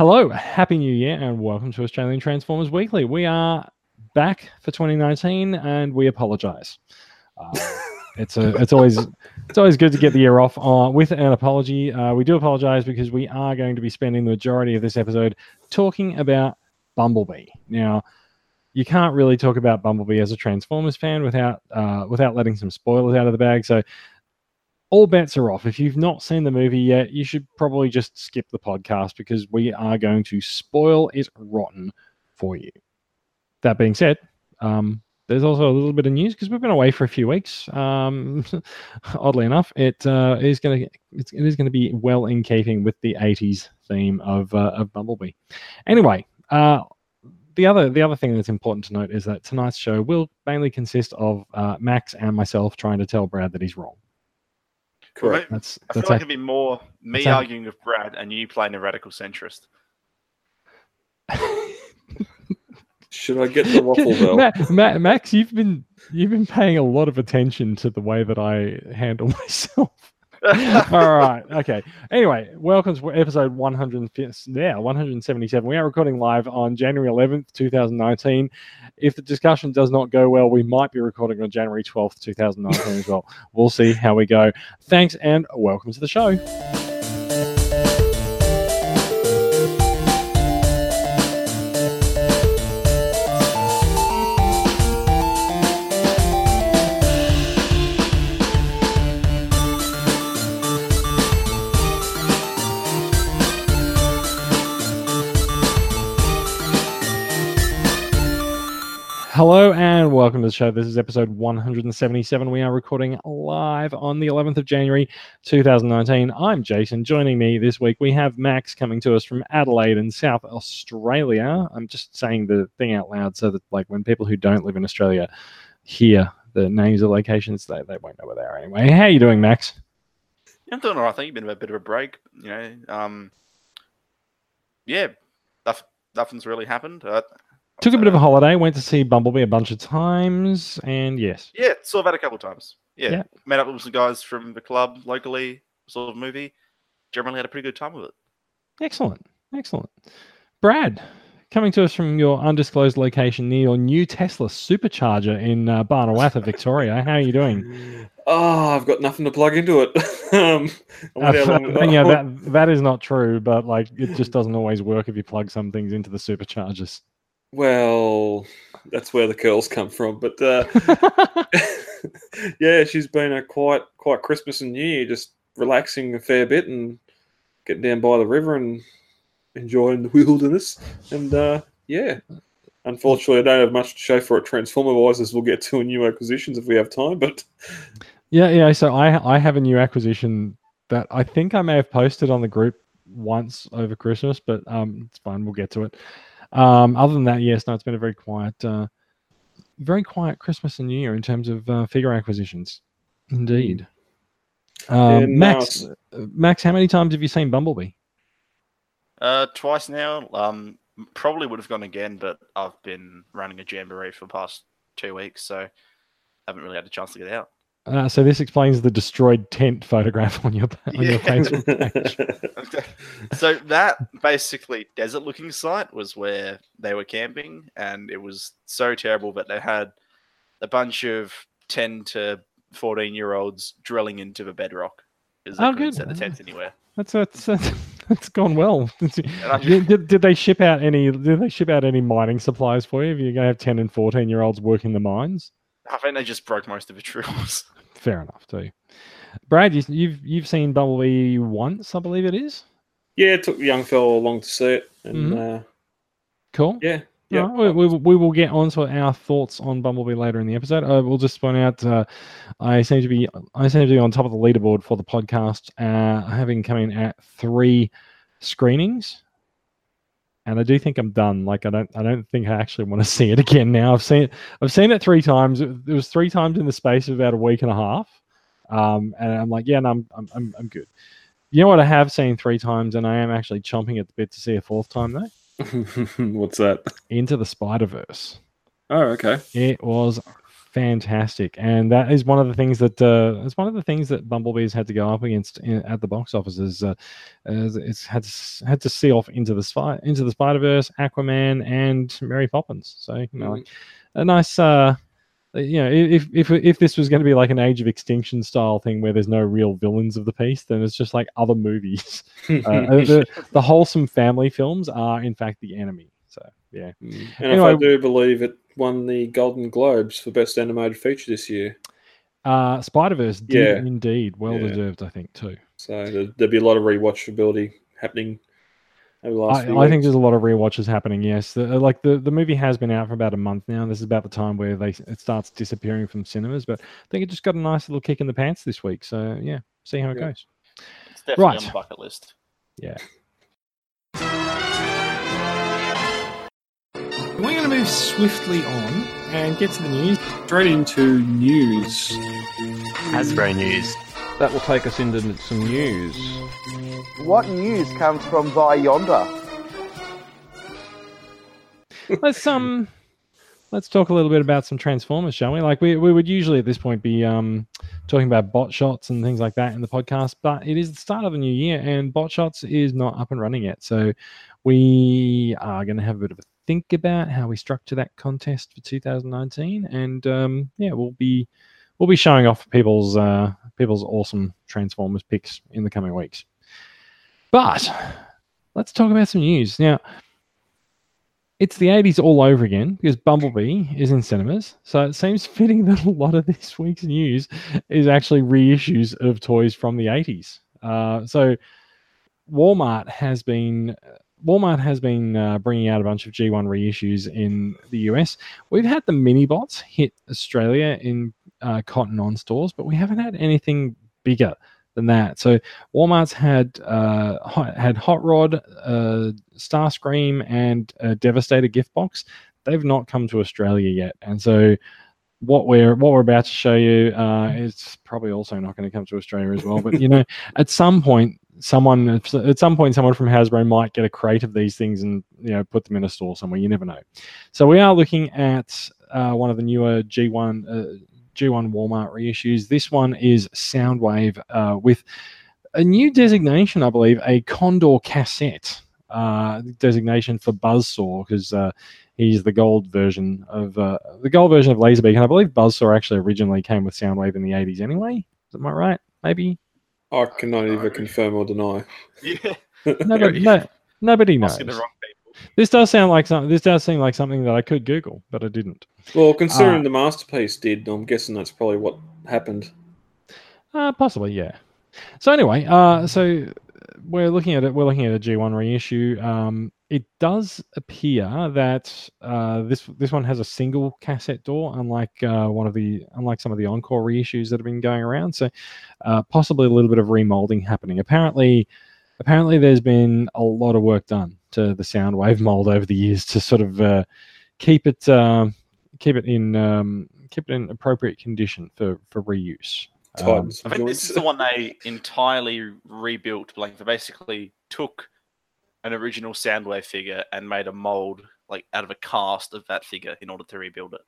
Hello, Happy New Year, and welcome to Australian Transformers Weekly. We are back for 2019, and we apologise. Uh, it's a, it's always, it's always good to get the year off uh, with an apology. Uh, we do apologise because we are going to be spending the majority of this episode talking about Bumblebee. Now, you can't really talk about Bumblebee as a Transformers fan without, uh, without letting some spoilers out of the bag. So all bets are off. If you've not seen the movie yet, you should probably just skip the podcast because we are going to spoil it rotten for you. That being said, um, there's also a little bit of news because we've been away for a few weeks. Um, oddly enough, it uh, is going to it is going to be well in keeping with the '80s theme of uh, of Bumblebee. Anyway, uh, the other the other thing that's important to note is that tonight's show will mainly consist of uh, Max and myself trying to tell Brad that he's wrong. Correct. That's I feel that's like a- it'd be more me that's a- arguing with Brad and you playing a radical centrist. Should I get the waffle bell? Ma- Ma- Max, you've been you've been paying a lot of attention to the way that I handle myself. All right, okay. Anyway, welcome to episode 100, yeah, 177. We are recording live on January 11th, 2019. If the discussion does not go well, we might be recording on January 12th, 2019 as well. We'll see how we go. Thanks and welcome to the show. Hello and welcome to the show. This is episode 177. We are recording live on the 11th of January 2019. I'm Jason. Joining me this week, we have Max coming to us from Adelaide in South Australia. I'm just saying the thing out loud so that, like, when people who don't live in Australia hear the names of locations, they, they won't know where they are anyway. How are you doing, Max? Yeah, I'm doing all right. I think you've been a bit of a break. You know, um, yeah, noth- nothing's really happened. Uh, Took a bit of a holiday, went to see Bumblebee a bunch of times, and yes, Yeah, saw that a couple of times. Yeah. Yeah. met up with some guys from the club locally, saw the movie. Generally had a pretty good time with it. Excellent. Excellent. Brad, coming to us from your undisclosed location near your new Tesla supercharger in uh, Barnawartha, Victoria. How are you doing? Oh, I've got nothing to plug into it. um, Uh, wonder how long- yeah, that, that is not true, but like it just doesn't always work if you plug some things into the superchargers. Well, that's where the curls come from. But uh, yeah, she's been a quite quite Christmas and New Year, just relaxing a fair bit and getting down by the river and enjoying the wilderness. And uh, yeah, unfortunately, I don't have much to show for it transformer wise, as we'll get to in new acquisitions if we have time. But yeah, yeah. So I I have a new acquisition that I think I may have posted on the group once over Christmas, but um, it's fine. We'll get to it. Um, other than that, yes, no, it's been a very quiet, uh, very quiet Christmas and New Year in terms of uh, figure acquisitions. Indeed. Um, Max, uh, Max, how many times have you seen Bumblebee? Uh, twice now. Um, probably would have gone again, but I've been running a jamboree for the past two weeks, so haven't really had a chance to get out. Uh, so this explains the destroyed tent photograph on your on your Facebook page. so that basically desert looking site was where they were camping and it was so terrible that they had a bunch of 10 to 14 year olds drilling into the bedrock because they Oh, couldn't good. set the tents anywhere That's that's that's, that's gone well. Did, did, did they ship out any? Did they ship out any mining supplies for you? If you're going to have ten and fourteen year olds working the mines, i think they just broke most of the rules. fair enough too. Brad, you, you've you've seen Bumblebee once, I believe it is. yeah, it took the young fellow along to see it, and Mhm. uh, Cool. yeah, Yeah, yeah. we, we, will- we will get on to our thoughts on Bumblebee later in the episode. Uh, we'll just point out uh, I seem to be I seem to be on top of the leaderboard for the podcast, uh, having come in at three screenings, and I do think I'm done. Like I don't I don't think I actually want to see it again now. I've seen it I've seen it three times. It was three times in the space of about a week and a half, um, and I'm like, yeah, no, I'm I'm I'm, I'm good. You know what I have seen three times, and I am actually chomping at the bit to see a fourth time though. What's that? Into the Spider Verse. Oh, okay. It was fantastic, and that is one of the things that uh, it's one of the things that Bumblebee's had to go up against in, at the box office. Is uh, is it's had to, had to see off into the spy, into the Spider Verse, Aquaman, and Mary Poppins. So you know, like, a nice. Uh, you know, if if if this was going to be like an Age of Extinction style thing where there's no real villains of the piece, then it's just like other movies. Uh, the, the wholesome family films are in fact the enemy. So yeah, Mm. and Anyway- if I do believe it won the Golden Globes for Best Animated Feature this year. uh, Spider Verse did Yeah. indeed well Yeah. deserved, I think too. So there- there'll be a lot of rewatchability happening over the last I, I think there's a lot of rewatches happening. Yes, the, like the the movie has been out for about a month now. This is about the time where they it starts disappearing from cinemas. But I think it just got a nice little kick in the pants this week. So yeah, see how it Yeah. goes. It's definitely Right. on the bucket list. Yeah. We're going to move swiftly on and get to the news. Straight into news. Hasbro news. That will take us into some news. What news comes from via yonder? let's um let's talk a little bit about some transformers shall we like we, we would usually at this point be um talking about bot shots and things like that in the podcast but it is the start of the new year and bot shots is not up and running yet so we are going to have a bit of a think about how we structure that contest for 2019 and um yeah we'll be we'll be showing off people's uh people's awesome transformers picks in the coming weeks but let's talk about some news now it's the 80s all over again because Bumblebee is in cinemas. So it seems fitting that a lot of this week's news is actually reissues of toys from the 80s. Uh, so Walmart has been Walmart has been uh, bringing out a bunch of G1 reissues in the US. We've had the mini bots hit Australia in uh, Cotton On stores, but we haven't had anything bigger than that. So Walmart's had uh, hot, had Hot Rod, uh, Starscream, and a Devastator gift box. They've not come to Australia yet, and so what we're what we're about to show you uh, is probably also not going to come to Australia as well. But you know, at some point, someone at some point, someone from Hasbro might get a crate of these things and you know put them in a store somewhere. You never know. So we are looking at uh, one of the newer G1 uh, G1 Walmart reissues. This one is Soundwave uh, with a new designation, I believe, a Condor cassette uh, designation for Buzzsaw because uh, he's the gold version of uh, the gold version of Laserbeak, and I believe Buzzsaw actually originally came with Soundwave in the '80s. Anyway, am I right? Maybe I cannot either confirm or deny. Yeah, nobody, no, nobody knows. the wrong. This does sound like something. This does seem like something that I could Google, but I didn't. Well, considering Uh, the masterpiece did, I'm guessing that's probably what happened. Uh, possibly, yeah. So anyway, uh, so we're looking at it. We're looking at a G1 reissue. Um, it does appear that uh, this this one has a single cassette door, unlike uh, one of the unlike some of the Encore reissues that have been going around. So uh, possibly a little bit of remolding happening. Apparently, apparently there's been a lot of work done to the Soundwave mold over the years to sort of uh, keep it um keep it in um, keep it in appropriate condition for for reuse. Um, I think this is the one they entirely rebuilt. Like they basically took an original Soundwave figure and made a mold like out of a cast of that figure in order to rebuild it.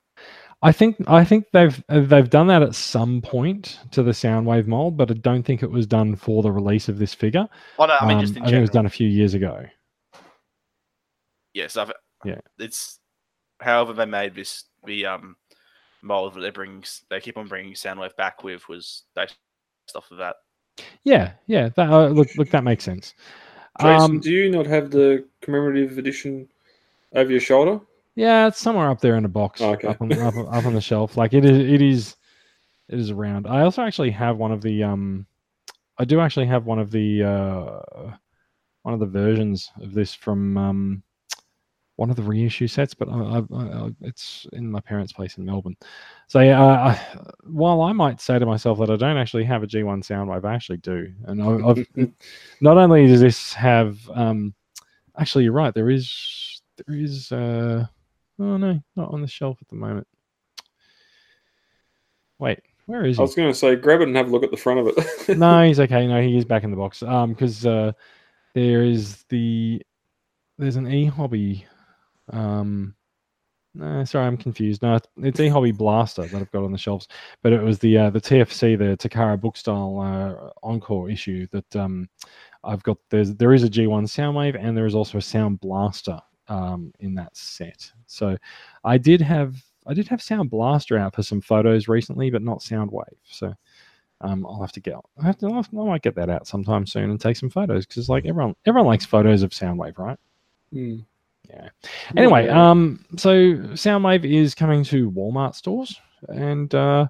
I think I think they've uh, they've done that at some point to the Soundwave mold, but I don't think it was done for the release of this figure. Oh no, I mean just Um, in I think it was done a few years ago. Yes, I've, Yeah. It's however they made this the um mold that they bring they keep on bringing Soundwave back with was based off of that. Yeah, yeah. That, uh, look, look, that makes sense. Jason, Um, do you not have the commemorative edition over your shoulder? yeah, it's somewhere up there in a box, Oh, okay. up, on, up, up on the shelf. Like it is, it is, it is around. I also actually have one of the um, I do actually have one of the uh, one of the versions of this from um, one of the reissue sets, but I, I, I, it's in my parents' place in Melbourne. So yeah, uh, I, while I might say to myself that I don't actually have a G1 Soundwave, I actually do. And I've not only does this have, um, actually, you're right. There is, there is. Uh, oh no, not on the shelf at the moment. Wait, where is it? I was going to say, grab it and have a look at the front of it. no, he's okay. No, he is back in the box. Um, because uh, there is the there's an e hobby, um, No, sorry, I'm confused. No, it's- it's e hobby blaster that I've got on the shelves, but it was the uh, the TFC, the Takara book style uh, encore issue that um, I've got. There's there is a G1 Soundwave and there is also a Sound Blaster um, in that set. So I did have I did have Sound Blaster out for some photos recently, but not Soundwave. So um, I'll have to get I have to I might get that out sometime soon and take some photos because like everyone everyone likes photos of Soundwave, right? Hmm. Yeah. Anyway, um, so Soundwave is coming to Walmart stores and uh,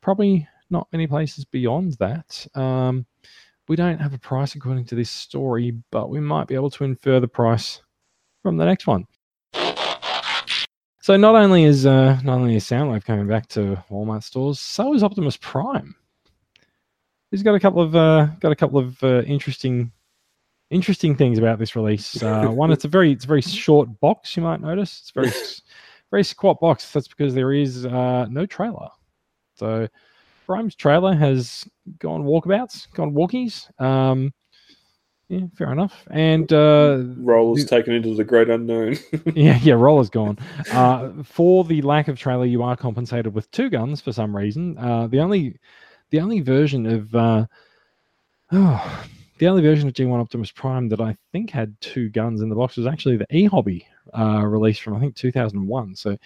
probably not many places beyond that. Um, we don't have a price according to this story, but we might be able to infer the price from the next one. So not only is uh, not only is Soundwave coming back to Walmart stores, so is Optimus Prime. He's got a couple of uh, got a couple of uh, interesting interesting things about this release. Uh, one, it's a very it's a very short box. You might notice it's very very squat box. That's because there is uh, no trailer. So Prime's trailer has gone walkabouts, gone walkies. Um, yeah, fair enough. And uh, Rollers the- taken into the great unknown. yeah, yeah, roller's gone. Uh, for the lack of trailer, you are compensated with two guns for some reason. Uh, the only, the only version of, uh, oh, the only version of G1 Optimus Prime that I think had two guns in the box was actually the E Hobby uh, release from I think 2001. So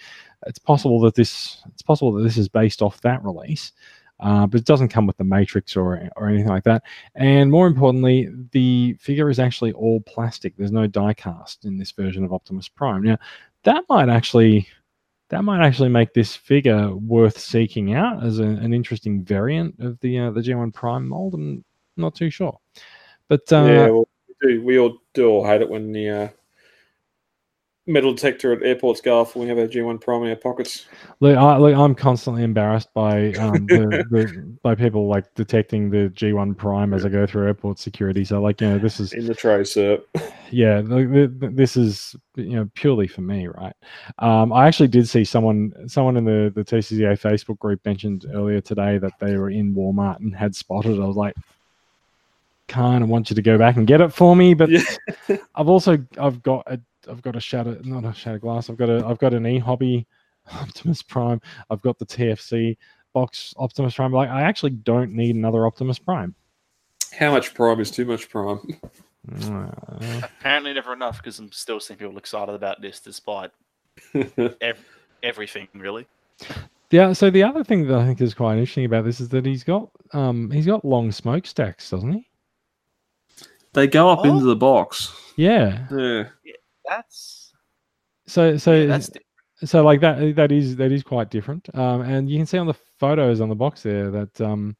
it's possible that this, it's possible that this is based off that release. Uh, but it doesn't come with the matrix or or anything like that. And more importantly, the figure is actually all plastic. There's no die cast in this version of Optimus Prime. Now, that might actually that might actually make this figure worth seeking out as a, an interesting variant of the uh, the G1 Prime mold. I'm not too sure, but uh, yeah, well, we, do, we all do all hate it when the uh, metal detector at airports go off when we have our G1 Prime in our pockets. look, I, look, I'm constantly embarrassed by um, the, the, by people like detecting the G1 Prime as I go through airport security. So, like, you know, this is In the tray, sir. yeah the, the, the- this is you know purely for me right um i actually did see someone someone in the the tcca facebook group mentioned earlier today that they were in walmart and had spotted i was like kind of want you to go back and get it for me but Yeah. i've also i've got a i've got a shadow not a shadow glass i've got a i've got an e-hobby optimus prime i've got the tfc box optimus prime like i actually don't need another optimus prime How much Prime is too much Prime? Apparently, never enough because I'm still seeing people excited about this despite ev- everything, really. Yeah. So the other thing that I think is quite interesting about this is that he's got um he's got long smokestacks, doesn't he? They go up Oh. into the box. Yeah. Yeah. That's So so yeah, that's di- so like that that is that is quite different. Um, and you can see on the photos on the box there that um.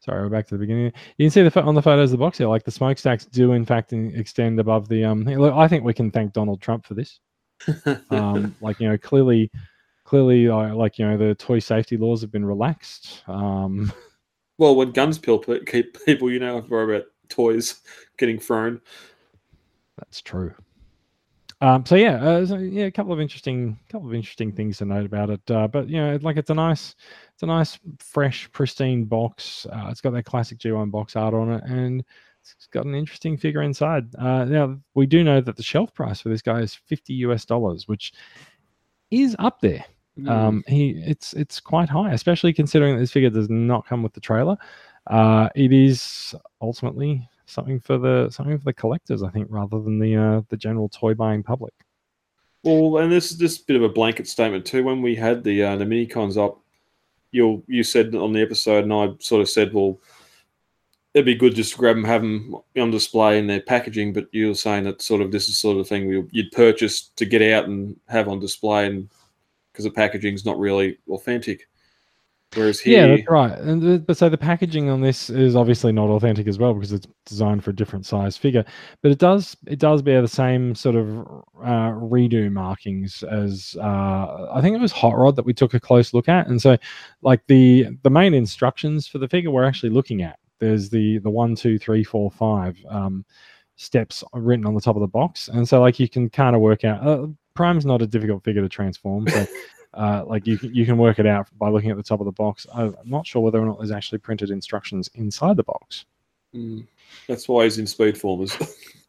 Sorry, we're back to the beginning. You can see the on the photos of the box here, like the smokestacks do in fact in, extend above the um. Look, I think we can thank Donald Trump for this. Um, like you know, clearly, clearly, uh, like you know, the toy safety laws have been relaxed. Um, well, when guns kill pe- keep people, you know, have to worry about toys getting thrown. That's true. Um, so yeah, uh, so, yeah, a couple of interesting, couple of interesting things to note about it. Uh, but you know, like it's a nice, it's a nice, fresh, pristine box. Uh, it's got that classic G1 box art on it, and it's got an interesting figure inside. Uh, now we do know that the shelf price for this guy is fifty US dollars, which is up there. Hmm. Um, he it's it's quite high, especially considering that this figure does not come with the trailer. Uh, it is ultimately something for the something for the collectors, I think, rather than the uh, the general toy buying public. Well, and this is a bit of a blanket statement too. When we had the uh, the mini cons up, you you said on the episode, and I sort of said, well, it'd be good just to grab them, have them on display in their packaging. But you were saying that sort of this is sort of thing we, you'd purchase to get out and have on display, and because the packaging's not really authentic. Whereas Yeah, that's right. And the, but so the packaging on this is obviously not authentic as well because it's designed for a different size figure. But it does it does bear the same sort of uh, redo markings as uh, I think it was Hot Rod that we took a close look at. And so, like the the main instructions for the figure we're actually looking at. There's the the one two three four five um, steps written on the top of the box, and so like you can kind of work out. Uh, Prime's not a difficult figure to transform, so uh, like you can, you can work it out by looking at the top of the box. I'm not sure whether or not there's actually printed instructions inside the box. Mm, that's why he's in speed formers.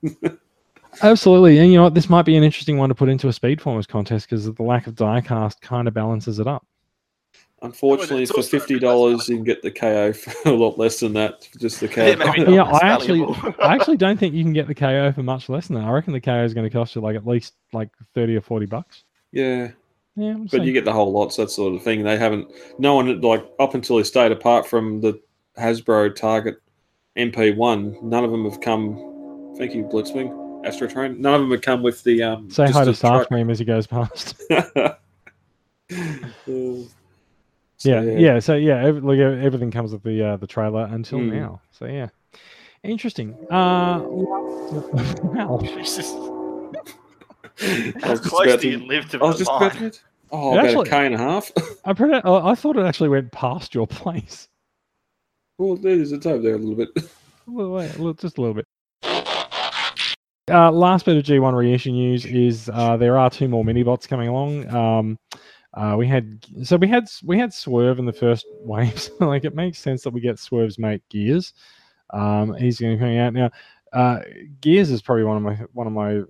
Absolutely, and you know what? This might be an interesting one to put into a speed formers contest because the lack of diecast kind of balances it up. Unfortunately, it's for also a bit fifty less dollars, you can get the KO for a lot less than that. Just the KO. Yeah, maybe yeah, I actually. I actually don't think you can get the KO for much less than that. I reckon the KO is going to cost you like at least like thirty or forty bucks. yeah, Yeah, but you get the whole lots, that sort of thing. They haven't. No one like up until this date, apart from the Hasbro Target MP1, none of them have come. Thank you, Blitzwing, Astro Train. None of them have come with the um. say hi to. Starscream as he goes past. So, yeah, yeah. So yeah, ev- like, everything comes with the uh, the trailer until Hmm. now. So yeah, interesting. Uh, wow. Jesus. I How was close about do you to. live to I was the just line? about to. Oh, It about actually- a K and a half. I, pred- I I thought it actually went past your place. well, there's it's over there a little bit. A wait, a just a little bit. Uh, last bit of G1 reissue news is uh, there are two more mini bots coming along. Um, uh, we had so we had we had Swerve in the first wave, so like it makes sense that we get Swerve's mate Gears. Um, he's going to be coming out now. Uh, Gears is probably one of my one of my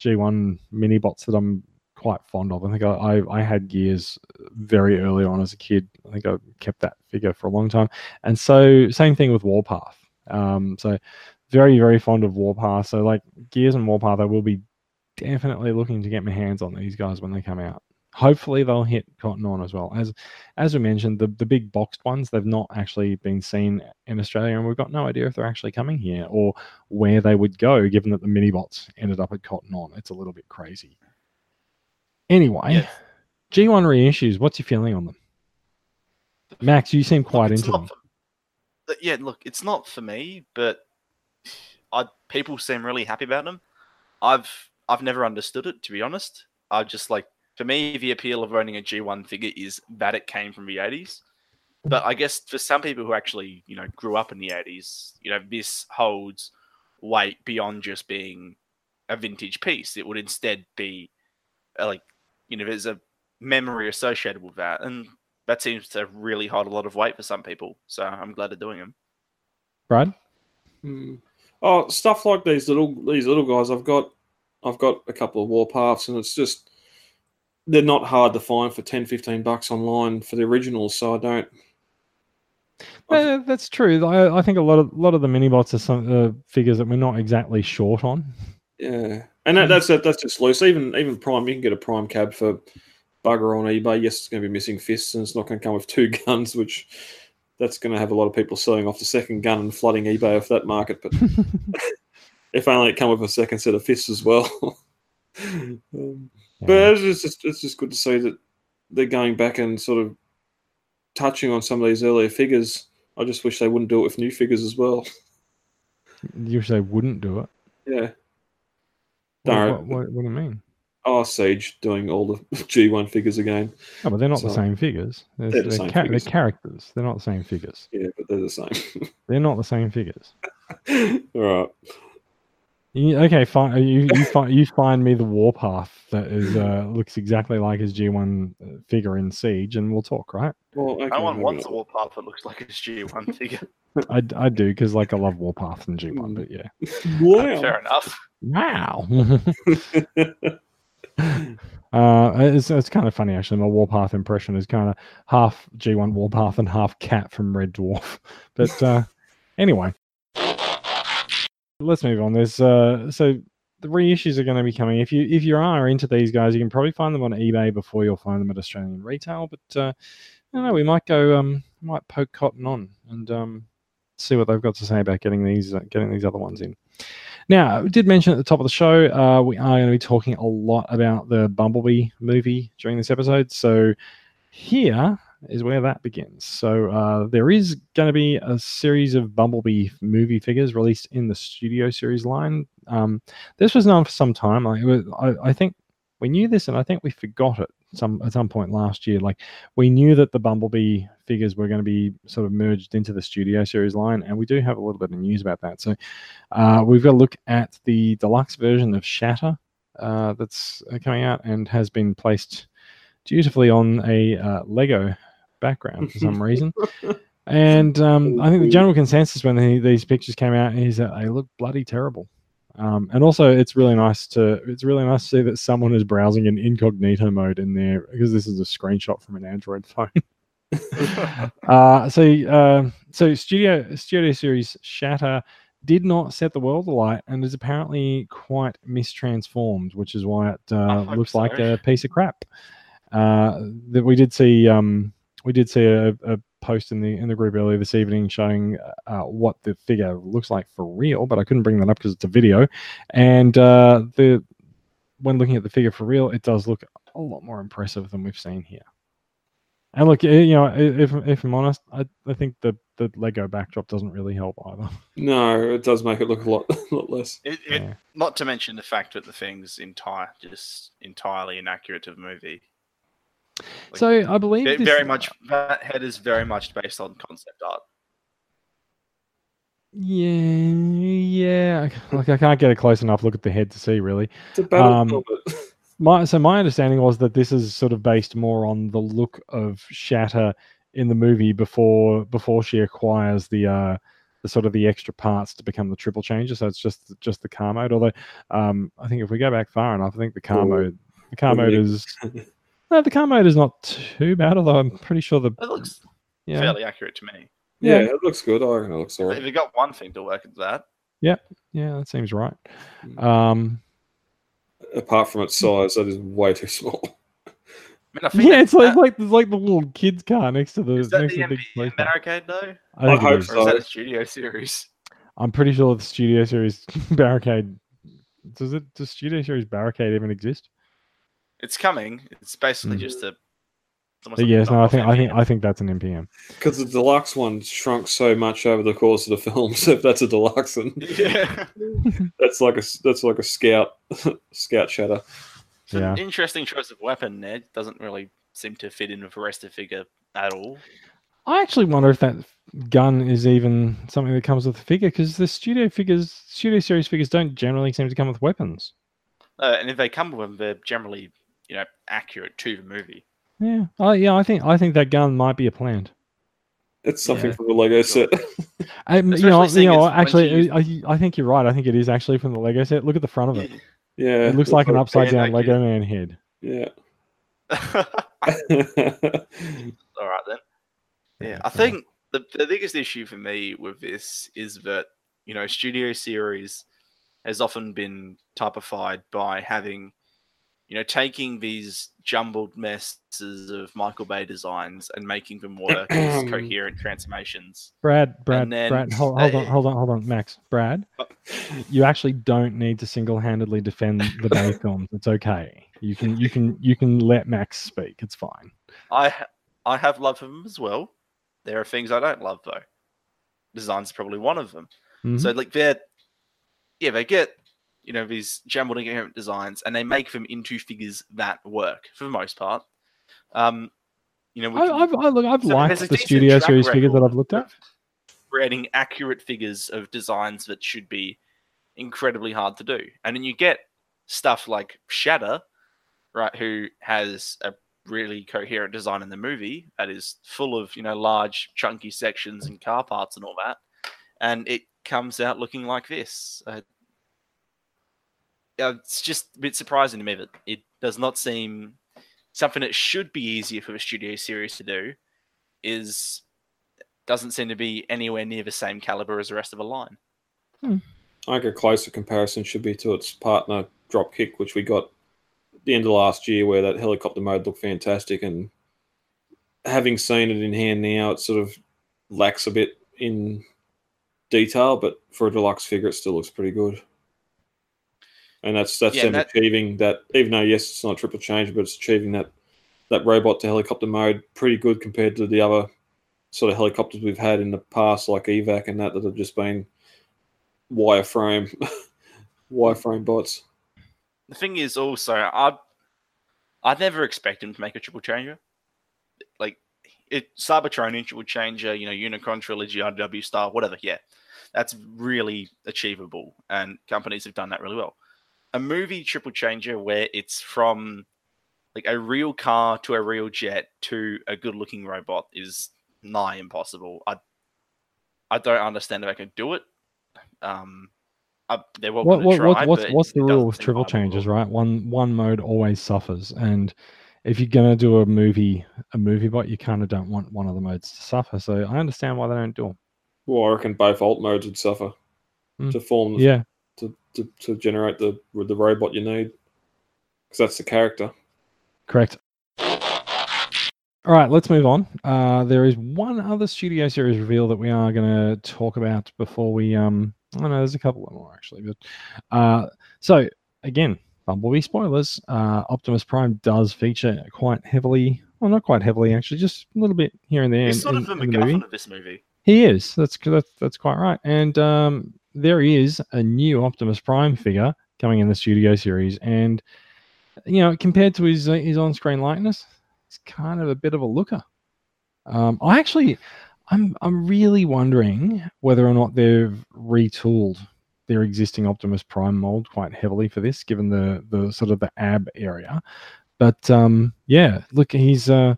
G1 mini bots that I'm quite fond of. I think I, I, I had Gears very early on as a kid. I think I kept that figure for a long time. And so same thing with Warpath. Um, so very, very fond of Warpath. So like Gears and Warpath, I will be definitely looking to get my hands on these guys when they come out. Hopefully they'll hit Cotton On as well. As as we mentioned, the, the big boxed ones, they've not actually been seen in Australia, and we've got no idea if they're actually coming here or where they would go, given that the mini bots ended up at Cotton On. It's a little bit crazy. Anyway, Yeah. G1 reissues, what's your feeling on them? Max, you seem quite Look, into them. for- uh, yeah, look, it's not for me, but I people seem really happy about them. I've I've never understood it to be honest. I just like for me the appeal of owning a G1 figure is that it came from the 80s. But I guess for some people who actually, you know, grew up in the 80s, you know, this holds weight beyond just being a vintage piece. It would instead be uh, like, you know, there's a memory associated with that. And that seems to really hold a lot of weight for some people. So I'm glad they're doing them. Brad? Hmm. Oh, stuff like these little these little guys. I've got I've got a couple of warpaths, and it's just they're not hard to find for 10, 15 bucks online for the originals. So I don't. Uh, that's true. I, I think a lot of lot of the mini bots are some uh, figures that we're not exactly short on. Yeah, and that, that's that's just loose. Even even prime, you can get a prime cab for bugger on eBay. Yes, it's going to be missing fists, and it's not going to come with two guns, which that's going to have a lot of people selling off the second gun and flooding eBay off that market. But if only it come with a second set of fists as well. um, But it's just it's just good to see that they're going back and sort of touching on some of these earlier figures. I just wish they wouldn't do it with new figures as well. You wish they wouldn't do it. Yeah. What, what, what, what do you mean? Oh, Siege doing all the G1 figures again. Oh, but they're not the same figures. They're, They're the same cha- figures. they're characters. They're not the same figures. Yeah, but they're the same. They're not the same figures. all right. You, okay, fine. You you find you find me the warpath that is uh, looks exactly like his G1 figure in Siege, and we'll talk. Right? Well, okay, no one wants a warpath that looks like his G one figure. I, I do because like I love warpath and G1, Mm. but yeah. Wow. Fair enough. Wow. uh, it's, it's kind of funny actually. My Warpath impression is kind of half G1 Warpath and half Cat from Red Dwarf. But uh, anyway, let's move on. There's uh, so the reissues are going to be coming. If you if you are into these guys, you can probably find them on eBay before you'll find them at Australian retail. But uh, I don't know. We might go um, might poke Cotton on and um, see what they've got to say about getting these uh, getting these other ones in. Now, we did mention at the top of the show, uh, we are going to be talking a lot about the Bumblebee movie during this episode. So here is where that begins. So uh, there is going to be a series of Bumblebee movie figures released in the Studio Series line. Um, this was known for some time. Like, was, I, I think we knew this, and I think we forgot it some at some point last year. Like we knew that the Bumblebee figures were going to be sort of merged into the Studio Series line, and we do have a little bit of news about that. So uh, we've got to look at the deluxe version of Shatter uh, that's uh, coming out and has been placed dutifully on a uh, Lego background for some reason. And um, I think the general consensus when the, these pictures came out is that they look bloody terrible. Um, and also, it's really nice to it's really nice to see that someone is browsing in incognito mode in there because this is a screenshot from an Android phone. uh, so, uh, so studio studio series Shatter did not set the world alight and is apparently quite mistransformed, which is why it uh, looks like a piece of crap. Uh, that we did see um, we did see a, a post in the in the group earlier this evening showing uh, what the figure looks like for real, but I couldn't bring that up because it's a video. And uh, the when looking at the figure for real, it does look a lot more impressive than we've seen here. And look, you know, if if I'm honest, I, I think the the Lego backdrop doesn't really help either. No, it does make it look a lot, a lot less. It, it, Yeah. Not to mention the fact that the thing's entire, just entirely inaccurate to the movie. Like, So I believe Ve- this- very much that head is very much based on concept art. Yeah, yeah. Like I can't get a close enough look at the head to see really. It's a battle Um. My so my understanding was that this is sort of based more on the look of Shatter in the movie before before she acquires the uh the sort of the extra parts to become the triple changer. So it's just just the car mode. Although um I think if we go back far enough, I think the car Oh, mode the car what mode is no the car mode is not too bad. Although I'm pretty sure the It looks yeah fairly accurate to me. yeah, yeah it looks good. I reckon it looks alright. If alright. you got one thing to work at that, yeah yeah, that seems right. Mm. Um Apart from its size, that is way too small. I mean, I think yeah, that- it's like that- like it's like the little kids car next to the is that next the to the big MPM barricade though, I, think I it hope is. or is that So- a studio series? I'm pretty sure the Studio Series barricade. Does it? Does Studio Series barricade even exist? It's coming. It's basically Mm. just a. it's like yes, no. I knockoff think I think I think that's an MPM. Because the deluxe one shrunk so much over the course of the film. So if that's a deluxe, then Yeah. that's like a s- that's like a scout scout shatter. It's an Yeah. interesting choice of weapon there. Doesn't really seem to fit in with the rest of the figure at all. I actually wonder if that gun is even something that comes with the figure because the Studio figures, Studio Series figures, don't generally seem to come with weapons. Uh, and if they come with them, they're generally, you know, accurate to the movie. Yeah. Oh, yeah. I think I think that gun might be a plant. It's something Yeah. from the Lego Sure. set. Um, you know, you know. Actually, I, I think you're right. I think it is actually from the Lego set. Look at the front of it. yeah, It looks like an upside down Lego you. man head. Yeah. All right then. Yeah, I think the, the biggest issue for me with this is that you know studio series has often been typified by having you know taking these jumbled messes of Michael Bay designs and making them work as coherent transformations. Brad, Brad, then- Brad, hold, hold on, hold on, hold on, Max, Brad. Uh, You actually don't need to single-handedly defend the Bay films. It's okay. You can, you can, you can let Max speak. It's fine. I I have love for them as well. There are things I don't love though. Design's probably one of them. Mhm. So like they're yeah, they get you know these jumbled incoherent designs and they make them into figures that work for the most part. Um, you know, I, I look, I've so liked the Studio Series figures that I've looked at. Creating accurate figures of designs that should be incredibly hard to do, and then you get stuff like Shatter, right? Who has a really coherent design in the movie that is full of you know large chunky sections and car parts and all that, and it comes out looking like this. Uh, Uh, it's just a bit surprising to me that it does not seem something that should be easier for a studio series to do is doesn't seem to be anywhere near the same caliber as the rest of the line. Hmm. I think a closer comparison should be to its partner Dropkick, which we got at the end of last year, where that helicopter mode looked fantastic. And having seen it in hand now, it sort of lacks a bit in detail, but for a deluxe figure, it still looks pretty good. And that's that's Yeah, them that- achieving that. Even though yes, it's not a triple change, but it's achieving that that robot to helicopter mode pretty good compared to the other sort of helicopters we've had in the past, like evac and that, that have just been wireframe wireframe bots. The thing is also I I'd never expect him to make a triple changer. Like it Cybertronian triple changer, you know, Unicron trilogy, RW style, whatever, yeah. That's really achievable and companies have done that really well. A movie triple changer where it's from like a real car to a real jet to a good looking robot is nigh impossible. I I don't understand if I can do it. Um uh, they're welcome what, to what, try. what, what's but what's the rule with triple viable at changes, all. right? One one mode always suffers, and if you're gonna do a movie a movie bot, you kind of don't want one of the modes to suffer. So I understand why they don't do them. Well, I reckon both alt modes would suffer Mm. to form Yeah, to, to, to generate the the robot you need because that's the character. correct. All right, let's move on. Uh, there is one other studio series reveal that we are going to talk about before we. Um, I know there's a couple more actually, but uh, so again, Bumblebee spoilers. Uh, Optimus Prime does feature quite heavily. Well, not quite heavily actually, just a little bit here and there. He's in- sort in- of the in the movie. Of this movie. He is. That's that's that's quite right. And um, there is a new Optimus Prime figure coming in the Studio series, and you know, compared to his uh, his on-screen likeness, it's kind of a bit of a looker. Um, I actually, I'm I'm really wondering whether or not they've retooled their existing Optimus Prime mold quite heavily for this, given the the sort of the ab area. But um, yeah, look, he's uh,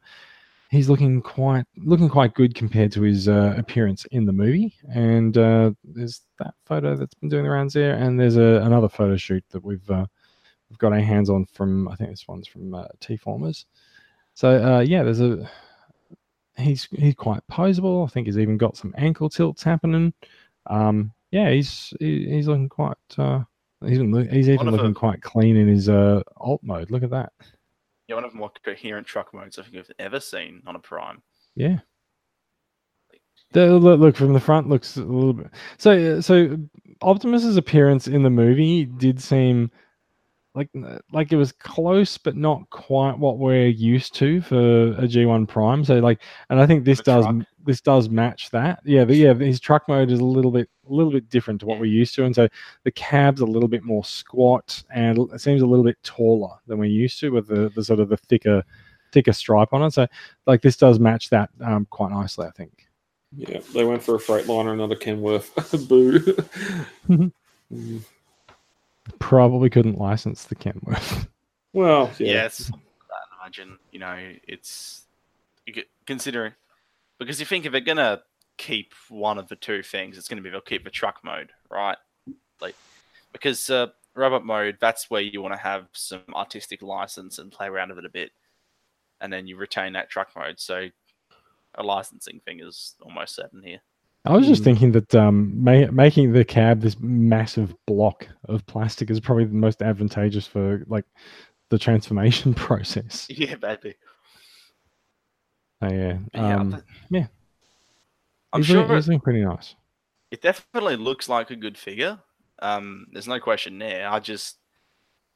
he's looking quite looking quite good compared to his uh, appearance in the movie. And uh, there's that photo that's been doing the rounds there, and there's a, another photo shoot that we've uh, we've got our hands on from I think this one's from uh, T Formers. So uh, yeah, there's a he's he's quite poseable. I think he's even got some ankle tilts happening. Um, yeah, he's he, he's looking quite. Uh, he's even, loo- he's even looking quite clean in his uh, alt mode. Look at that. Yeah, one of the more coherent truck modes I think I've ever seen on a Prime. Yeah. The, look, look from the front looks a little bit. So uh, so Optimus's appearance in the movie did seem like like it was close, but not quite what we're used to for a G1 Prime. So like, and I think this The does truck. This does match that. Yeah, but yeah, his truck mode is a little bit a little bit different to what we're used to, and so the cab's a little bit more squat and it seems a little bit taller than we're used to with the, the sort of the thicker thicker stripe on it. So like this does match that um, quite nicely, I think. Yeah, they went for a Freightliner, another Kenworth. Boo. Mm. Probably couldn't license the Kenworth. Well, Yeah, yeah. it's I imagine you know it's considering because you think if they're gonna keep one of the two things, it's gonna be they'll keep the truck mode, right? Like because uh, robot mode, that's where you want to have some artistic license and play around with it a bit, and then you retain that truck mode. So a licensing thing is almost certain here. I was just Mm. thinking that um, ma- making the cab this massive block of plastic is probably the most advantageous for like the transformation process. Yeah, maybe. So, yeah, But yeah, um, but- yeah. I'm he's sure looking, he's looking pretty nice. it definitely looks like a good figure. Um, there's no question there. I just,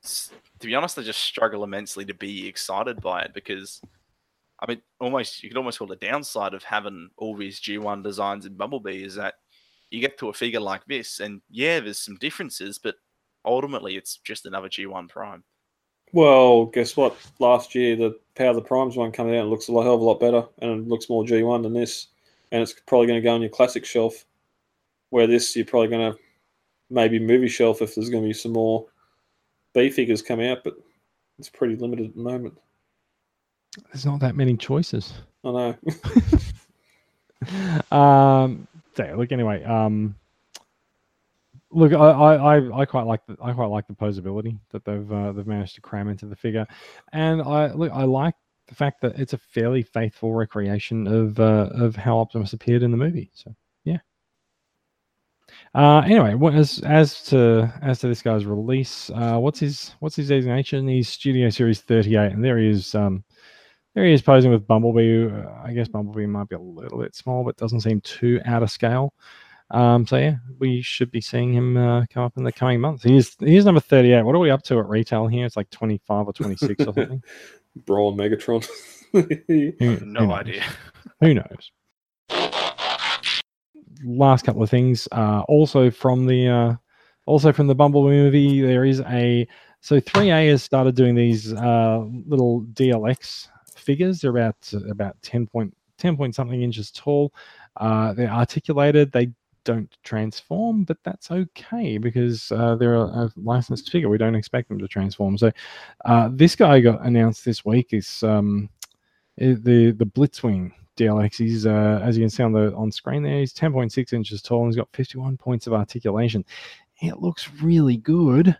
to be honest, I just struggle immensely to be excited by it because, I mean, almost you could almost call the downside of having all these G1 designs in Bumblebee is that you get to a figure like this, and yeah, there's some differences, but ultimately it's just another G1 Prime. Well, guess what? Last year, the Power of the Primes one coming out and looks a hell of a lot better, and it looks more G1 than this. And it's probably going to go on your classic shelf, where this you're probably going to maybe movie shelf if there's going to be some more B figures come out, but it's pretty limited at the moment. There's not that many choices. I know. um, so look anyway. Um, look, I, I, I, quite like the I quite like the posability that they've uh, they've managed to cram into the figure, and I look I like the fact that it's a fairly faithful recreation of uh, of how Optimus appeared in the movie. So yeah. Uh, anyway, as as to as to this guy's release, uh, what's his what's his designation? He's Studio Series 38, and there he is. Um, there he is posing with Bumblebee. Uh, I guess Bumblebee might be a little bit small, but doesn't seem too out of scale. Um, so yeah, we should be seeing him uh, come up in the coming months. He's is he is number 38. What are we up to at retail here? It's like 25 or 26 or something. Brawl Megatron. Who, I who no idea. Who knows? Last couple of things. Uh, also from the uh, also from the Bumblebee movie, there is a so 3A has started doing these uh, little DLX figures. They're about about 10 point 10 point something inches tall. Uh, they're articulated. They don't transform, but that's okay because uh, they're a, a licensed figure. We don't expect them to transform. So uh, this guy got announced this week. Is um, the the Blitzwing DLX. He's uh, as you can see on the on screen there. He's 10.6 inches tall and he's got 51 points of articulation. it looks really good.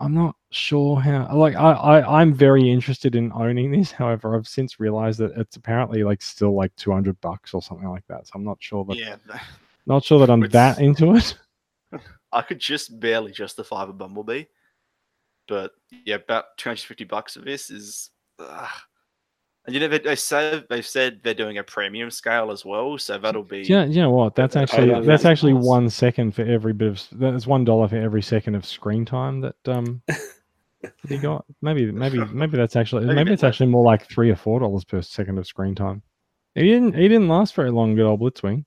I'm not sure how. Like, I, I I'm very interested in owning this. However, I've since realized that it's apparently like still like 200 bucks or something like that. So I'm not sure that Yeah, not sure that I'm It's- that into it. I could just barely justify a Bumblebee, but yeah, about 250 bucks of this is. ugh. And you know they, they say they've said they're doing a premium scale as well, so that'll be. Yeah, you, know, you know what? That's actually that's actually one second for every bit of that's one dollar for every second of screen time that um he got. Maybe maybe maybe that's actually Maybe maybe it's actually more like three or four dollars per second of screen time. He didn't he didn't last very long, good old Blitzwing.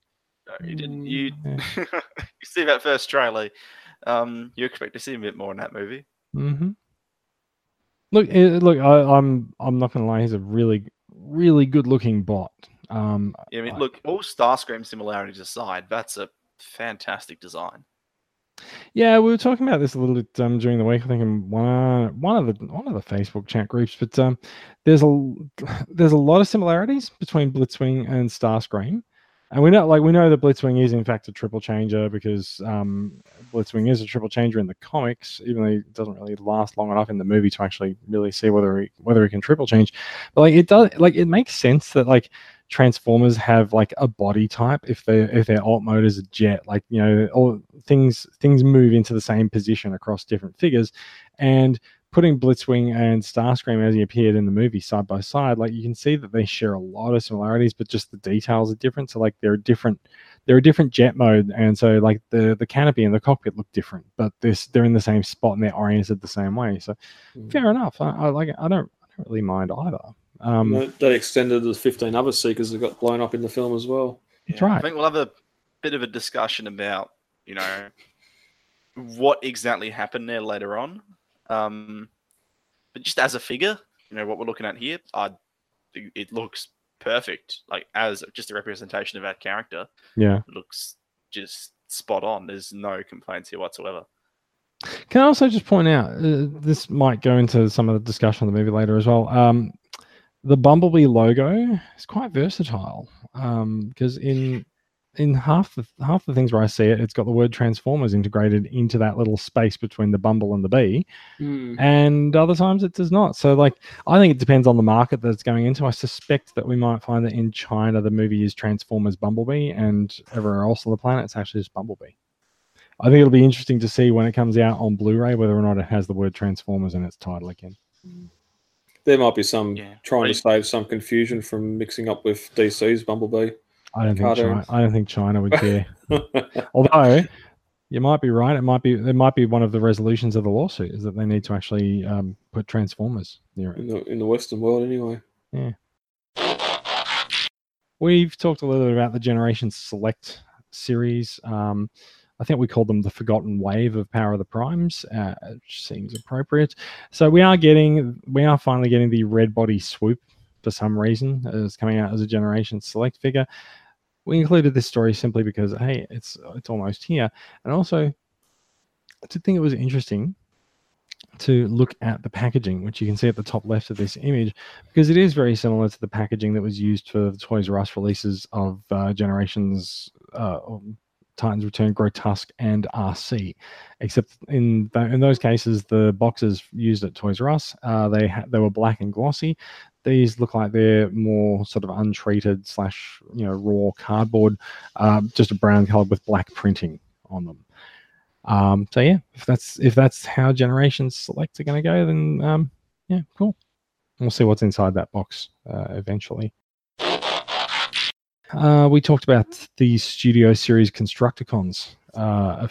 You didn't. You Mm, you see that first trailer, um, you expect to see a bit more in that movie. Mm-hmm. Look, eh, look, I, I'm I'm not gonna lie. He's a really really good looking bot. Um, Yeah, I mean, I- look, all Starscream similarities aside, that's a fantastic design. Yeah, we were talking about this a little bit um, during the week. I think in one one of the one of the Facebook chat groups, but um, there's a there's a lot of similarities between Blitzwing and Starscream, and we know like we know that Blitzwing is in fact a triple changer because um, Blitzwing is a triple changer in the comics, even though it doesn't really last long enough in the movie to actually really see whether he whether he can triple change. But like it does, like it makes sense that like Transformers have like a body type if they if their alt mode is a jet, like you know, all things things move into the same position across different figures, and putting Blitzwing and Starscream as he appeared in the movie side by side, like you can see that they share a lot of similarities, but just the details are different. So like they're a different they're a different jet mode, and so like the the canopy and the cockpit look different, but this they're in the same spot and they're oriented the same way. So Mm. fair enough. I, I like it. I don't I don't really mind either. Um, That- that extended the 15 other seekers that got blown up in the film as well. That's right. I think we'll have a bit of a discussion about, you know, what exactly happened there later on. Um, but just as a figure, you know, what we're looking at here, I it looks perfect. Like as just a representation of that character, yeah. it looks just spot on. There's no complaints here whatsoever. Can I also just point out uh, this might go into some of the discussion of the movie later as well. Um, the Bumblebee logo is quite versatile because in in half the half the things where I see it, it's got the word Transformers integrated into that little space between the Bumble and the Bee, hmm. and other times it does not. So, like, I think it depends on the market that it's going into. I suspect that we might find that in China the movie is Transformers Bumblebee, and everywhere else on the planet it's actually just Bumblebee. I think it'll be interesting to see when it comes out on Blu-ray whether or not it has the word Transformers in its title again. There might be some Yeah. trying I- to save some confusion from mixing up with DC's Bumblebee. I don't think China, I don't think China would care. Although you might be right, it might be it might be one of the resolutions of the lawsuit is that they need to actually um, put Transformers near it. in the in the Western world, anyway. Yeah. We've talked a little bit about the Generation Select series. Um, I think we called them the Forgotten Wave of Power of the Primes, uh, which seems appropriate. So we are getting, we are finally getting the Red Body Swoop for some reason. It's coming out as a Generation Select figure. We included this story simply because hey, it's it's almost here, and also I did think it was interesting to look at the packaging, which you can see at the top left of this image, because it is very similar to the packaging that was used for the Toys R Us releases of uh, Generations uh, Titans Return, Grotusque, and Arcee. Except in th- in those cases, the boxes used at Toys R Us uh, they ha- they were black and glossy. These look like they're more sort of untreated slash you know raw cardboard, uh, just a brown color with black printing on them. Um, so yeah, if that's if that's how Generations Select are going to go, then um, yeah, cool. We'll see what's inside that box uh, eventually. Uh, we talked about the Studio Series Constructicons uh,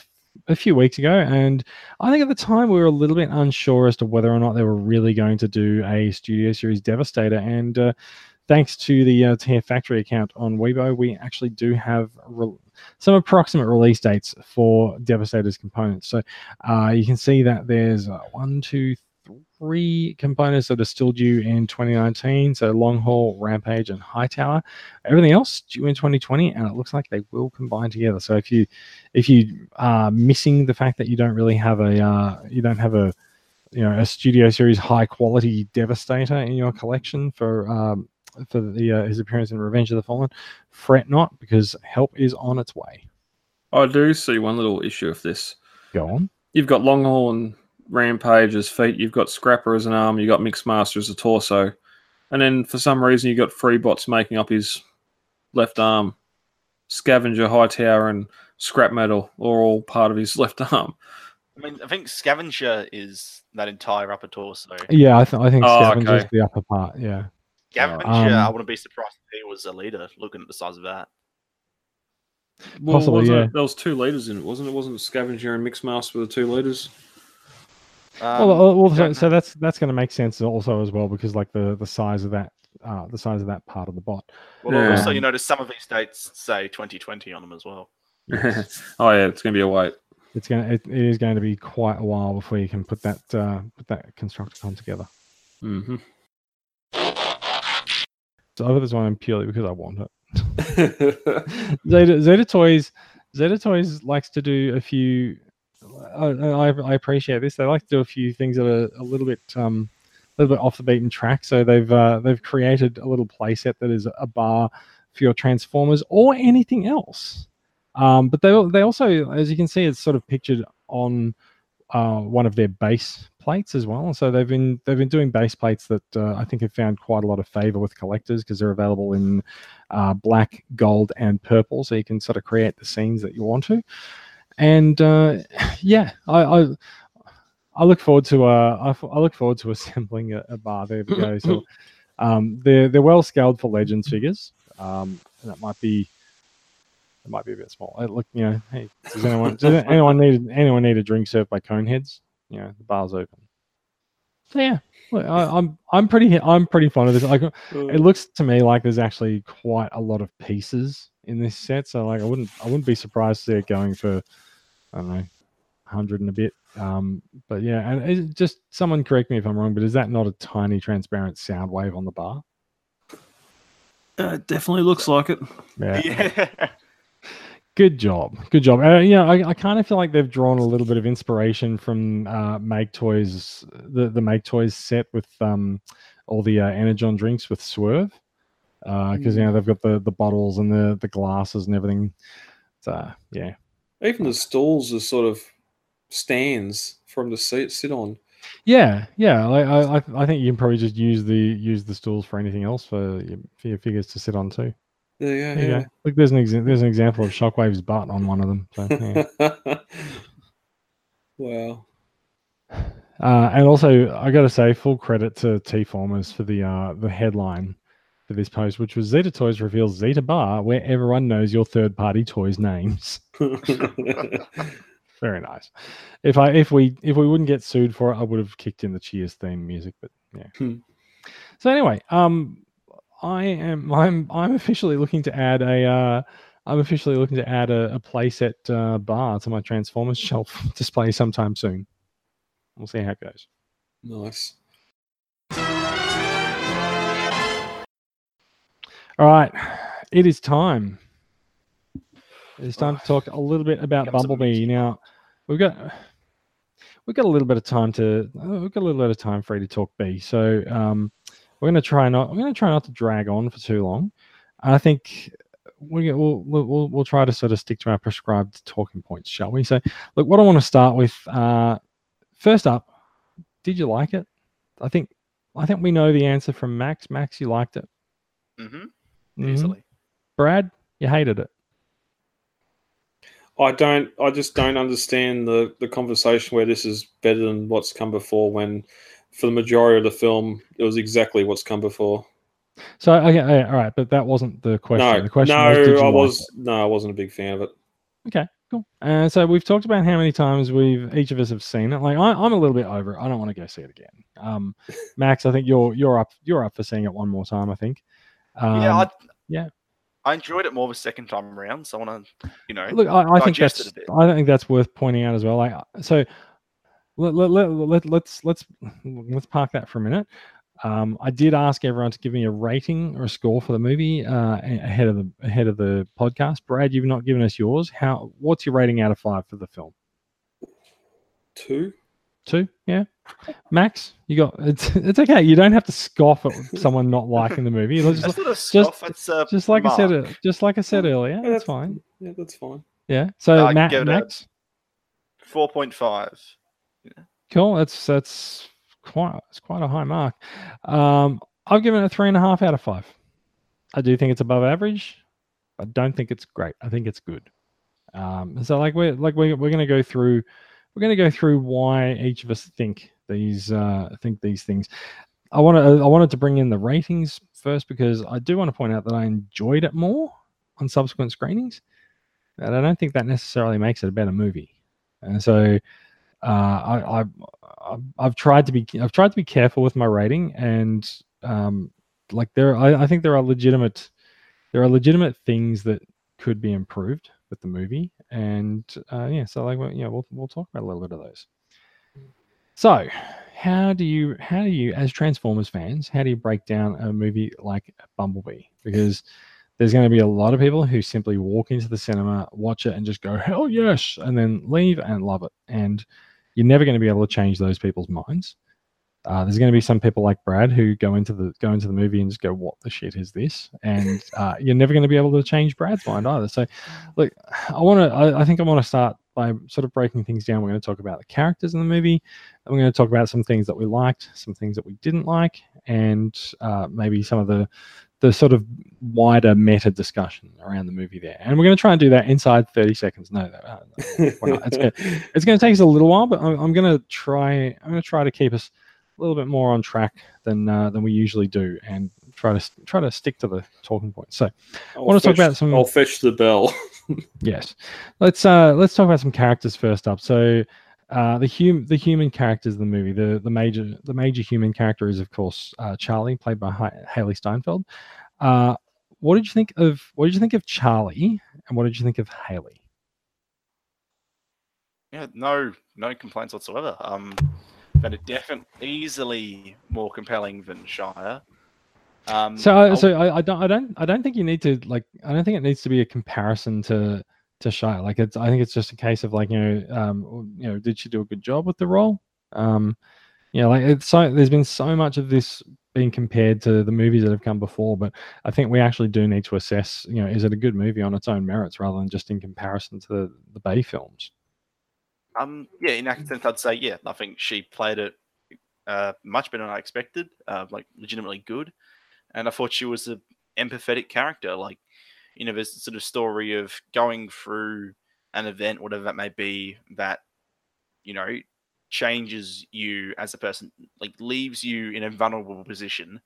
a, few weeks ago, and I think at the time we were a little bit unsure as to whether or not they were really going to do a Studio Series Devastator. And uh, thanks to the uh, Factory account on Weibo, we actually do have re- some approximate release dates for Devastator's components. So uh, you can see that there's uh, one, two, three components that are still due in 2019. So Long Haul, Rampage, and Hightower. Everything else due in 2020, and it looks like they will combine together. So if you if you are missing the fact that you don't really have a uh, you don't have a you know a Studio Series high quality Devastator in your collection for um, for the uh, his appearance in Revenge of the Fallen, fret not because help is on its way. I do see one little issue of this. Go on. You've got Longhorn Rampage as feet. You've got Scrapper as an arm. You've got Mixmaster as a torso. And then for some reason, you've got Freebots making up his left arm. Scavenger, Hightower, and Scrap Metal are all part of his left arm. I mean, I think Scavenger is that entire upper torso. Yeah, I, th- I think Oh, Scavenger's okay. the upper part. Yeah. Scavenger, Um, I wouldn't be surprised if he was a leader looking at the size of that. Well, Possibly, wasn't yeah. it- There was two leaders in it, wasn't it? Wasn't Scavenger and Mixmaster were the two leaders? Um, well, uh, well so, so that's that's going to make sense also as well because like the the size of that uh, the size of that part of the bot. well, yeah. also you notice some of these dates say 2020 on them as well. oh yeah, it's gonna be a wait. It's going to it, it is going to be quite a while before you can put that uh, put that Constructicon together. hmm So I put this one in purely because I want it. Zeta, Zeta Toys, Zeta Toys likes to do a few. I, I, I appreciate this. They like to do a few things that are a little bit, um, a little bit off the beaten track. So they've uh, they've created a little playset that is a bar for your Transformers or anything else. Um, but they they also, as you can see, it's sort of pictured on uh, one of their base plates as well. So they've been they've been doing base plates that uh, I think have found quite a lot of favor with collectors because they're available in uh, black, gold, and purple. So you can sort of create the scenes that you want to. And uh, yeah, I, I I look forward to uh, I, f- I look forward to assembling a, a bar. There we go. So um, they're they're well scaled for Legends figures. Um, and that might be it might be a bit small. Uh, Look, you know, hey, does anyone does anyone need anyone need a drink served by Coneheads? You know, the bar's open. So yeah, look, I, I'm I'm pretty I'm pretty fond of this. Like, it looks to me like there's actually quite a lot of pieces in this set. So like, I wouldn't I wouldn't be surprised to see it going for I don't know, hundred and a bit. Um, but yeah, and it, just someone correct me if I'm wrong, but is that not a tiny transparent Soundwave on the bar? Uh, it definitely looks like it. Yeah. Yeah. Good job. Good job. Uh, yeah, I, I kind of feel like they've drawn a little bit of inspiration from uh, Make Toys, the, the Make Toys set with um, all the uh, Energon drinks with Swerve. Because, you know, they've got the, the bottles and the, the glasses and everything. So, yeah. Even the stalls are sort of stands for them to sit, sit on. Yeah, yeah. I, I, I think you can probably just use the use the stools for anything else for your, for your figures to sit on too. Yeah, There yeah, you go. Look, there's an exa- there's an example of Shockwave's butt on one of them. So, yeah. wow. Uh, and also, I got to say, full credit to TFormers for the uh, the headline for this post, which was Zeta Toys reveals Zeta Bar, where everyone knows your third party toys names. Very nice. If I if we if we wouldn't get sued for it, I would have kicked in the Cheers theme music. But yeah. Hmm. So anyway, um, I am I'm I'm officially looking to add a uh, I'm officially looking to add a, a playset uh, bar to my Transformers shelf display sometime soon. We'll see how it goes. nice. All right, it is time. It's time to talk a little bit about Bumblebee. Now, we've got we've got a little bit of time to we've got a little bit of time for you to talk B. So um, we're going to try not we're going to try not to drag on for too long. I think we, we'll, we'll we'll we'll try to sort of stick to our prescribed talking points, shall we? So, look, what I want to start with uh, first up, did you like it? I think I think we know the answer from Max. Max, you liked it. hmm Mhm. Easily. Brad, you hated it. I don't. I just don't understand the the conversation where this is better than what's come before. When for the majority of the film, it was exactly what's come before. So okay, okay, all right, but that wasn't the question. no, the question no, was, I like was it? no, I wasn't a big fan of it. okay, cool. And so we've talked about how many times we've each of us have seen it. Like I, I'm a little bit over it. I don't want to go see it again. Um, Max, I think you're you're up you're up for seeing it one more time. I think. Um, yeah, I, yeah. I enjoyed it more the second time around. So I want to, you know, Look, I, I think digest that's it a bit. I think that's worth pointing out as well. Like so, let, let, let, let, let's let's let's park that for a minute. Um, I did ask everyone to give me a rating or a score for the movie uh, ahead of the ahead of the podcast. Brad, you've not given us yours. How? What's your rating out of five for the film? Two. Two? Yeah. Max, you got it's it's okay. You don't have to scoff at someone not liking the movie. Let's that's Just, not a scoff. it's a just like I said, uh, just like I said earlier. Yeah, That's fine. Yeah, that's fine. Yeah. So I'd Matt, give it a- Max, four point five. Yeah. Cool. That's that's quite it's quite a high mark. Um, I've given it a three and a half out of five. I do think it's above average. I don't think it's great. I think it's good. Um, so like we're like we're, we're going to go through we're going to go through why each of us think these uh, think these things. I want to I wanted to bring in the ratings first because I do want to point out that I enjoyed it more on subsequent screenings, and I don't think that necessarily makes it a better movie. And so uh, I, I I've, I've tried to be I've tried to be careful with my rating and um, like there I, I think there are legitimate there are legitimate things that could be improved with the movie and uh, yeah so like well, yeah we'll, we'll talk about a little bit of those. So how do you how do you as transformers fans how do you break down a movie like bumblebee? Because there's going to be a lot of people who simply walk into the cinema watch it and just go hell yes and then leave and love it. And you're never going to be able to change those people's minds uh, there's going to be some people like Brad who go into the go into the movie and just go, "What the shit is this?" And uh, you're never going to be able to change Brad's mind either. So, look, I want to. I, I, think I want to start by sort of breaking things down. We're going to talk about the characters in the movie, and we're going to talk about some things that we liked, some things that we didn't like, and uh, maybe some of the the sort of wider meta discussion around the movie there. And we're going to try and do that inside 30 seconds. No, no it's, going to, it's going to take us a little while, but I'm, I'm going to try. I'm going to try to keep us a little bit more on track than uh, than we usually do, and try to try to stick to the talking points. So, I'll I want to talk about some. I'll fetch the bell. Yes, let's uh let's talk about some characters first up. So, uh, the hum the human characters in the movie, the the major the major human character is of course uh, Charlie, played by ha- Hailee Steinfeld. Uh, what did you think of what did you think of Charlie, and what did you think of Haley? Yeah, no, no complaints whatsoever. Um, but it definitely easily more compelling than Shia. Um, So, I'll- so I, I don't, I don't, I don't think you need to like. I don't think it needs to be a comparison to to Shia. Like, it's. I think it's just a case of like, you know, um, you know, did she do a good job with the role? Um, you know, like it's so. There's been so much of this being compared to the movies that have come before, but I think we actually do need to assess. You know, is it a good movie on its own merits rather than just in comparison to the, the Bay films? Um, yeah, in that sense, I'd say yeah. I think she played it uh, much better than I expected. Uh, like legitimately good, and I thought she was an empathetic character. Like, you know, this sort of story of going through an event, whatever that may be, that you know changes you as a person, like leaves you in a vulnerable position,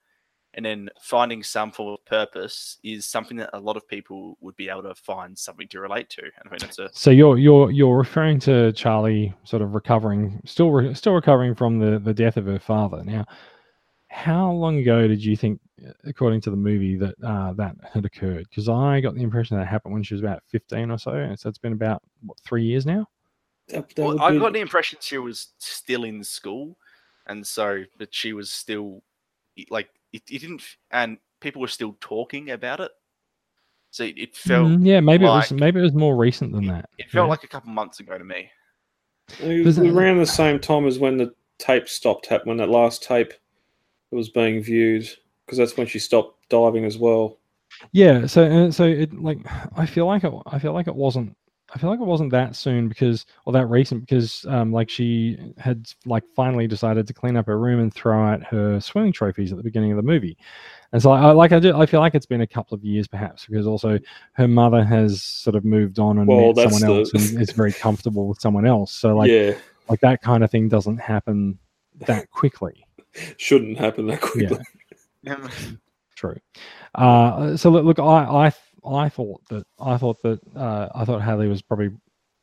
and then finding some form of purpose is something that a lot of people would be able to find something to relate to. I think that's a So you're you're you're referring to Charlie sort of recovering, still re- still recovering from the the death of her father. Now, how long ago did you think, according to the movie, that uh, that had occurred? Because I got the impression that happened when she was about fifteen or so, and so it's been about what three years now. That- that Well, would I be- got the impression she was still in school, and so that she was still like it, it didn't, and people were still talking about it. So it, it felt Mm, yeah, maybe it was maybe it was more recent than it, that. it felt yeah. like a couple months ago to me. It was around the same time as when the tape stopped happening, when that last tape was being viewed, because that's when she stopped diving as well. Yeah, so uh, so it like I feel like it I feel like it wasn't I feel like it wasn't that soon because or that recent because um like she had like finally decided to clean up her room and throw out her swimming trophies at the beginning of the movie. And so I like I do I feel like it's been a couple of years perhaps because also her mother has sort of moved on and Well, met that's someone the- else and is very comfortable with someone else. So like yeah, like that kind of thing doesn't happen that quickly. shouldn't happen that quickly. Yeah. True. Uh, so look, look, I, I, I thought that I thought that uh, I thought Hailee was probably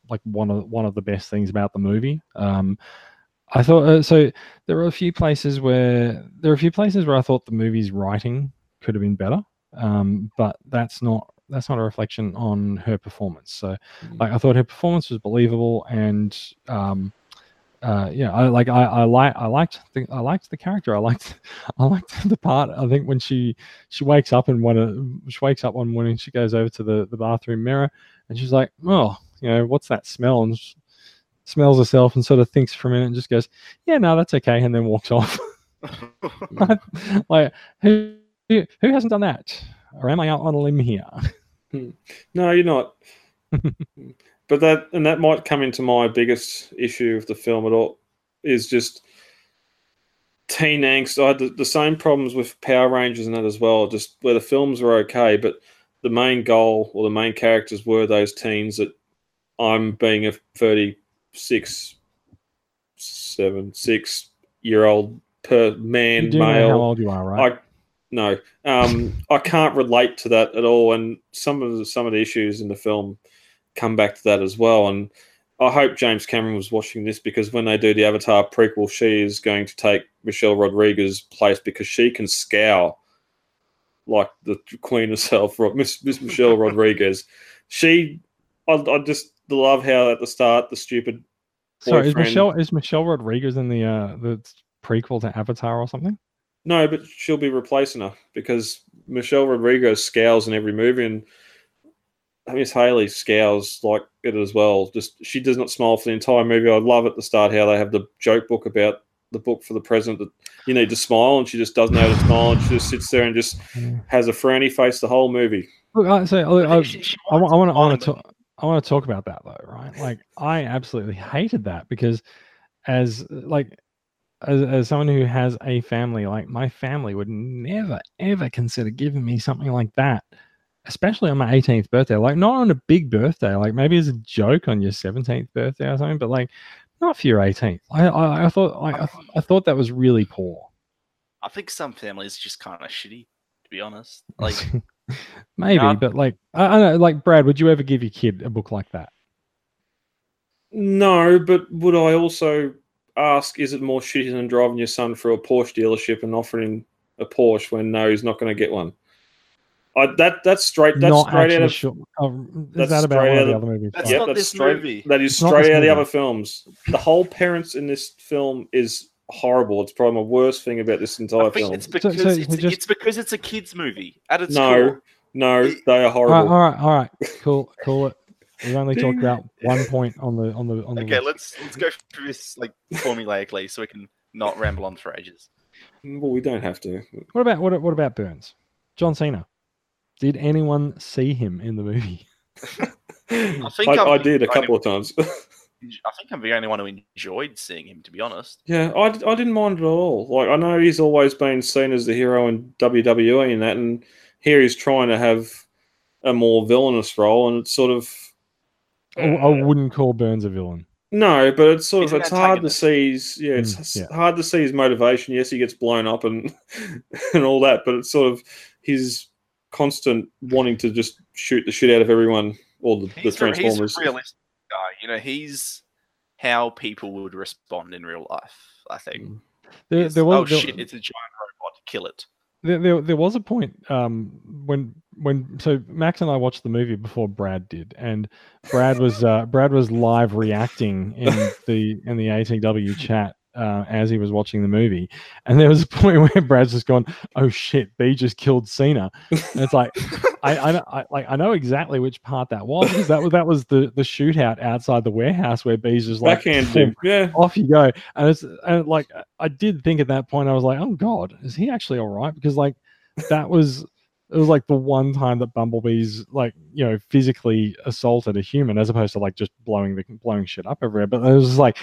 like one of one of the best things about the movie. Um, I thought uh, so. There are a few places where there are a few places where I thought the movie's writing could have been better, um, but that's not that's not a reflection on her performance. So, like, I thought her performance was believable, and um, uh, yeah, I like I, I like I liked the I liked the character. I liked I liked the part. I think when she she wakes up and one she wakes up one morning, she goes over to the the bathroom mirror, and she's like, oh, you know, what's that smell? And s- smells herself and sort of thinks for a minute and just goes, yeah, no, that's okay, and then walks off. like who who who hasn't done that? Or am I out on a limb here? No, you're not. But that and that might come into my biggest issue of the film at all is just teen angst. I had the, the same problems with Power Rangers and that as well. Just where the films were okay, but the main goal or the main characters were those teens that I'm being a 36, seven, six year old per man You do know how male. old you are, right? I no, um, I can't relate to that at all, and some of the, some of the issues in the film come back to that as well. And I hope James Cameron was watching this because when they do the Avatar prequel, she is going to take Michelle Rodriguez's place because she can scowl like the Queen herself, Miss, Miss Michelle Rodriguez. She, I, I just love how at the start the stupid Sorry, is Michelle is Michelle Rodriguez in the uh the prequel to Avatar or something? No, but she'll be replacing her because Michelle Rodriguez scowls in every movie, and Miss Hailee scowls like it as well. Just she does not smile for the entire movie. I love at the start how they have the joke book about the book for the president that you need to smile, and she just doesn't know how to smile, and she just sits there and just has a frowny face the whole movie. Look, I, so, look, I I, think she- she I, want to, I want to talk. I want to talk about that though, right? Like, I absolutely hated that because, as like, as, as someone who has a family, like my family would never ever consider giving me something like that, especially on my 18th birthday. Like, not on a big birthday, like maybe as a joke on your 17th birthday or something, but like, not for your 18th. I, I, I thought, like, I, th- I thought that was really poor. I think some families just kind of shitty, to be honest. Like, maybe, Yeah. but like, I, I don't know, like Brad, would you ever give your kid a book like that? No, but would I also ask, is it more shitty than driving your son through a Porsche dealership and offering him a Porsche when no, he's not going to get one? I, that that's straight. That's not straight out of sure. Oh, is that's that about straight one of the other movies? That's Right. not that's this straight, movie. That is It's straight this out of the other films. The whole parents in this film is horrible. It's probably my worst thing about this entire I think film. it's because so it's, just- it's because it's a kids movie at its No, core. no, It- they are all right, horrible. all right, all right. Cool, cool it. We've only talked about one point on the on the on the Okay, list. let's let's go through this like formulaically so we can not ramble on for ages. Well, we don't have to. What about what what about Burns? John Cena. Did anyone see him in the movie? I, think I, I'm- did a couple of times. I think I'm the only one who enjoyed seeing him, to be honest. yeah, I, I didn't mind it at all. Like I know he's always been seen as the hero in WWE and that, and here he's trying to have a more villainous role, and it's sort of I, I wouldn't call Burns a villain. No, but it's sort He's of it's hard to see. His, yeah, it's Mm, yeah. hard to see his motivation. Yes, he gets blown up and and all that, but it's sort of his constant wanting to just shoot the shit out of everyone or the, the He's, a- he's Transformers. a realistic guy. You know, he's how people would respond in real life. I think. Mm. There, It's, there was oh there, shit! It's a giant robot. Kill it. there, there, there was a point um, when when so Max and I watched the movie before Brad did, and Brad was uh, Brad was live reacting in the in the ATW chat uh, as he was watching the movie, and there was a point where Brad's just gone, "Oh shit, B just killed Cena," and it's like. I, I, know- I like I know exactly which part that was. Because that was that was the the shootout outside the warehouse where B's just like Backhand Yeah. off you go. And it's and like i did think at that point i was like oh god is he actually all right? Because like that was it was like the one time that bumblebee's like you know physically assaulted a human as opposed to like just blowing the blowing shit up everywhere. But it was like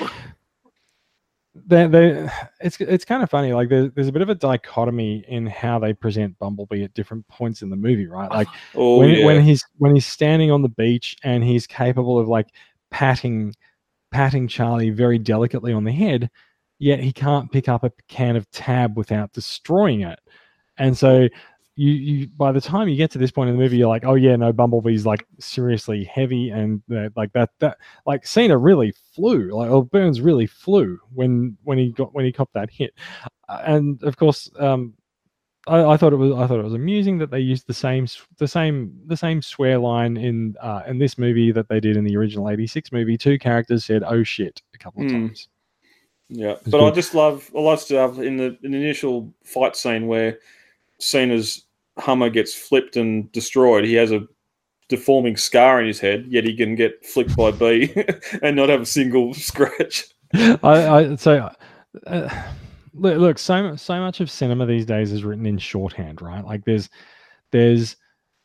they they it's it's kind of funny like there's, there's a bit of a dichotomy in how they present bumblebee at different points in the movie right like Oh when, yeah. when he's when he's standing on the beach and he's capable of like patting patting Charlie very delicately on the head, yet he can't pick up a can of tab without destroying it. And so you you by the time you get to this point in the movie, you're like, oh yeah, no, Bumblebee's like seriously heavy and uh, like that that like Cena really flew, like or Burns really flew when when he got when he copped that hit. Uh, and of course, um, I, I thought it was I thought it was amusing that they used the same the same the same swear line in uh, in this movie that they did in the original '86 movie. Two characters said "oh shit" a couple of Hmm. times. Yeah, but I just love I love to have in the, in the initial fight scene where Cena's Hummer gets flipped and destroyed. He has a deforming scar in his head, yet he can get flicked by B and not have a single scratch. I, I so uh, look, look so so much of cinema these days is written in shorthand, right? Like there's there's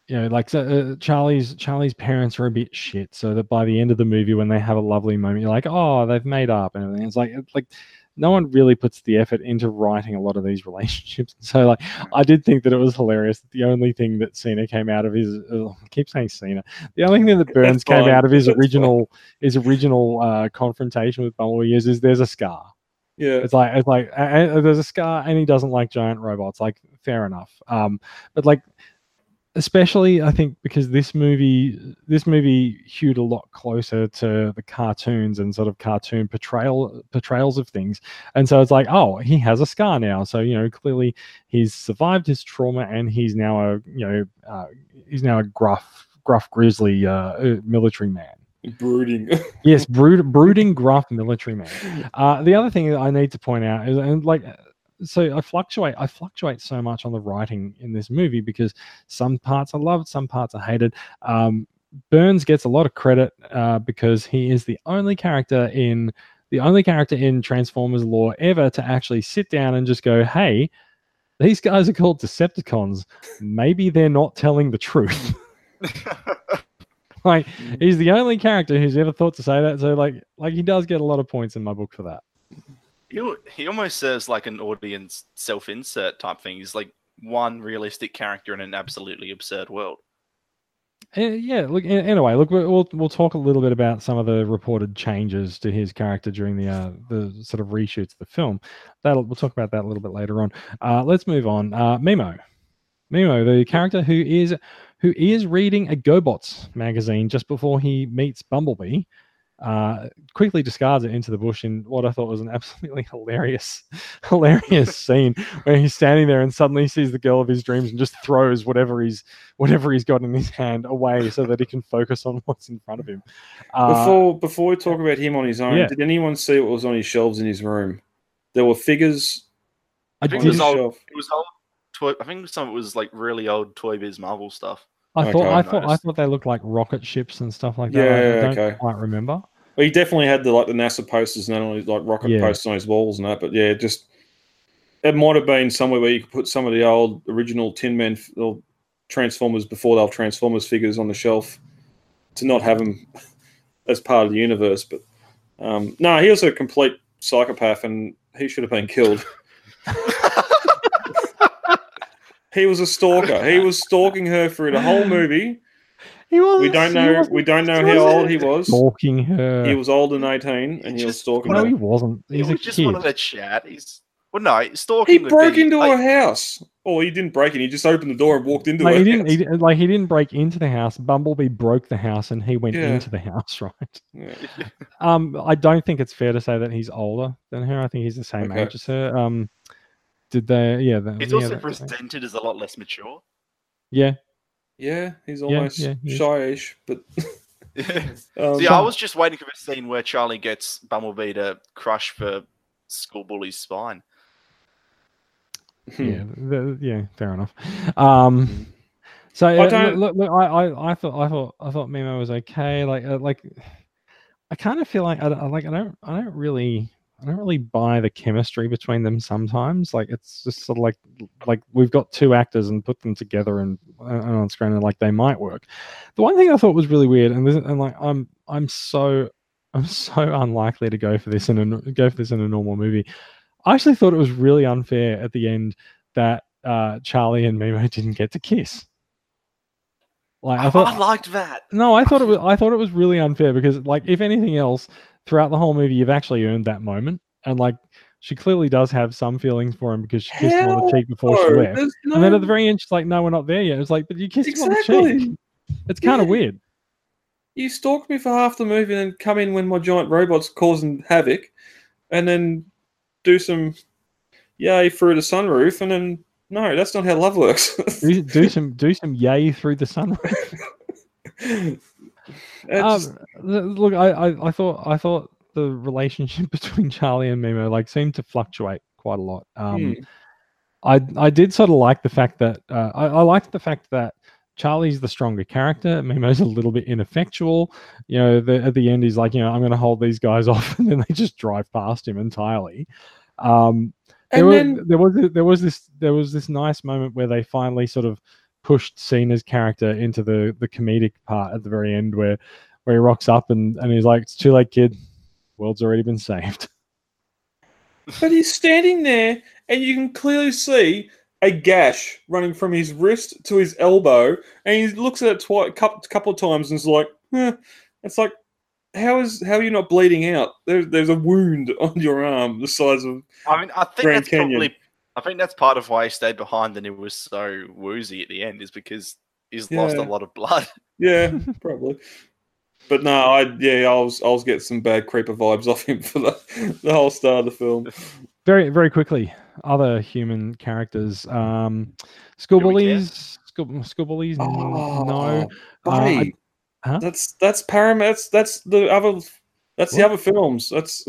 you know, like uh, Charlie's Charlie's parents are a bit shit, so that by the end of the movie, when they have a lovely moment, you're like, oh, they've made up and everything. It's like it's like no one really puts the effort into writing a lot of these relationships. So like, I did think that it was hilarious. That the only thing that Cena came out of his, uh, I keep saying Cena, the only thing that Burns came fine. out of his That's original his original uh, confrontation with Bumblebee is, is there's a scar. Yeah. It's like it's like uh, uh, there's a scar, and he doesn't like giant robots. Like fair enough. Um, but like especially I think because this movie this movie hewed a lot closer to the cartoons and sort of cartoon portrayal portrayals of things, and so it's like oh he has a scar now, so you know clearly he's survived his trauma and he's now a you know uh, he's now a gruff gruff grizzly uh, military man. Brooding. Yes, brood, brooding, gruff military man. Uh, the other thing that I need to point out is, and like, so I fluctuate. I fluctuate so much on the writing in this movie because some parts I loved, some parts I hated. Um, Burns gets a lot of credit uh, because he is the only character in the only character in Transformers lore ever to actually sit down and just go, "Hey, these guys are called Decepticons. Maybe they're not telling the truth." like he's the only character who's ever thought to say that. So like like he does get a lot of points in my book for that. He, he almost serves like an audience self-insert type thing. He's like one realistic character in an absolutely absurd world. Uh, yeah, look. Anyway, look, we- we'll we'll talk a little bit about some of the reported changes to his character during the uh, the sort of reshoots of the film. That'll we'll talk about that a little bit later on. Uh, let's move on. Uh, Memo, Memo, the character who is who is reading a GoBots magazine just before he meets Bumblebee, uh, quickly discards it into the bush in what I thought was an absolutely hilarious, hilarious scene where he's standing there and suddenly sees the girl of his dreams and just throws whatever he's whatever he's got in his hand away so that he can focus on what's in front of him. Uh, Before before we talk about him on his own, yeah. did anyone see what was on his shelves in his room? There were figures I, I think it was old- It was old toy. I think some of it was like really old Toy Biz Marvel stuff. I thought Okay. I thought I thought they looked like rocket ships and stuff like that. I- Yeah, I don't okay. quite remember. Well, he definitely had the like the NASA posters and then only like rocket Yeah. posters on his walls and that. But yeah, just it might have been somewhere where you could put some of the old original Tin Men f- or Transformers before they were Transformers figures on the shelf to not have them as part of the universe. But um, no, he was a complete psychopath and he should have been killed. he was a stalker. He was stalking her through the whole movie. He was. We don't know. We don't know how old he was. Stalking her. He was older than eighteen, and he was Just- stalking no, her. he wasn't. He He's a was just kid. wanted to chat. He's well, no, stalking. He broke be, into like, a house. Oh, he didn't break in. He just opened the door and walked into Like it. he didn't, he like he didn't break into the house. Bumblebee broke the house, and he went Yeah. into the house. Right. Yeah. Um, I don't think it's fair to say that he's older than her. I think he's the same Okay. age as her. Um, did they? Yeah. The, He's yeah, also that- presented as a lot less mature. Yeah. Yeah, he's almost yeah, yeah. shy-ish, but um, See, I was just waiting for the scene where Charlie gets Bumblebee to crush for school bully's spine. hmm. yeah, the, yeah, fair enough. Um, so I uh, don't- look, look, I, I, I thought, I thought, I thought Memo was okay. Like, uh, like, I kind of feel like I, I like, I don't, I don't really, I don't really buy the chemistry between them. Sometimes, like, it's just sort of like, like we've got two actors and put them together and, and on screen and like they might work. The one thing I thought was really weird, and this, and like, I'm, I'm so, I'm so unlikely to go for this in a go for this in a normal movie. I actually thought it was really unfair at the end that uh, Charlie and Memo didn't get to kiss. Like I I, thought, liked that. no, I thought it was. I thought it was really unfair because, like, if anything else, throughout the whole movie, you've actually earned that moment, and like, she clearly does have some feelings for him because she kissed him on the cheek before she left. there's And then at the very end, she's like, "No, we're not there yet." It's like, but you kissed him on the cheek. It's kind of Yeah. weird. You stalked me for half the movie and then come in when my giant robot's causing havoc, and then do some yay through the sunroof, and then no, that's not how love works. Do, do some do some yay through the sunroof. Um, look, I, I, I thought I thought the relationship between Charlie and Memo like seemed to fluctuate quite a lot. Um, hmm. I I did sort of like the fact that uh, I, I liked the fact that Charlie's the stronger character. Memo's a little bit ineffectual. You know, the, at the end he's like, you know, I'm going to hold these guys off, and then they just drive past him entirely. Um, there and was then there was there was this there was this nice moment where they finally sort of pushed Cena's character into the the comedic part at the very end where where he rocks up and and he's like, "It's too late, kid. World's already been saved." But he's standing there, and you can clearly see a gash running from his wrist to his elbow, and he looks at it twice, couple, couple of times, and is like, eh. "It's like, how is how are you not bleeding out? There's there's a wound on your arm the size of I mean, I think Grand that's Canyon. probably. I think that's part of why he stayed behind and it was so woozy at the end is because he's lost a lot of blood. yeah, probably." But no, I yeah, I was I was getting some bad creeper vibes off him for the the whole start of the film. very very quickly, other human characters. Um, school Do bullies. School, school bullies. Oh, no. buddy, Uh, I- huh? that's that's Paramount. That's that's the other. That's the other films. That's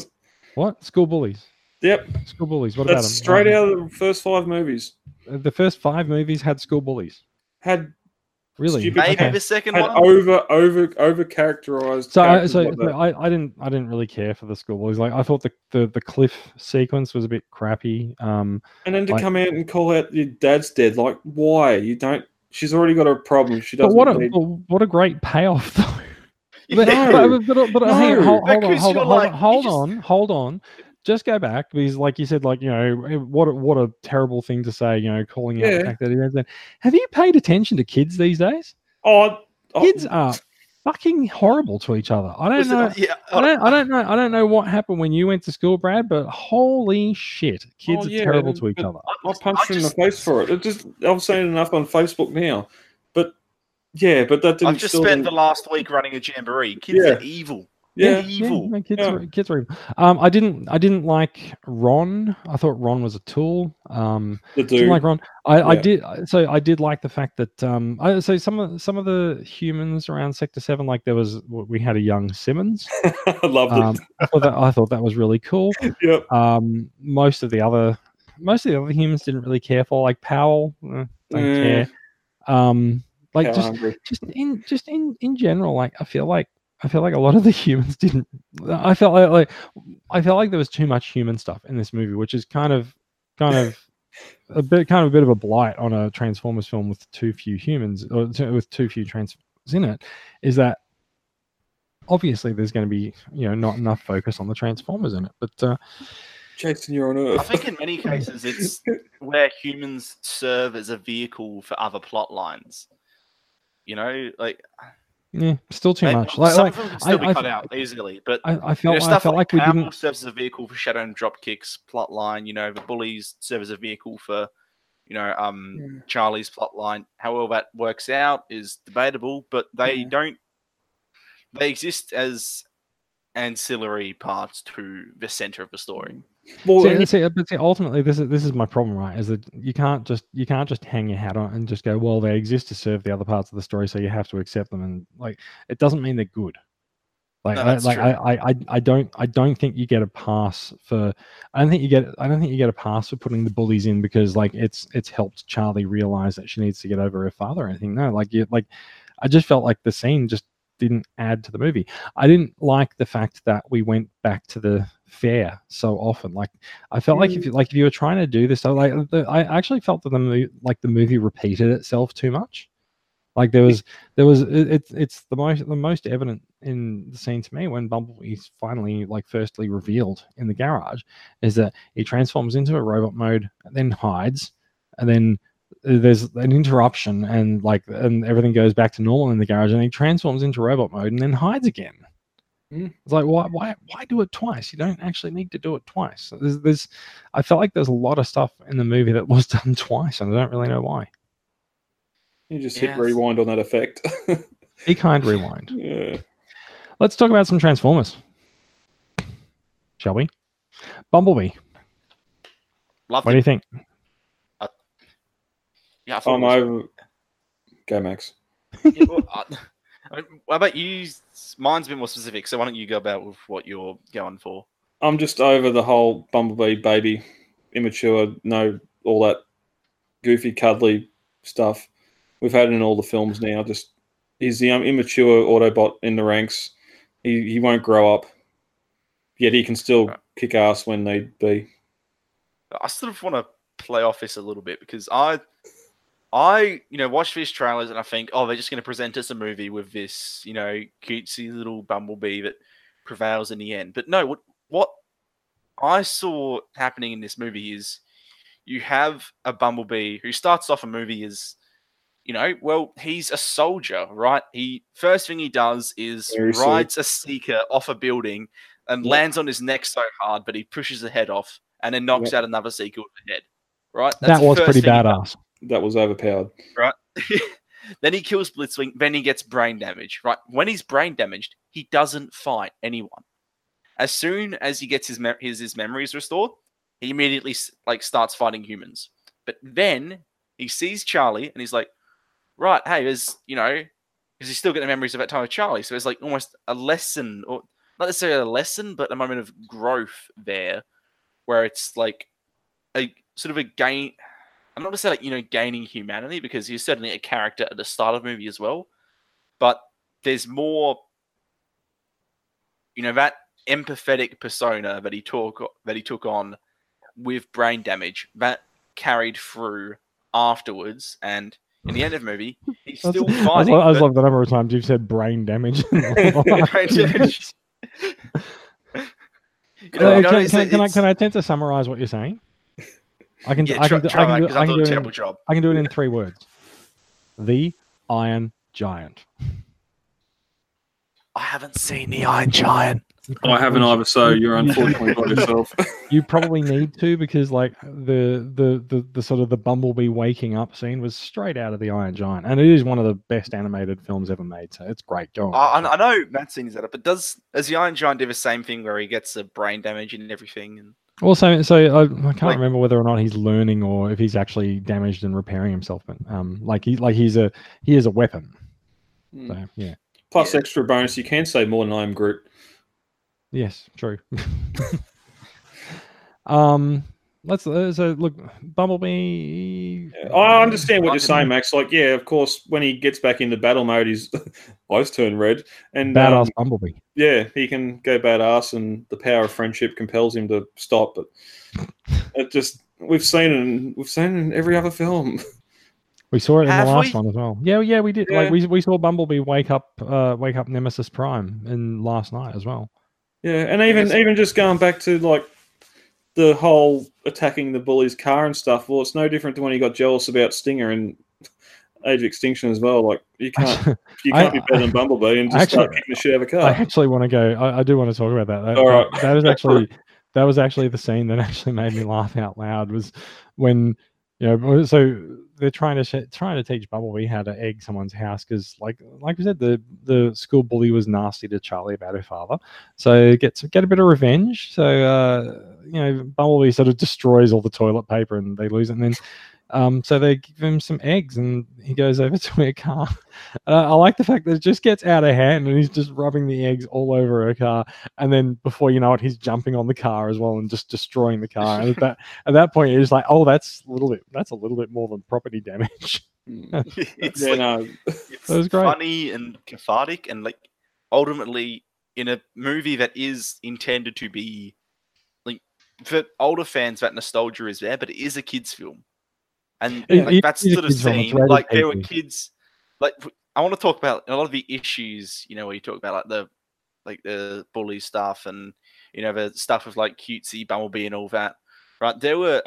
What? School bullies. yep. School bullies. What about them? straight Um, out of the first five movies. The first five movies had school bullies. Had Really? Stupid- Maybe Okay. the second had one. over over over characterized. So, I, so so I, I didn't I didn't really care for the school bullies. Like I thought the, the, the cliff sequence was a bit crappy. Um, and then to like- come out and call out your dad's dead, like why? You don't. She's already got a problem. She doesn't. But what a need, what a great payoff though. Yeah. But, but, but, but hang hold, hold on, hold you're on, hold like- on, hold just- on, hold on. Just go back because, like you said, like you know, eh, what a, what a terrible thing to say. You know, calling out the fact that he has that. Have you paid attention to kids these days? oh, oh, Kids are fucking horrible to each other. I don't Was it- know. yeah, I don't, I uh, don't know. I don't know what happened when you went to school, Brad. But holy shit, kids Oh, are terrible to each other. I punched her in the face for it. It just I'm saying enough on Facebook now, but yeah, but that didn't. I've just spent the didn't- last week running a jamboree. Kids Yeah. are evil. Yeah. evil. no, kids, Yeah. Are, kids are evil. Um, I didn't. I didn't like Ron. I thought Ron was a tool. Um, the didn't like Ron. I, I did. So I did like the fact that. Um, I, so some of some of the humans around Sector Seven, like there was, we had a young Simmons. I loved Um, I thought that I thought that was really cool. Yep. Um, most of the other, most of the other humans didn't really care for, like Powell. eh, don't Eh, care. Um, like just hungry. just in just in in general like i feel like i feel like a lot of the humans didn't i felt like, like i felt like there was too much human stuff in this movie which is kind of kind of a bit kind of a bit of a blight on a transformers film with too few humans or t- with too few transformers in it is that obviously there's going to be you know not enough focus on the transformers in it but uh Jason, you're on I think in many cases it's where humans serve as a vehicle for other plot lines. You know, like yeah still too maybe- much like, some like of them can still I- be I cut f- out easily, but I, I you know, felt i stuff felt like, we Powell didn't serves as a vehicle for Shatter and Dropkick's plot line. You know, the bullies serve as a vehicle for, you know, um, Yeah. Charlie's plot line. How well that works out is debatable, but they Yeah. don't. They exist as ancillary parts to the center of the story. Well, see, see, uh, but see, ultimately, this is this is my problem, right? Is that you can't just you can't just hang your hat on and just go, well, they exist to serve the other parts of the story, so you have to accept them, and like it doesn't mean they're good. Like, No, I, like. I, I, I- I don't, I don't think you get a pass for. I don't think you get, I don't think you get a pass for putting the bullies in because like it's it's helped Charlie realize that she needs to get over her father or anything. No, like you, like I just felt like the scene just didn't add to the movie. I didn't like the fact that we went back to the fair so often. Like I felt like if mm. you like if you were trying to do this, so like the, I actually felt that the movie, like the movie repeated itself too much. Like there was there was it, it's it's the most the most evident in the scene to me when Bumblebee's finally like firstly revealed in the garage is that he transforms into a robot mode, then hides, and then there's an interruption and like and everything goes back to normal in the garage and he transforms into robot mode and then hides again. Mm. It's like why why why do it twice? You don't actually need to do it twice. There's, there's I felt like there's a lot of stuff in the movie that was done twice and I don't really know why. you just Yes. hit rewind on that effect. Be kind, rewind. yeah. Let's talk about some Transformers. Shall we? Bumblebee. Loved What do you it. think? Yeah, I thought I'm it was- over. Go, Max. Yeah, well, I, I mean, what about you? Mine's a bit more specific, so why don't you go about with what you're going for? I'm just over the whole Bumblebee baby, immature, no, all that goofy, cuddly stuff. We've had it in all the films now. Just he's the um, immature Autobot in the ranks. He he won't grow up, yet he can still Right. kick ass when need be. I sort of want to play off this a little bit because I, I, you know, watch these trailers and I think, oh, they're just going to present us a movie with this, you know, cutesy little bumblebee that prevails in the end. But no, what what I saw happening in this movie is you have a bumblebee who starts off a movie as, you know, well, he's a soldier, right? He first thing he does is rides a seeker off a building and lands on his neck so hard, but he pushes the head off and then knocks out another seeker with the head. Right? that was pretty badass. That was overpowered. right? then he kills Blitzwing. Then he gets brain damage. Right? When he's brain damaged, he doesn't fight anyone. As soon as he gets his mem- his, his memories restored, he immediately like starts fighting humans. But then he sees Charlie and he's like, right, hey, there's you know, because he's still getting memories of that time with Charlie. So it's like almost a lesson, or not necessarily a lesson, but a moment of growth there, where it's like a sort of a gain. I'm not going to say like you know gaining humanity because he's certainly a character at the start of the movie as well, but there's more, you know, that empathetic persona that he took that he took on with brain damage that carried through afterwards, and in the end of the movie, he's still I fighting. I just but- love the number of times you've said brain damage. Brain damage. You know, Uh, can, can, can I can I attempt to summarize what you're saying? I can yeah, I try, can do, I can do, because I I can do a it in, terrible job. I can do it in three words. The Iron Giant. I haven't seen the Iron Giant. You I haven't either, so you- you're unfortunately by yourself. You probably need to because like the, the the the sort of the bumblebee waking up scene was straight out of the Iron Giant, and it is one of the best animated films ever made. So it's great. Go on. I, I know that scene is that but does does the Iron Giant do the same thing where he gets a brain damage and everything? And Also, so I, I can't Like- remember whether or not he's learning or if he's actually damaged and repairing himself. But um, like he like he's a he is a weapon. Hmm. So yeah, Plus Yeah. extra bonus, you can say more than I am Groot. yes, true. um, let's uh, so look, Bumblebee. I understand what you're saying, Max. Like, yeah, of course, when he gets back into battle mode, his eyes turn red, and Badass um, Bumblebee. yeah, he can go badass, and the power of friendship compels him to stop. But it just we've seen it, in, we've seen it in every other film. We saw it in Have the last we? one as well. Yeah, yeah, we did. Like we we saw Bumblebee wake up, uh, wake up Nemesis Prime in Last Knight as well. Yeah, and even even just going back to like the whole attacking the bully's car and stuff. Well, it's no different to when he got jealous about Stinger and Age of Extinction as well. Like you can't you can't be better than Bumblebee and just start kicking the shit out of a car. I actually want to go. I, I do want to talk about that. That, All that- right. that was actually that was actually the scene that actually made me laugh out loud. Was when you know, so they're trying to trying to teach Bumblebee how to egg someone's house because, like, like we said, the the school bully was nasty to Charlie about her father. So get to get a bit of revenge. So uh, you know, Bumblebee sort of destroys all the toilet paper and they lose it. And then um, so they give him some eggs and he goes over to her car. Uh, I like the fact that it just gets out of hand and he's just rubbing the eggs all over her car. And then before you know it, he's jumping on the car as well and just destroying the car. And at that at that point, you're like, oh, that's a little bit that's a little bit more than property damage. it's yeah, like, no, it's That was great. funny and cathartic, and like ultimately in a movie that is intended to be like for older fans, that nostalgia is there, but it is a kids' film, and It- like, it that's is a sort of kids' seen like there were kids like I want to talk about a lot of the issues, you know, where you talk about like the like the bully stuff and you know the stuff with like cutesy Bumblebee and all that. Right, there were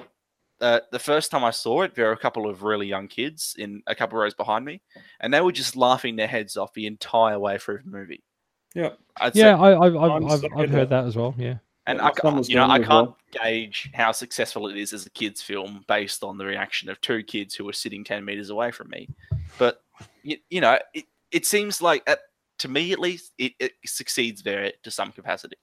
uh, the first time I saw it, there were a couple of really young kids in a couple rows behind me, and they were just laughing their heads off the entire way through the movie. Yeah. I'd say- Yeah, I, I've I've, I'm I've, I've heard that. that as well. Yeah. And I, my son you know, I can't well. gauge how successful it is as a kids' film based on the reaction of two kids who were sitting ten meters away from me. But you, you know, it, it seems like uh to me at least, it, it succeeds there to some capacity.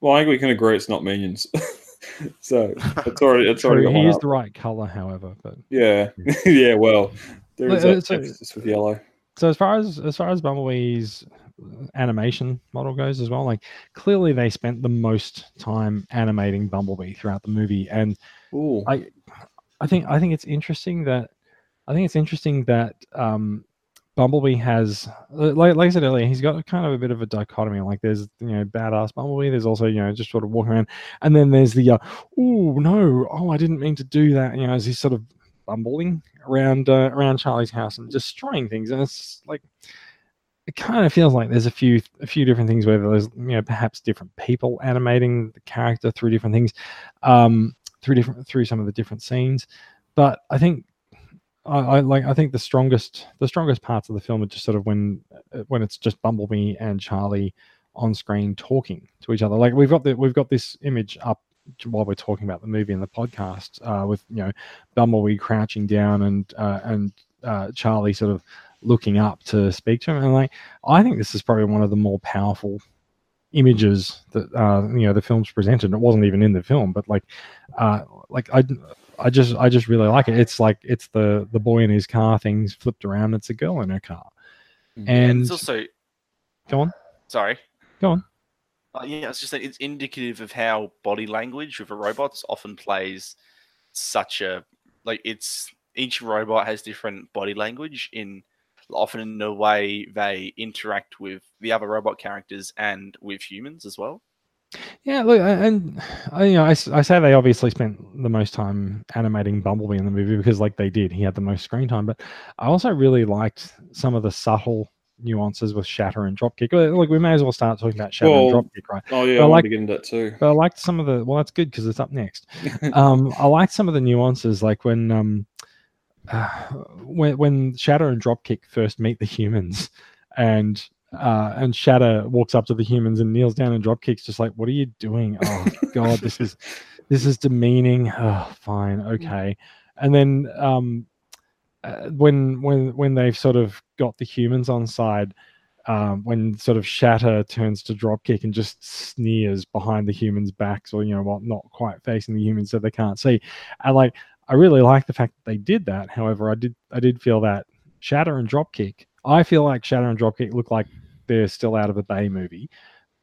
well, I think we can agree it's not Minions. so it's already it's already True, got he one is up. the right color, however. But Yeah, yeah. Well, there Well, is uh, so- emphasis with yellow. so as far as as far as Bumblebee's animation model goes as well, like clearly they spent the most time animating Bumblebee throughout the movie, and Ooh, I I think I think it's interesting that I think it's interesting that um Bumblebee has like, like I said earlier, he's got kind of a bit of a dichotomy. Like there's you know badass Bumblebee, there's also you know just sort of walking around, and then there's the uh, oh no, oh I didn't mean to do that. You know, as he's sort of bumbling around uh, around Charlie's house and destroying things, and it's like it kind of feels like there's a few a few different things where there's you know perhaps different people animating the character through different things, um, through different through some of the different scenes, but I think. I, I like. I think the strongest, the strongest parts of the film are just sort of when, uh, when it's just Bumblebee and Charlie on screen talking to each other. Like we've got the, we've got this image up while we're talking about the movie and the podcast uh, with you know Bumblebee crouching down and uh, and uh, Charlie sort of looking up to speak to him. And like I think this is probably one of the more powerful images that uh, you know the film's presented. It wasn't even in the film, but like uh, like I. I just I just really like it. It's like it's the the boy in his car things flipped around. It's a girl in her car, Mm. and it's also go on. sorry. Go on. Uh, yeah, it's just that it's indicative of how body language with a robot often plays such a like it's each robot has different body language in often in the way they interact with the other robot characters and with humans as well. Yeah, look, and I, you know, I say they obviously spent the most time animating Bumblebee in the movie because, like, they did. He had the most screen time, but I also really liked some of the subtle nuances with Shatter and Dropkick. Uh, Look, we may as well start talking about Shatter Well, and Dropkick, right? Oh yeah, But I I like- to get into that too. But I liked some of the. Well, that's good because it's up next. um, I liked some of the nuances, like when um, uh, when when Shatter and Dropkick first meet the humans, and uh, and Shatter walks up to the humans and kneels down and Dropkick's just like, "What are you doing? Oh God, this is this is demeaning." Oh, fine, okay. And then um, uh, when when when they've sort of got the humans on side. Um, when sort of Shatter turns to Dropkick and just sneers behind the humans' backs, or you know what, not quite facing the humans so they can't see. And like, I really like the fact that they did that. However, I did I did feel that Shatter and Dropkick. I feel like Shatter and Dropkick look like they're still out of a Bay movie,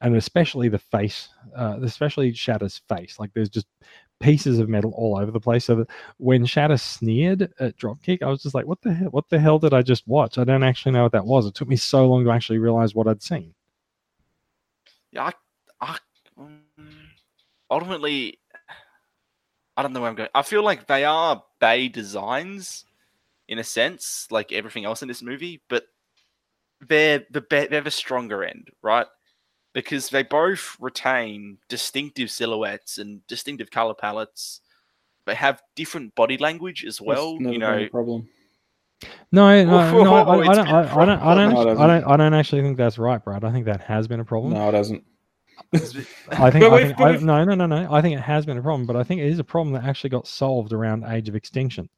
and especially the face, uh, especially Shatter's face. Like there's just pieces of metal all over the place. So that when Shatter sneered at Dropkick, I was just like, "What the hell? What the hell did I just watch? I don't actually know what that was. It took me so long to actually realize what I'd seen." Yeah, I, I mm, ultimately, I don't know where I'm going. I feel like they are Bay designs in a sense, like everything else in this movie, but they're the be- they're the stronger end, right? Because they both retain distinctive silhouettes and distinctive color palettes. They have different body language as well. That's never You been a know, problem. No, no, no, I, I, don't, I, I don't, I don't, actually, I hasn't. don't, I don't actually think that's right, Brad. I think that has been a problem. No, it doesn't. I think, I think I, no, no, no, no. I think it has been a problem, but I think it is a problem that actually got solved around Age of Extinction,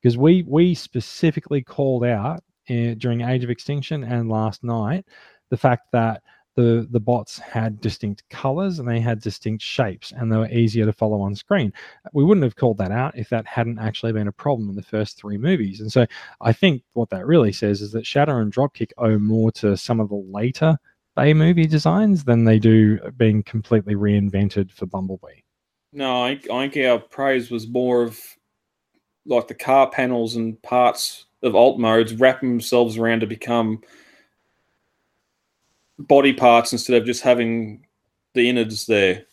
because we we specifically called out uh, during Age of Extinction and Last Knight the fact that the the bots had distinct colors and they had distinct shapes and they were easier to follow on screen. We wouldn't have called that out if that hadn't actually been a problem in the first three movies. And so I think what that really says is that Shatter and Dropkick owe more to some of the later Bay movie designs than they do being completely reinvented for Bumblebee. No, I, I think our praise was more of like the car panels and parts of alt modes wrapping themselves around to become body parts instead of just having the innards there.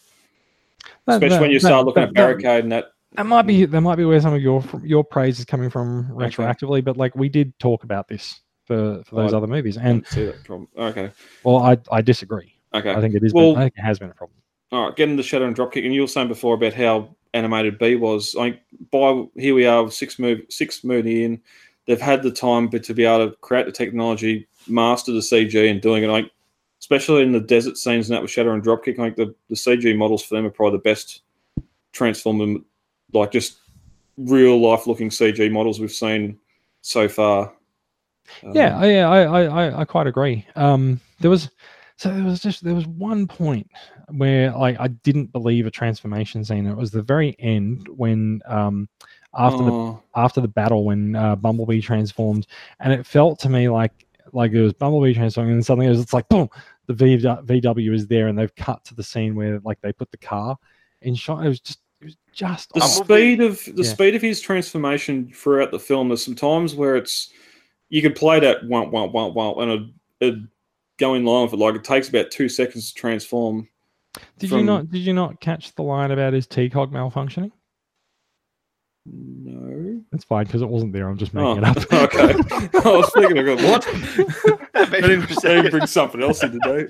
That- Especially that- when you that- start looking at barricade and that. That might be mm. that might be where some of your your praise is coming from Okay. retroactively, but like we did talk about this for for those Oh, other movies, and see that problem. Okay, well, I I disagree. okay. I think it is. Well- been, I think it has been a problem. All right, getting the Shatter and dropkick, and you were saying before about how animated B was. I by here we are, six move, six movie in. They've had the time but to be able to create the technology, master the CG, and doing it. Like especially in the desert scenes and that with Shatter and dropkick, like the the CG models for them are probably the best transformer, like just real life looking CG models we've seen so far. Yeah, Um, I- yeah, I, I, I, I quite agree. Um, there was, so there was just there was one point where like I didn't believe a transformation scene. It was the very end when um after the oh, after the battle when uh, Bumblebee transformed, and it felt to me like like it was Bumblebee transforming, and suddenly it was it's like boom, the v, VW is there, and they've cut to the scene where like they put the car in shot. It was just it was just the speed of the Yeah. speed of his transformation throughout the film. There's some times where it's you could play that one one one one and it it'd go in line with it. Like it takes about two seconds to transform. Did you not did you not catch the line about his T cog malfunctioning? No. It's fine because it wasn't there. I'm just making Oh, it up. okay. I was thinking, I go, what? I Maybe didn't, for didn't bring something else in today.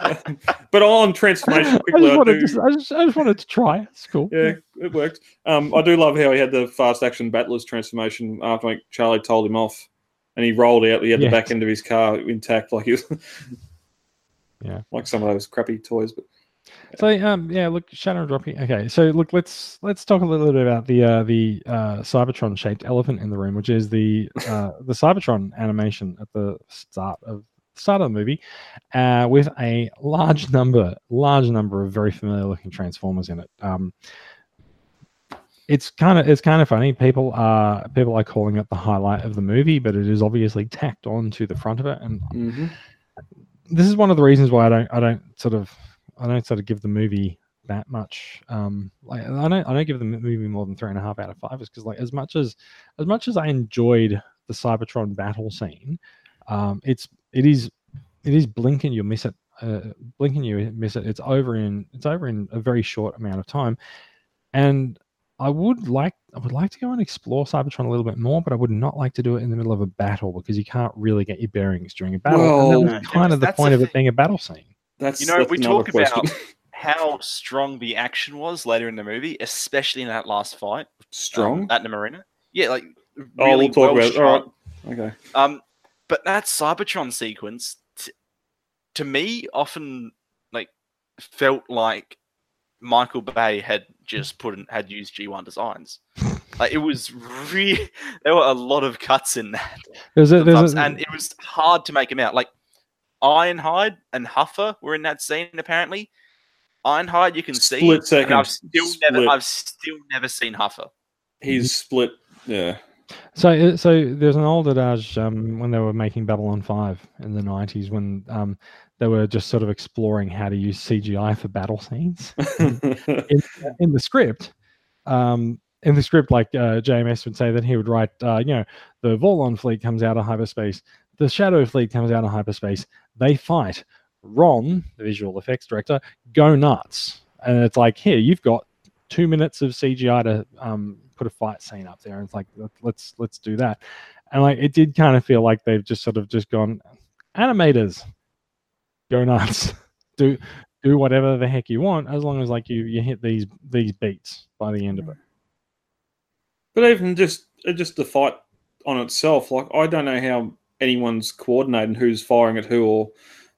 but on transformation, I quickly, just, I, do, to, I, just, I just wanted to try. It's cool. yeah, it worked. Um, I do love how he had the fast action battlers transformation after like, Charlie told him off, and he rolled out. He had Yes. the back end of his car intact, like he was, Yeah. like some of those crappy toys. But So um yeah, look, Shatter dropping. Okay, so look, let's let's talk a little bit about the uh, the uh, Cybertron shaped elephant in the room, which is the uh, the Cybertron animation at the start of start of the movie, uh, with a large number large number of very familiar looking transformers in it. Um, it's kind of it's kind of funny. People are people are calling it the highlight of the movie, but it is obviously tacked on to the front of it, and this is one of the reasons why I don't I don't sort of I don't sort of give the movie that much um like I don't I don't give the movie more than three and a half out of five is because like as much as as much as I enjoyed the Cybertron battle scene, um it's it is it is blink and you miss it uh, blink and you miss it it's over in it's over in a very short amount of time and I would like I would like to go and explore Cybertron a little bit more, but I would not like to do it in the middle of a battle because you can't really get your bearings during a battle. and Well, that was kind of the point of it being a battle scene. that's You know, that's we another talk about how strong the action was later in the movie, especially in that last fight. um, strong. at the marina. Yeah, like really oh, we'll talk well about it. All right. Okay. Um, but that Cybertron sequence, t- to me, often like felt like Michael Bay had just put in, had used G1 designs. Like it was really, there were a lot of cuts in that, There's a, there's sometimes, a, and it was hard to make them out. Like Ironhide and Huffer were in that scene apparently. Ironhide, you can see. Split and second. I've still never, I've still never seen Huffer. He's split. Yeah. So, uh, so there's an old adage um, when they were making Babylon Five in the '90s when um, they were just sort of exploring how to use CGI for battle scenes. in, in the script, um, in the script, like uh, JMS would say that he would write, uh, you know, the Vorlon fleet comes out of hyperspace, the Shadow fleet comes out of hyperspace, they fight. Ron, the visual effects director, go nuts, and it's like, here you've got two minutes of CGI to um, put a fight scene up there, and it's like, let- let's let's do that, and like it did kind of feel like they've just sort of just gone, animators, go nuts, do do whatever the heck you want as long as like you you hit these these beats by the end of it. But even just just the fight on itself, like I don't know how anyone's coordinating who's firing at who, or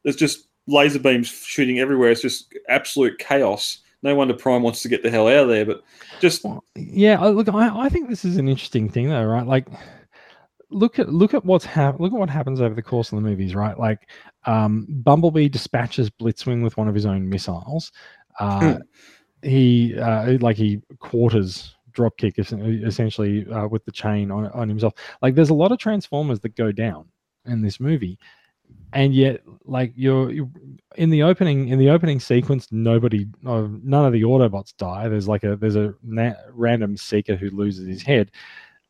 there's just laser beams shooting everywhere. It's just absolute chaos. No wonder Prime wants to get the hell out of there. But just Yeah, look, I, I think this is an interesting thing though, right? Like, look at look at what's hap- look at what happens over the course of the movies, right? Like, um, Bumblebee dispatches Blitzwing with one of his own missiles. Uh, he uh, like he quarters dropkick essentially uh, with the chain on on himself. Like, there's a lot of Transformers that go down in this movie, and yet, like you're, you're in the opening in the opening sequence, nobody, uh, none of the Autobots die. There's like a there's a na- random seeker who loses his head,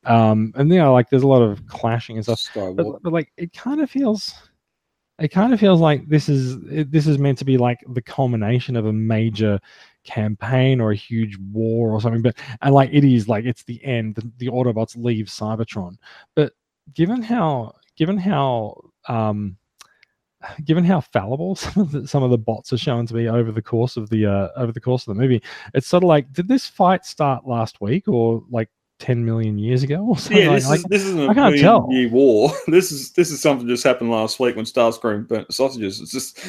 um, and you know, like there's a lot of clashing and stuff. But, but like it kind of feels, it kind of feels like this is it, this is meant to be like the culmination of a major campaign or a huge war or something. But and like it is like it's the end. The, the Autobots leave Cybertron, but given how given how um given how fallible some of the some of the bots are shown to be over the course of the uh over the course of the movie it's sort of like did this fight start last week or like 10 million years ago or something yeah, this like is this isn't a I can't million tell. year war. This is this is something just happened last week when Starscream burnt the sausages. It's just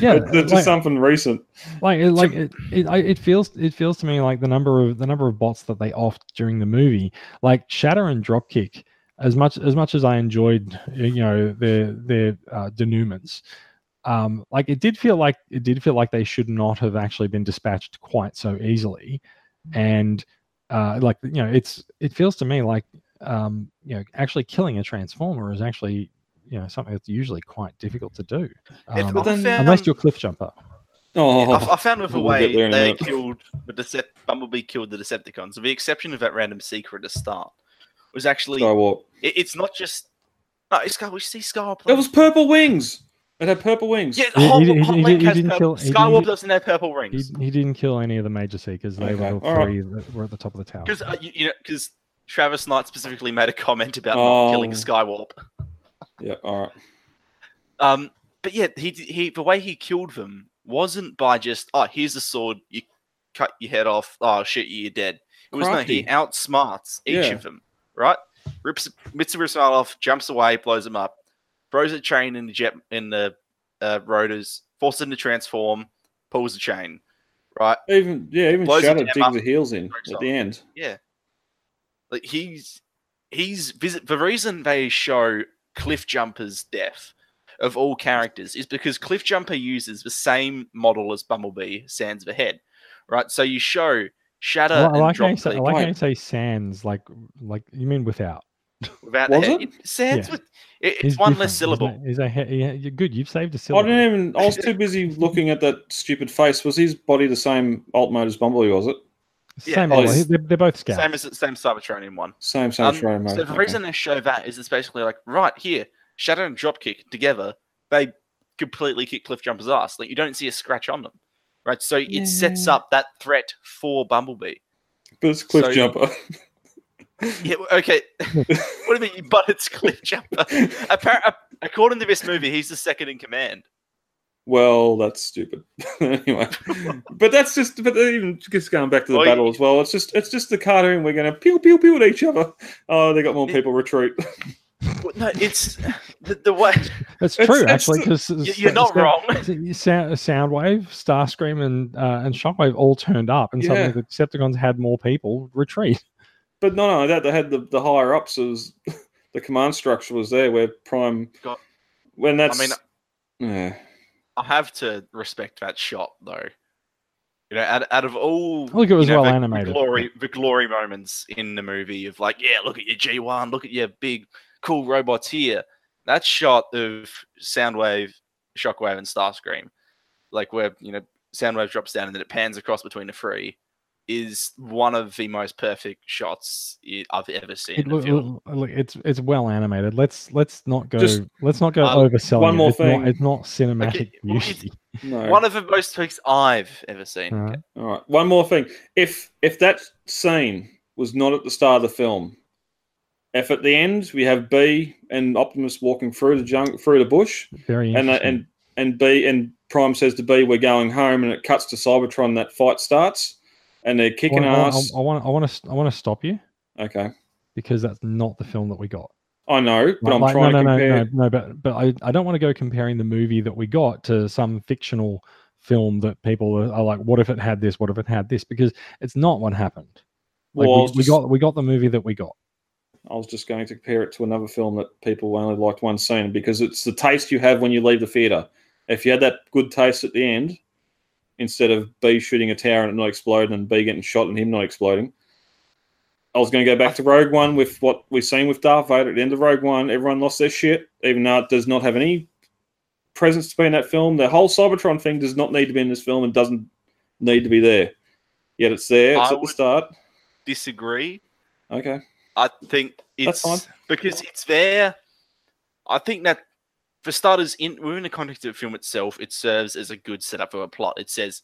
Yeah, it's, it's like- just something recent. like it, like it, it, it feels it feels to me like the number of the number of bots that they offed during the movie like shatter and dropkick as much as much as i enjoyed you know their their uh, denouements um like it did feel like it did feel like they should not have actually been dispatched quite so easily and uh like you know it's it feels to me like um you know actually killing a transformer is actually you know something that's usually quite difficult to do If- um, but then- unless you're cliff jumper Oh, I, I found with the way there in a they minute. killed the Decep- Bumblebee killed the Decepticons, with the exception of that random secret at the start, was actually Skywarp. it, it's not just no. It's Sky. We see Sky. It was purple wings. It had purple wings. yeah. He- Hot, he- he- Hot he- Link he has didn't purple. kill- he didn't- doesn't have purple He, rings he didn't kill any of the major seekers. They Okay, were the all right. three that were at the top of the tower. because uh, you, you know because Travis Knight specifically made a comment about not killing Oh. Skywarp. Yeah, all right. Um, but yeah, he he the way he killed them wasn't by just oh here's the sword you cut your head off oh shit you're dead. It was no he outsmarts each Yeah. of them right. Rips Mitsu rips them off, jumps away, blows them up, throws a chain in the jet in the uh, rotors, forces him to transform, pulls the chain, right? Even yeah, even Blows Shatter him digs the heels in at off. the end. Yeah. Like he's he's visit the reason they show Cliff Jumper's death of all characters is because Cliff Jumper uses the same model as Bumblebee, Sands the head. Right? So you show Shatter I, and like how you say, I like how you say sans, like like you mean without. without Was the head. it? Sands Yeah. with it, it's He's one less syllable. Is He's a he- yeah, you're good. You've saved a I syllable. I didn't even. I was too busy looking at that stupid face. Was his body the same alt mode as Bumblebee? Was it Yeah, Same oh, model. They're, they're both scouts. Same as same Cybertronian one. same Cybertronian Um, mode? so the Okay. reason they show that is it's basically like right here, Shatter and Dropkick together, they completely kick Cliff Jumper's ass. Like you don't see a scratch on them, right? So it sets up that threat for Bumblebee. but it's Cliff so- Jumper. Yeah, okay. what do you mean? But it's Cliff Jumper. Appar- according to this movie, he's the second in command. well, that's stupid. anyway, but that's just. But even just going back to the Well, battle you- as well. It's just. It's just the cartoon. We're gonna pew pew pew at each other. Oh, they got more Yeah. people retreat. Well, No, it's the, the way It's It's- true, it's actually, because you- you're not wrong. Sound, Soundwave, Starscream, and uh, and Shockwave all turned up, and Yeah. suddenly the Decepticons had more people retreat. But not only that, they had the, the higher ups. It was the command structure was there where Prime. Got- when that's. I mean, yeah. I have to respect that shot, though. You know, out, out of all Look, it was you know, well the, animated. The glory, the glory moments in the movie of like, yeah, look at your G one, look at your big cool robots here. That shot of Soundwave, Shockwave, and Starscream, like where you know Soundwave drops down and then it pans across between the three, is one of the most perfect shots i- I've ever seen It, look, look, look, it's it's well animated. Let's let's not go Just- let's not go Um, overselling. one it. more it's thing. Not, it's not cinematic Okay, well, it's- beauty. No. One of the most perfect I've ever seen. Uh, All right. One more thing. If if that scene was not at the start of the film, if at the end we have B and Optimus walking through the junk through the bush, very and uh, and and B and Prime says to B, "We're going home," and it cuts to Cybertron. That fight starts, and they're kicking I, ass. I, want I want to I want to stop you Okay, because that's not the film that we got. I know, but I'm Like, trying no, to compare. no, no, no, but but I, I don't want to go comparing the movie that we got to some fictional film that people are, like, what if it had this? What if it had this? Because it's not what happened. Like Well, we, was we got we got the movie that we got. I was just going to compare it to another film that people only liked one scene because it's the taste you have when you leave the theater. If you had that good taste at the end, instead of B shooting a tower and it not exploding and B getting shot and him not exploding, I was going to go back to Rogue One with what we've seen with Darth Vader at the end of Rogue One. Everyone lost their shit, even though it does not have any presence to be in that film. The whole Cybertron thing does not need to be in this film and doesn't need to be there. Yet it's there. It's I at the start. Disagree. Okay. I think it's because it's there. I think that for starters, in within the context of the film itself, it serves as a good setup for a plot. It says,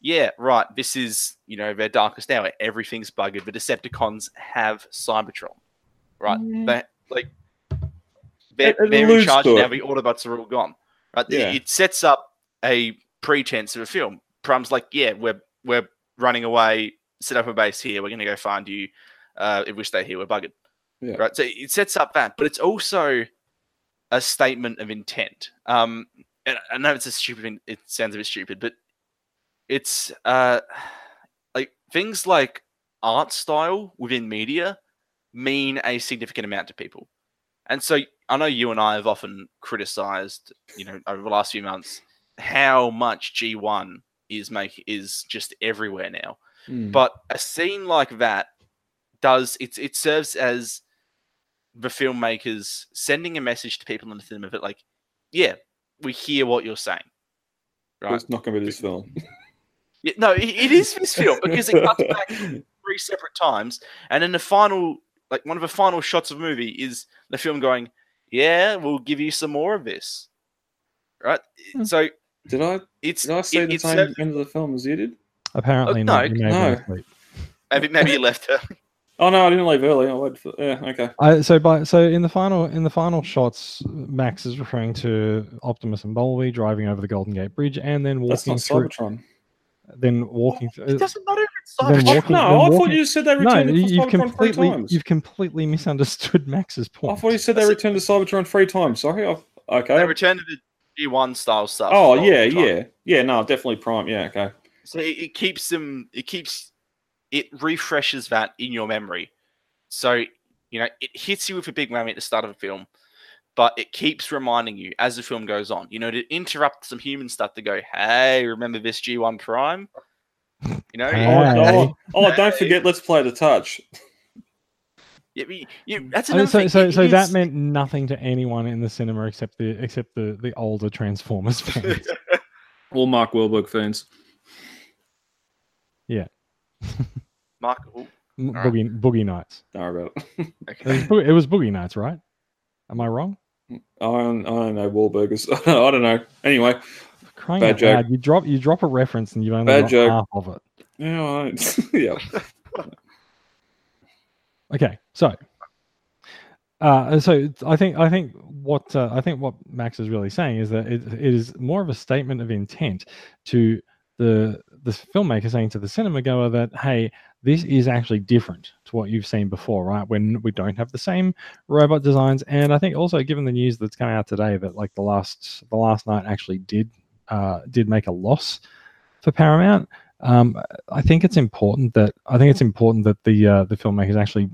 "Yeah, right. This is you know their darkest hour. Everything's buggered. The Decepticons have Cybertron, right? They like they're, It- it they're in charge now. it. The Autobots are all gone. Right? It- Yeah. It, sets up a pretense of a film. Prum's like, "Yeah, we're we're running away. Set up a base here. We're going to go find you." uh, if we stay here, we're buggered. Yeah. Right. So it sets up that, but it's also a statement of intent. Um, and I know it's a stupid. It sounds a bit stupid, but it's uh, like things like art style within media mean a significant amount to people. And so I know you and I have often criticized, you know, over the last few months, how much G1 is make is just everywhere now. Hmm. But a scene like that does it it serves as the filmmakers sending a message to people in the cinema that like, yeah, we hear what you're saying. But Right. It's not going to be this film. Yeah, no, it, it is this film because it cuts back three separate times, and then the final, like one of the final shots of the movie is the film going, "Yeah, we'll give you some more of this." Right. Hmm. So Did I it's did I see it, the it same serves- end of the film as you did? Apparently no, not. You may have been no. maybe maybe you left her. Oh no, I didn't leave early. I waited for. Yeah, okay. I, so by so in the final in the final shots, Max is referring to Optimus and Bumblebee driving over the Golden Gate Bridge and then That's walking not through, Cybertron. then walking through. It doesn't matter if it's Cybertron. walking- no, then I thought you said they returned you- to you've Cybertron three completely times. you've completely misunderstood Max's point. I thought you said they returned to Cybertron three times. Sorry. I, okay. They return to the G1 style stuff. oh yeah, yeah, yeah. No, definitely Prime. Yeah, okay. So it, it keeps them. It keeps. It refreshes that in your memory. So you know it hits you with a big whammy at the start of a film, but it keeps reminding you as the film goes on. You know to interrupt some human stuff to go, hey, remember this G1 Prime? You know, Hey. Oh, oh, oh, don't forget. Let's play the touch. Yeah, you, you, that's Uh, another so thing. so it so that is- meant nothing to anyone in the cinema except the except the the older Transformers fans. All Mark Wahlberg fans. Mark. oh, M- All right. Boogie Boogie Nights. Don't worry about it. It was, okay. It was Boogie Nights, right? Am I wrong? I don't, I don't know Wahlburgers. I don't know. Anyway, Crying Bad joke. loud, you drop you drop a reference and you only Bad got joke. half of it. yeah, all right. yeah. Okay, so uh, so I think I think what uh, I think what Max is really saying is that it, it is more of a statement of intent to the the filmmaker saying to the cinema goer that hey, this is actually different to what you've seen before, right? When we don't have the same robot designs, and I think also given the news that's coming out today that like the last the Last Knight actually did uh, did make a loss for Paramount. Um, I think it's important that I think it's important that the uh, the filmmakers actually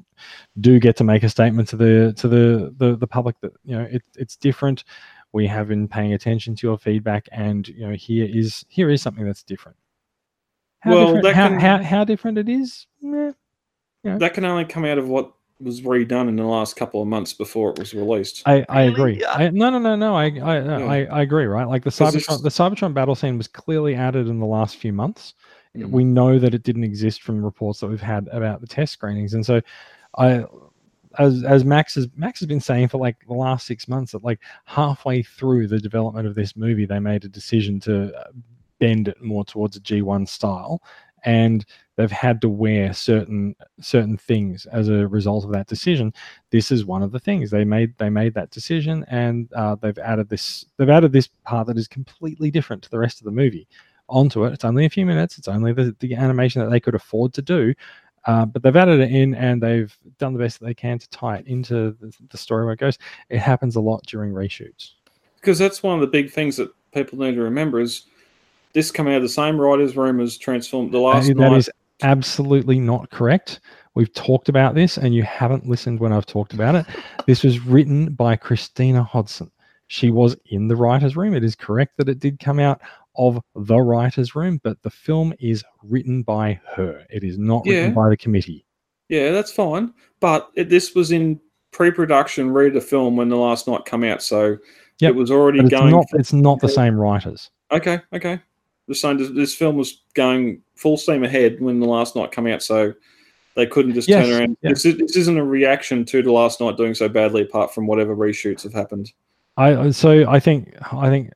do get to make a statement to the to the the, the public that you know it, it's different. We have been paying attention to your feedback, and you know here is here is something that's different. How Well, different, that how, can- how, how different it is? Meh. That can only come out of what was redone in the last couple of months before it was released. I, I Really? agree. Yeah. I, no, no, no, no. I, I, I, I agree. Right, like the Cybertron, the Cybertron battle scene was clearly added in the last few months. Mhm. We know that it didn't exist from reports that we've had about the test screenings, and so I, as as Max has Max has been saying for like the last six months that like halfway through the development of this movie, they made a decision to uh, bend it more towards a G1 style, and they've had to wear certain certain things as a result of that decision. This is one of the things they made. They made that decision, and uh, they've added this. They've added this part that is completely different to the rest of the movie onto it. It's only a few minutes. It's only the, the animation that they could afford to do. Uh, but they've added it in and they've done the best that they can to tie it into the, the story where it goes. It happens a lot during reshoots. Because that's one of the big things that people need to remember is this come out of the same writer's room as Transform the last that night. is absolutely not correct. We've talked about this and you haven't listened when I've talked about it. This was written by Christina Hodson. She was in the writer's room. It is correct that it did come out of the writer's room, but the film is written by her. It is not written by the committee. Yeah, that's fine. But it, this was in pre-production, ready to film when the Last Knight come out, so Yep, it was already But it's going. not, it's not the same writers. Okay, okay. The same. This, this film was going full steam ahead when the Last Knight came out, so they couldn't just Yes, turn around. yeah. This, is, this isn't a reaction to the Last Knight doing so badly, apart from whatever reshoots have happened. I so I think I think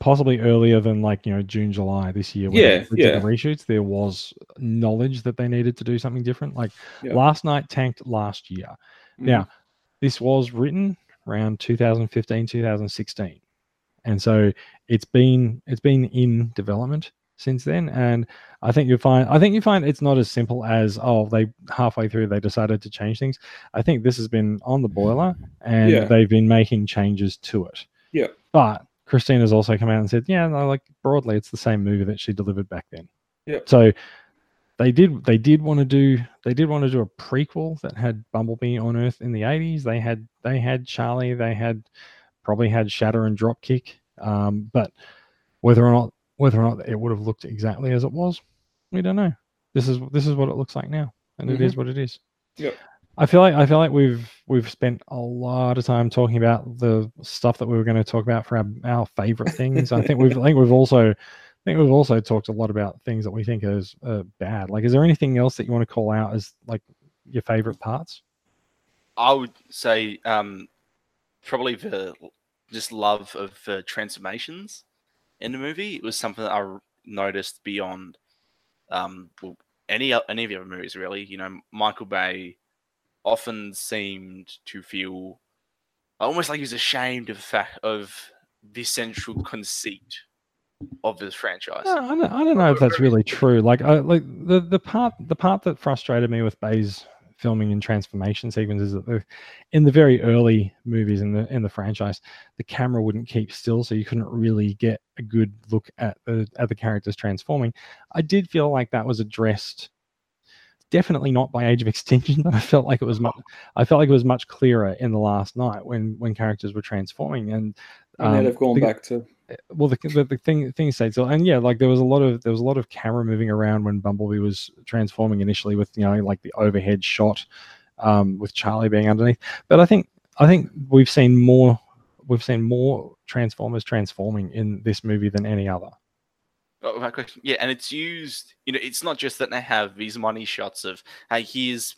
possibly earlier than like you know June July this year. when Yeah, yeah. The reshoots there was knowledge that they needed to do something different. Like Yeah. Last Knight tanked last year. Mm. Now this was written around 2015 2016, and so it's been it's been in development since then. And I think you find I think you find it's not as simple as oh they halfway through they decided to change things. I think this has been on the boiler and Yeah. they've been making changes to it. Yeah. But Christina's also come out and said, yeah, no, like broadly, it's the same movie that she delivered back then. Yeah. So they did they did want to do they did want to do a prequel that had Bumblebee on Earth in the 80s. They had they had Charlie, they had probably had Shatter and Dropkick. Um, but whether or not whether or not it would have looked exactly as it was, we don't know. This is this is what it looks like now, and it is what it is. Yep. I feel like I feel like we've we've spent a lot of time talking about the stuff that we were going to talk about for our, our favorite things. I think we've I think we've also I think we've also talked a lot about things that we think is uh, bad. Like, is there anything else that you want to call out as like your favorite parts? I would say um, probably the just love of uh, transformations in the movie. It was something that I noticed beyond um, well, any any of the other movies really. You know, Michael Bay often seemed to feel almost like he was ashamed of the fact of the central conceit of this franchise. No, I, don't, I don't know if that's really true. Like, I, like the the part the part that frustrated me with Bay's filming and transformation sequences the, in the very early movies in the in the franchise, the camera wouldn't keep still, so you couldn't really get a good look at the at the characters transforming. I did feel like that was addressed. Definitely not by Age of Extinction, but I felt like it was much. I felt like it was much clearer in the Last Knight when when characters were transforming, and And now um, they've gone the- back to well the, the, the thing thing states so and yeah like there was a lot of there was a lot of camera moving around when bumblebee was transforming initially with you know like the overhead shot um with charlie being underneath but i think i think we've seen more we've seen more transformers transforming in this movie than any other Oh, my question. Yeah, and it's used. You know, it's not just that they have these money shots of, hey, here's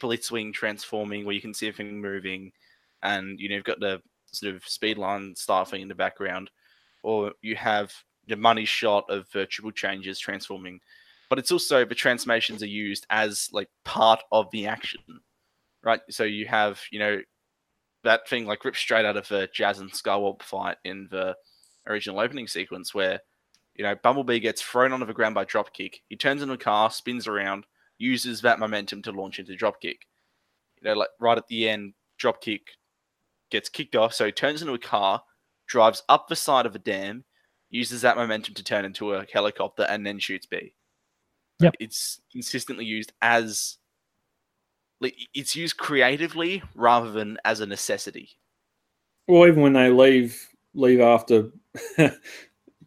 Blitzwing transforming, where you can see everything moving, and you know you've got the sort of speed line style thing in the background, or you have the money shot of triple changes transforming, but it's also the transformations are used as like part of the action, right? So you have you know that thing like ripped straight out of the Jazz and Skywalk fight in the original opening sequence where you know, Bumblebee gets thrown onto the ground by dropkick. He turns into a car, spins around, uses that momentum to launch into dropkick. You know, like right at the end, dropkick gets kicked off, so he turns into a car, drives up the side of a dam, uses that momentum to turn into a helicopter, and then shoots B. Yep. It's consistently used as it's used creatively rather than as a necessity. Well, even when they leave leave after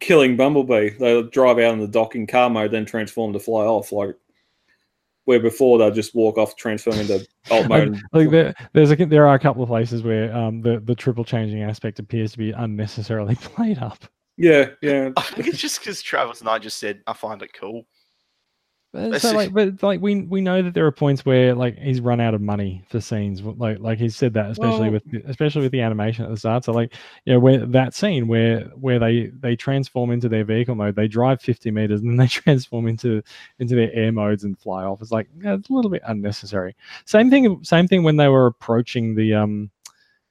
killing Bumblebee, they drive out in the docking car mode, then transform to fly off. Like where before they'll just walk off, transform into alt mode. like there, there's a, there are a couple of places where um the the triple changing aspect appears to be unnecessarily played up yeah, yeah. I think it's just because Travis Knight just said I find it cool. That's so like, but like we we know that there are points where like he's run out of money for scenes. Like like he said that, especially Well- with the- especially with the animation at the start. So like you know where that scene where where they they transform into their vehicle mode, they drive fifty meters and then they transform into into their air modes and fly off. It's like yeah, it's a little bit unnecessary. Same thing same thing when they were approaching the um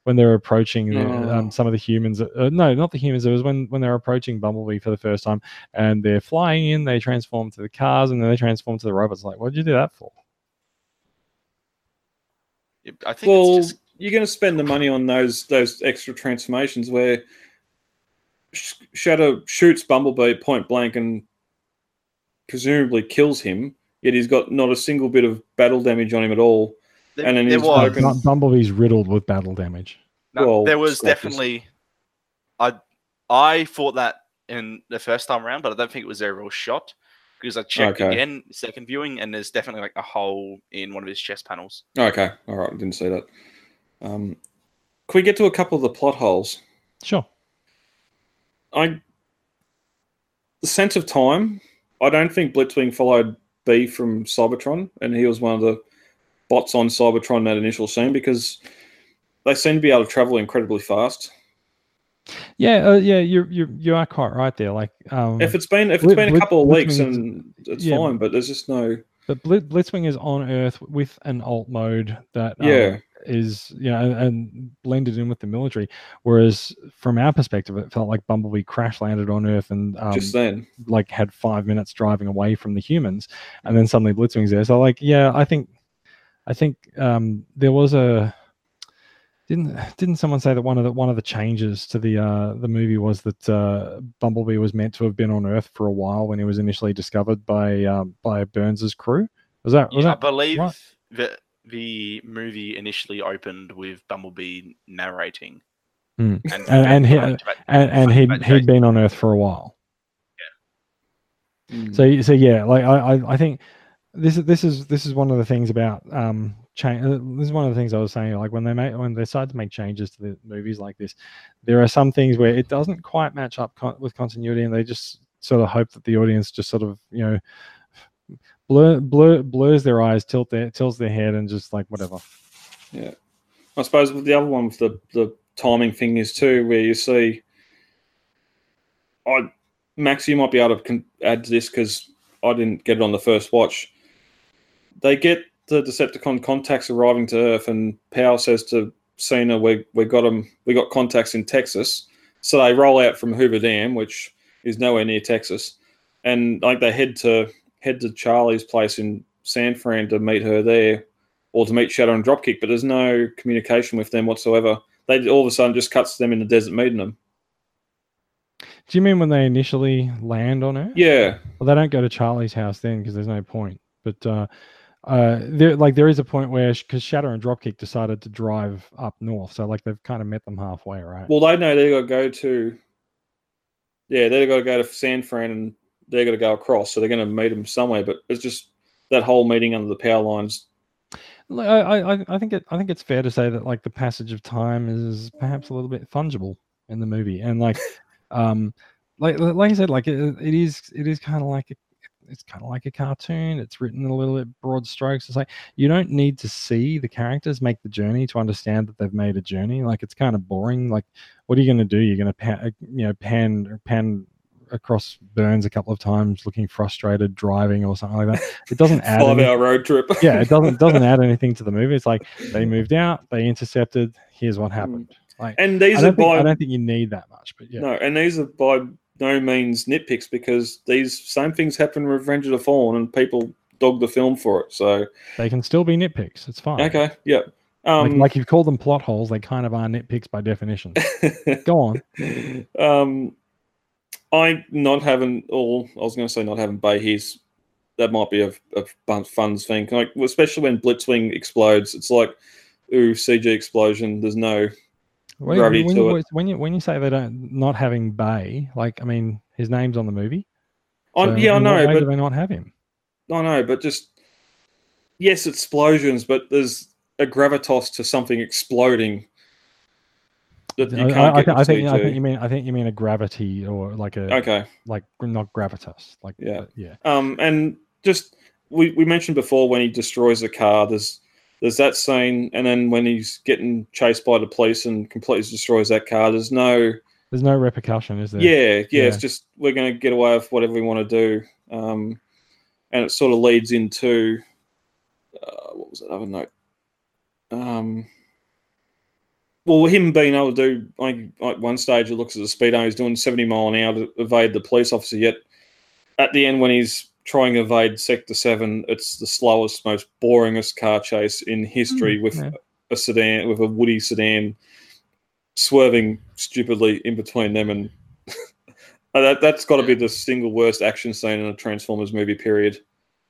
when they're approaching the, um, Oh. some of the humans. Uh, no, not the humans. It was when when they were approaching Bumblebee for the first time and they're flying in, they transform to the cars, and then they transform to the robots. Like, what did you do that for? I think Well, it's just you're going to spend the money on those those extra transformations where Sh- Shatter shoots Bumblebee point blank and presumably kills him. Yet he's got not a single bit of battle damage on him at all. There, and then there he's was broken- Bu- Bumblebee's riddled with battle damage. No, Well, there was scratches. definitely. I I thought that in the first time around, but I don't think it was a real shot because I checked Okay. again second viewing, and there's definitely like a hole in one of his chest panels. Okay, all right, I didn't see that. Um, can we get to a couple of the plot holes? Sure. I the sense of time. I don't think Blitzwing followed B from Cybertron, and he was one of the bots on Cybertron that initial scene because they seem to be able to travel incredibly fast. Yeah, uh, yeah, you you you are quite right there. Like, um, If it's been if it's been a couple of weeks, and it's yeah. fine, but there's just no but Blit- Blitzwing is on Earth with an alt mode that um, yeah. is you know and, and blended in with the military. Whereas from our perspective, it felt like Bumblebee crash landed on Earth and um, just then, like had five minutes driving away from the humans, and then suddenly Blitzwing's there. So like, yeah, I think, I think um, there was a didn't didn't someone say that one of the one of the changes to the uh, the movie was that uh, Bumblebee was meant to have been on Earth for a while when he was initially discovered by um, by Burns's crew. Was that was Yeah, I that believe right? that the movie initially opened with Bumblebee narrating, Hmm. and And- and he, and, and he'd, he'd been on Earth for a while. Mm. So so yeah, like I I, I think this is this is this is one of the things about um change. This is one of the things I was saying. Like when they make when they decide to make changes to the movies like this, there are some things where it doesn't quite match up con- with continuity, and they just sort of hope that the audience just sort of you know blur blur blurs their eyes, tilt their tilts their head, and just like whatever. Yeah, I suppose the other one with the, the timing thing is too, where you see, I Max, you might be able to con- add to this because I didn't get it on the first watch. They get the Decepticon contacts arriving to Earth, and Powell says to Cena, "We we got them. We got contacts in Texas." So they roll out from Hoover Dam, which is nowhere near Texas, and like they head to head to Charlie's place in San Fran to meet her there, or to meet Shatter and Dropkick. But there's no communication with them whatsoever. They all of a sudden just cuts to them in the desert meeting them. Do you mean when they initially land on Earth? Yeah, Well, they don't go to Charlie's house then because there's no point. But uh, uh, there, like, there is a point where because Shatter and Dropkick decided to drive up north, so like they've kind of met them halfway, right? Well, they know they got to go to. Yeah, they've got to go to San Fran and they're going to go across, so they're going to meet them somewhere. But it's just that whole meeting under the power lines. I, I, I- I think it, I think it's fair to say that like the passage of time is perhaps a little bit fungible in the movie, and like, um, like like I said, like it, it is it is kind of like a, it's kind of like a cartoon. It's written in a little bit broad strokes. It's like you don't need to see the characters make the journey to understand that they've made a journey. Like it's kind of boring. Like, what are you going to do? You're going to pan, uh, you know, pan pan across Burns a couple of times, looking frustrated, driving or something like that. It doesn't add. Five any- hour road trip. yeah, it doesn't doesn't add anything to the movie. It's like they moved out, they intercepted. Here's what mm. happened. Like And these are think, by I don't think you need that much, but yeah, no, and these are by no means nitpicks because these same things happen in Revenge of the Fallen, and people dog the film for it. So they can still be nitpicks. It's fine. okay, yeah. Like, Um, like you've called them plot holes, they kind of are nitpicks by definition. Go on. um, I not having all. I was going to say not having Bay His. That might be a, a fun thing, like especially when Blitzwing explodes. It's like, ooh, CG explosion. There's no. When, when, to you, when you when you say they don't not having Bay, like I mean, his name's on the movie. I, so yeah, I know, but do they not have him? I know, but just yes, explosions, but there's a gravitas to something exploding that you can't I, I, get I think I think you mean I think you mean a gravity or like a Okay, like not gravitas, like Yeah. uh, yeah. um, and just we, we mentioned before when he destroys the car, there's there's that scene, and then when he's getting chased by the police and completely destroys that car, there's no There's no repercussion, is there? yeah, yeah, it's just we're going to get away with whatever we want to do, um, and it sort of leads into uh, what was that other note? Um, well, him being able to do like, like one stage, it looks at the speedo, he's doing seventy mile an hour to evade the police officer. Yet at the end, when he's trying to evade Sector Seven, it's the slowest, most boringest car chase in history with yeah. a sedan with a Woody sedan swerving stupidly in between them and that, that's got to be the single worst action scene in a Transformers movie period.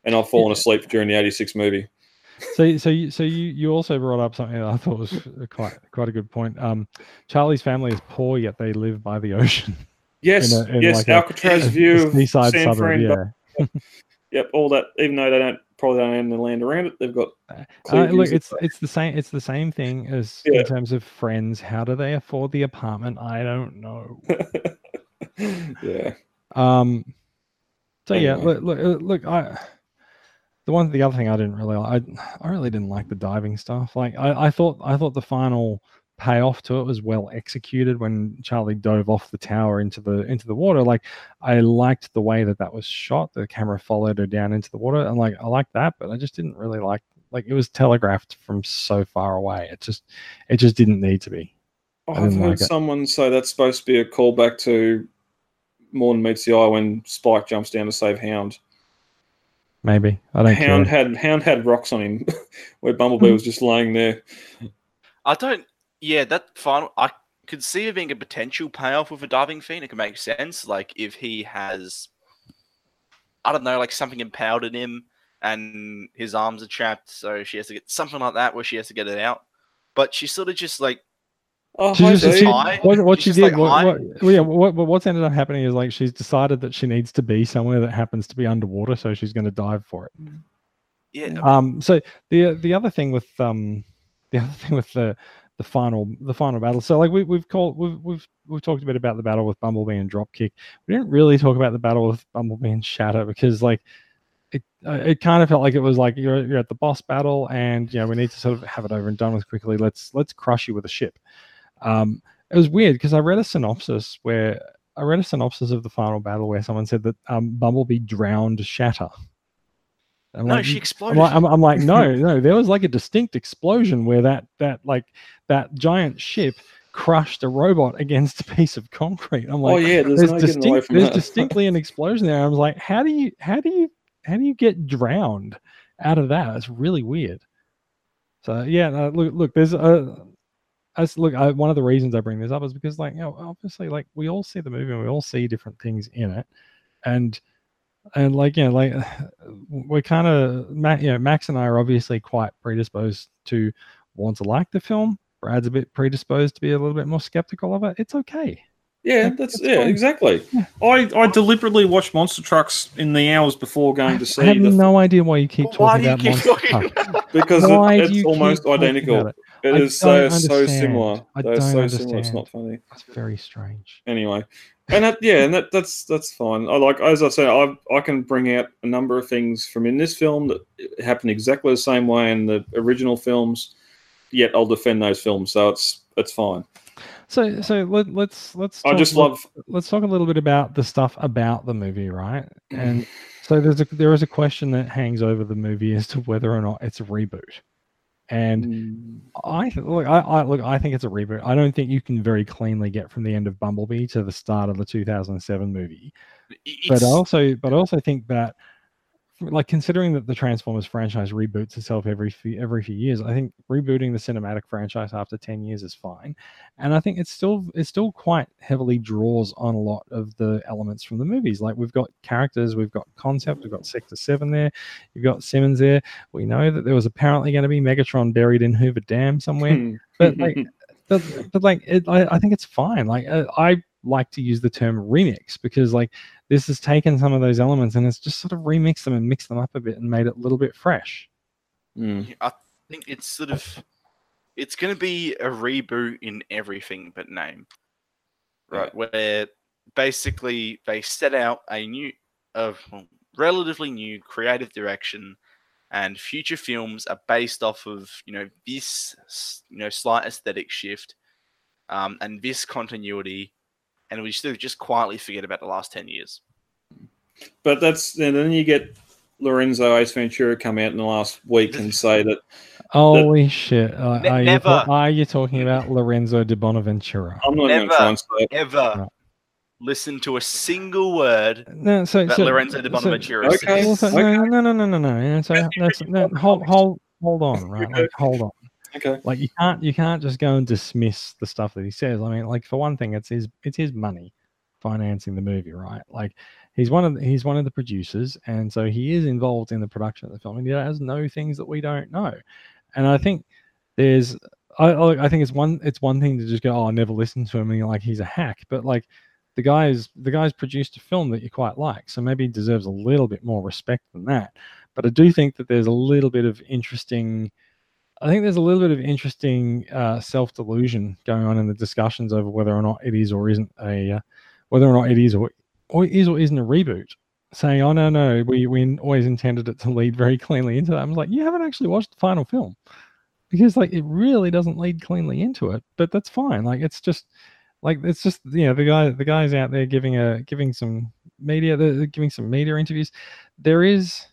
And I've fallen Yeah. asleep during the '86 movie. So, so you, so you, you also brought up something that I thought was quite, quite a good point. Um, Charlie's family is poor, yet they live by the ocean. Yes, In a- in yes, like Alcatraz a view of seaside suburb, yeah. Yep, all that. Even though they don't probably don't own the land around it, they've got. Uh, look, views of it's it's the same. It's the same thing as Yeah. in terms of friends. How do they afford the apartment? I don't know. yeah, Um. So yeah, look, look, uh, look. I the one, the other thing I didn't really, like, I, I really didn't like the diving stuff. Like, I, I thought, I thought the final payoff to it was well executed when Charlie dove off the tower into the into the water. Like, I liked the way that that was shot. The camera followed her down into the water, and like, I liked that. But I just didn't really like, like, it was telegraphed from so far away. It just, it just didn't need to be. I've heard like someone say that's supposed to be a callback to More Than Meets the Eye when Spike jumps down to save Hound. Maybe I don't Hound care. had Hound had rocks on him, where Bumblebee Hmm. was just laying there. I don't. Yeah, that final. I could see it being a potential payoff with a diving fiend. It could make sense. Like if he has, I don't know, like something impaled in him, and his arms are trapped, so she has to get something like that where she has to get it out. But she sort of just like Oh, She hi, just, she, what, what She's she did, like, what, what, well, yeah, what, what- what's ended up happening is like she's decided that she needs to be somewhere that happens to be underwater, so she's going to dive for it. yeah, Um, so the the other thing with um, the other thing with the the final the final battle. So like we we've called we've we've we've talked a bit about the battle with Bumblebee and Dropkick. We didn't really talk about the battle with Bumblebee and Shatter because like. It, uh, it kind of felt like it was like you're, you're at the boss battle and you know we need to sort of have it over and done with quickly let's let's crush you with a ship um, it was weird because I read a synopsis where I read a synopsis of the final battle where someone said that um, Bumblebee drowned Shatter. I'm no, like, she mm, I'm exploded. like, I'm, I'm like, no, no. There was like a distinct explosion where that that like that giant ship crushed a robot against a piece of concrete. I'm oh, like, oh yeah, there's, there's, no getting away distinct, from there's distinctly an explosion there. I was like, how do you how do you how do you get drowned out of that? It's really weird. So yeah, no, look look, there's a as look I, one of the reasons I bring this up is because like you know obviously like we all see the movie and we all see different things in it, and and like you know like we're kind of you know Max and I are obviously quite predisposed to want to like the film. Brad's a bit predisposed to be a little bit more skeptical of it. It's okay. Yeah, Like, that's yeah, fine. exactly. Yeah. I, I deliberately watched Monster Trucks in the hours before going to see. It. I have the no idea why you keep Why talking you about keep Monster talking Truck. about because Why it, it's almost identical. it? It I is so so similar. I They're so similar. It's not funny. That's very strange. Anyway, and that, yeah, and that, that's that's fine. I like as I said, I I can bring out a number of things from in this film that happened exactly the same way in the original films. Yet I'll defend those films, so it's it's fine. So so let, let's let's I talk just about- love let's talk a little bit about the stuff about the movie, right? And so there's a there is a question that hangs over the movie as to whether or not it's a reboot. And Mm, I look, I, I look, I think it's a reboot. I don't think you can very cleanly get from the end of Bumblebee to the start of the 2007 movie. But I also, but I also think that, like, considering that the Transformers franchise reboots itself every few, every few years, I think rebooting the cinematic franchise after 10 years is fine. And I think it's still, it still quite heavily draws on a lot of the elements from the movies. Like, we've got characters, we've got concept, we've got Sector Seven there, you've got Simmons there. We know that there was apparently going to be Megatron buried in Hoover Dam somewhere but like but, but like it, I, I think it's fine like uh, i like to use the term remix because like this has taken some of those elements and has just sort of remixed them and mixed them up a bit and made it a little bit fresh Mm. I think it's sort of it's going to be a reboot in everything but name, right? Where basically they set out a new, a well, relatively new creative direction, and future films are based off of you know this you know slight aesthetic shift, um, and this continuity, and we still just quietly forget about the last ten years. But that's and then you get Lorenzo Ace Ventura come out in the last week and say that holy shit uh, Ne- are, you never. ta- are you talking about lorenzo di Bonaventura I'm not even Never. trying to say. Ever Right. listen to a single word no so, that so Lorenzo di so- Bonaventura Okay. says. well, so- no, no, no, no, no, no. So That's that's, no, hold, hold, hold on, right? Like, hold on. Okay. Like you can't you can't just go and dismiss the stuff that he says. I mean, like for one thing, it's his it's his money financing the movie, right? Like he's one of the, he's one of the producers, and so he is involved in the production of the film, and he does no things that we don't know. And I think there's I I I think it's one it's one thing to just go, oh, I never listened to him, and you're like he's a hack, but like the guy's the guy's produced a film that you quite like, so maybe he deserves a little bit more respect than that. But I do think that there's a little bit of interesting. I think there's a little bit of interesting uh, self delusion going on in the discussions over whether or not it is or isn't a, uh, whether or not it is or, or is or isn't a reboot. Saying, "Oh no, no, we we always intended it to lead very cleanly into that." I was like, "You haven't actually watched the final film." Because like it really doesn't lead cleanly into it, but that's fine. Like it's just like it's just you know the guy the guys out there giving a giving some media they're giving some media interviews. There is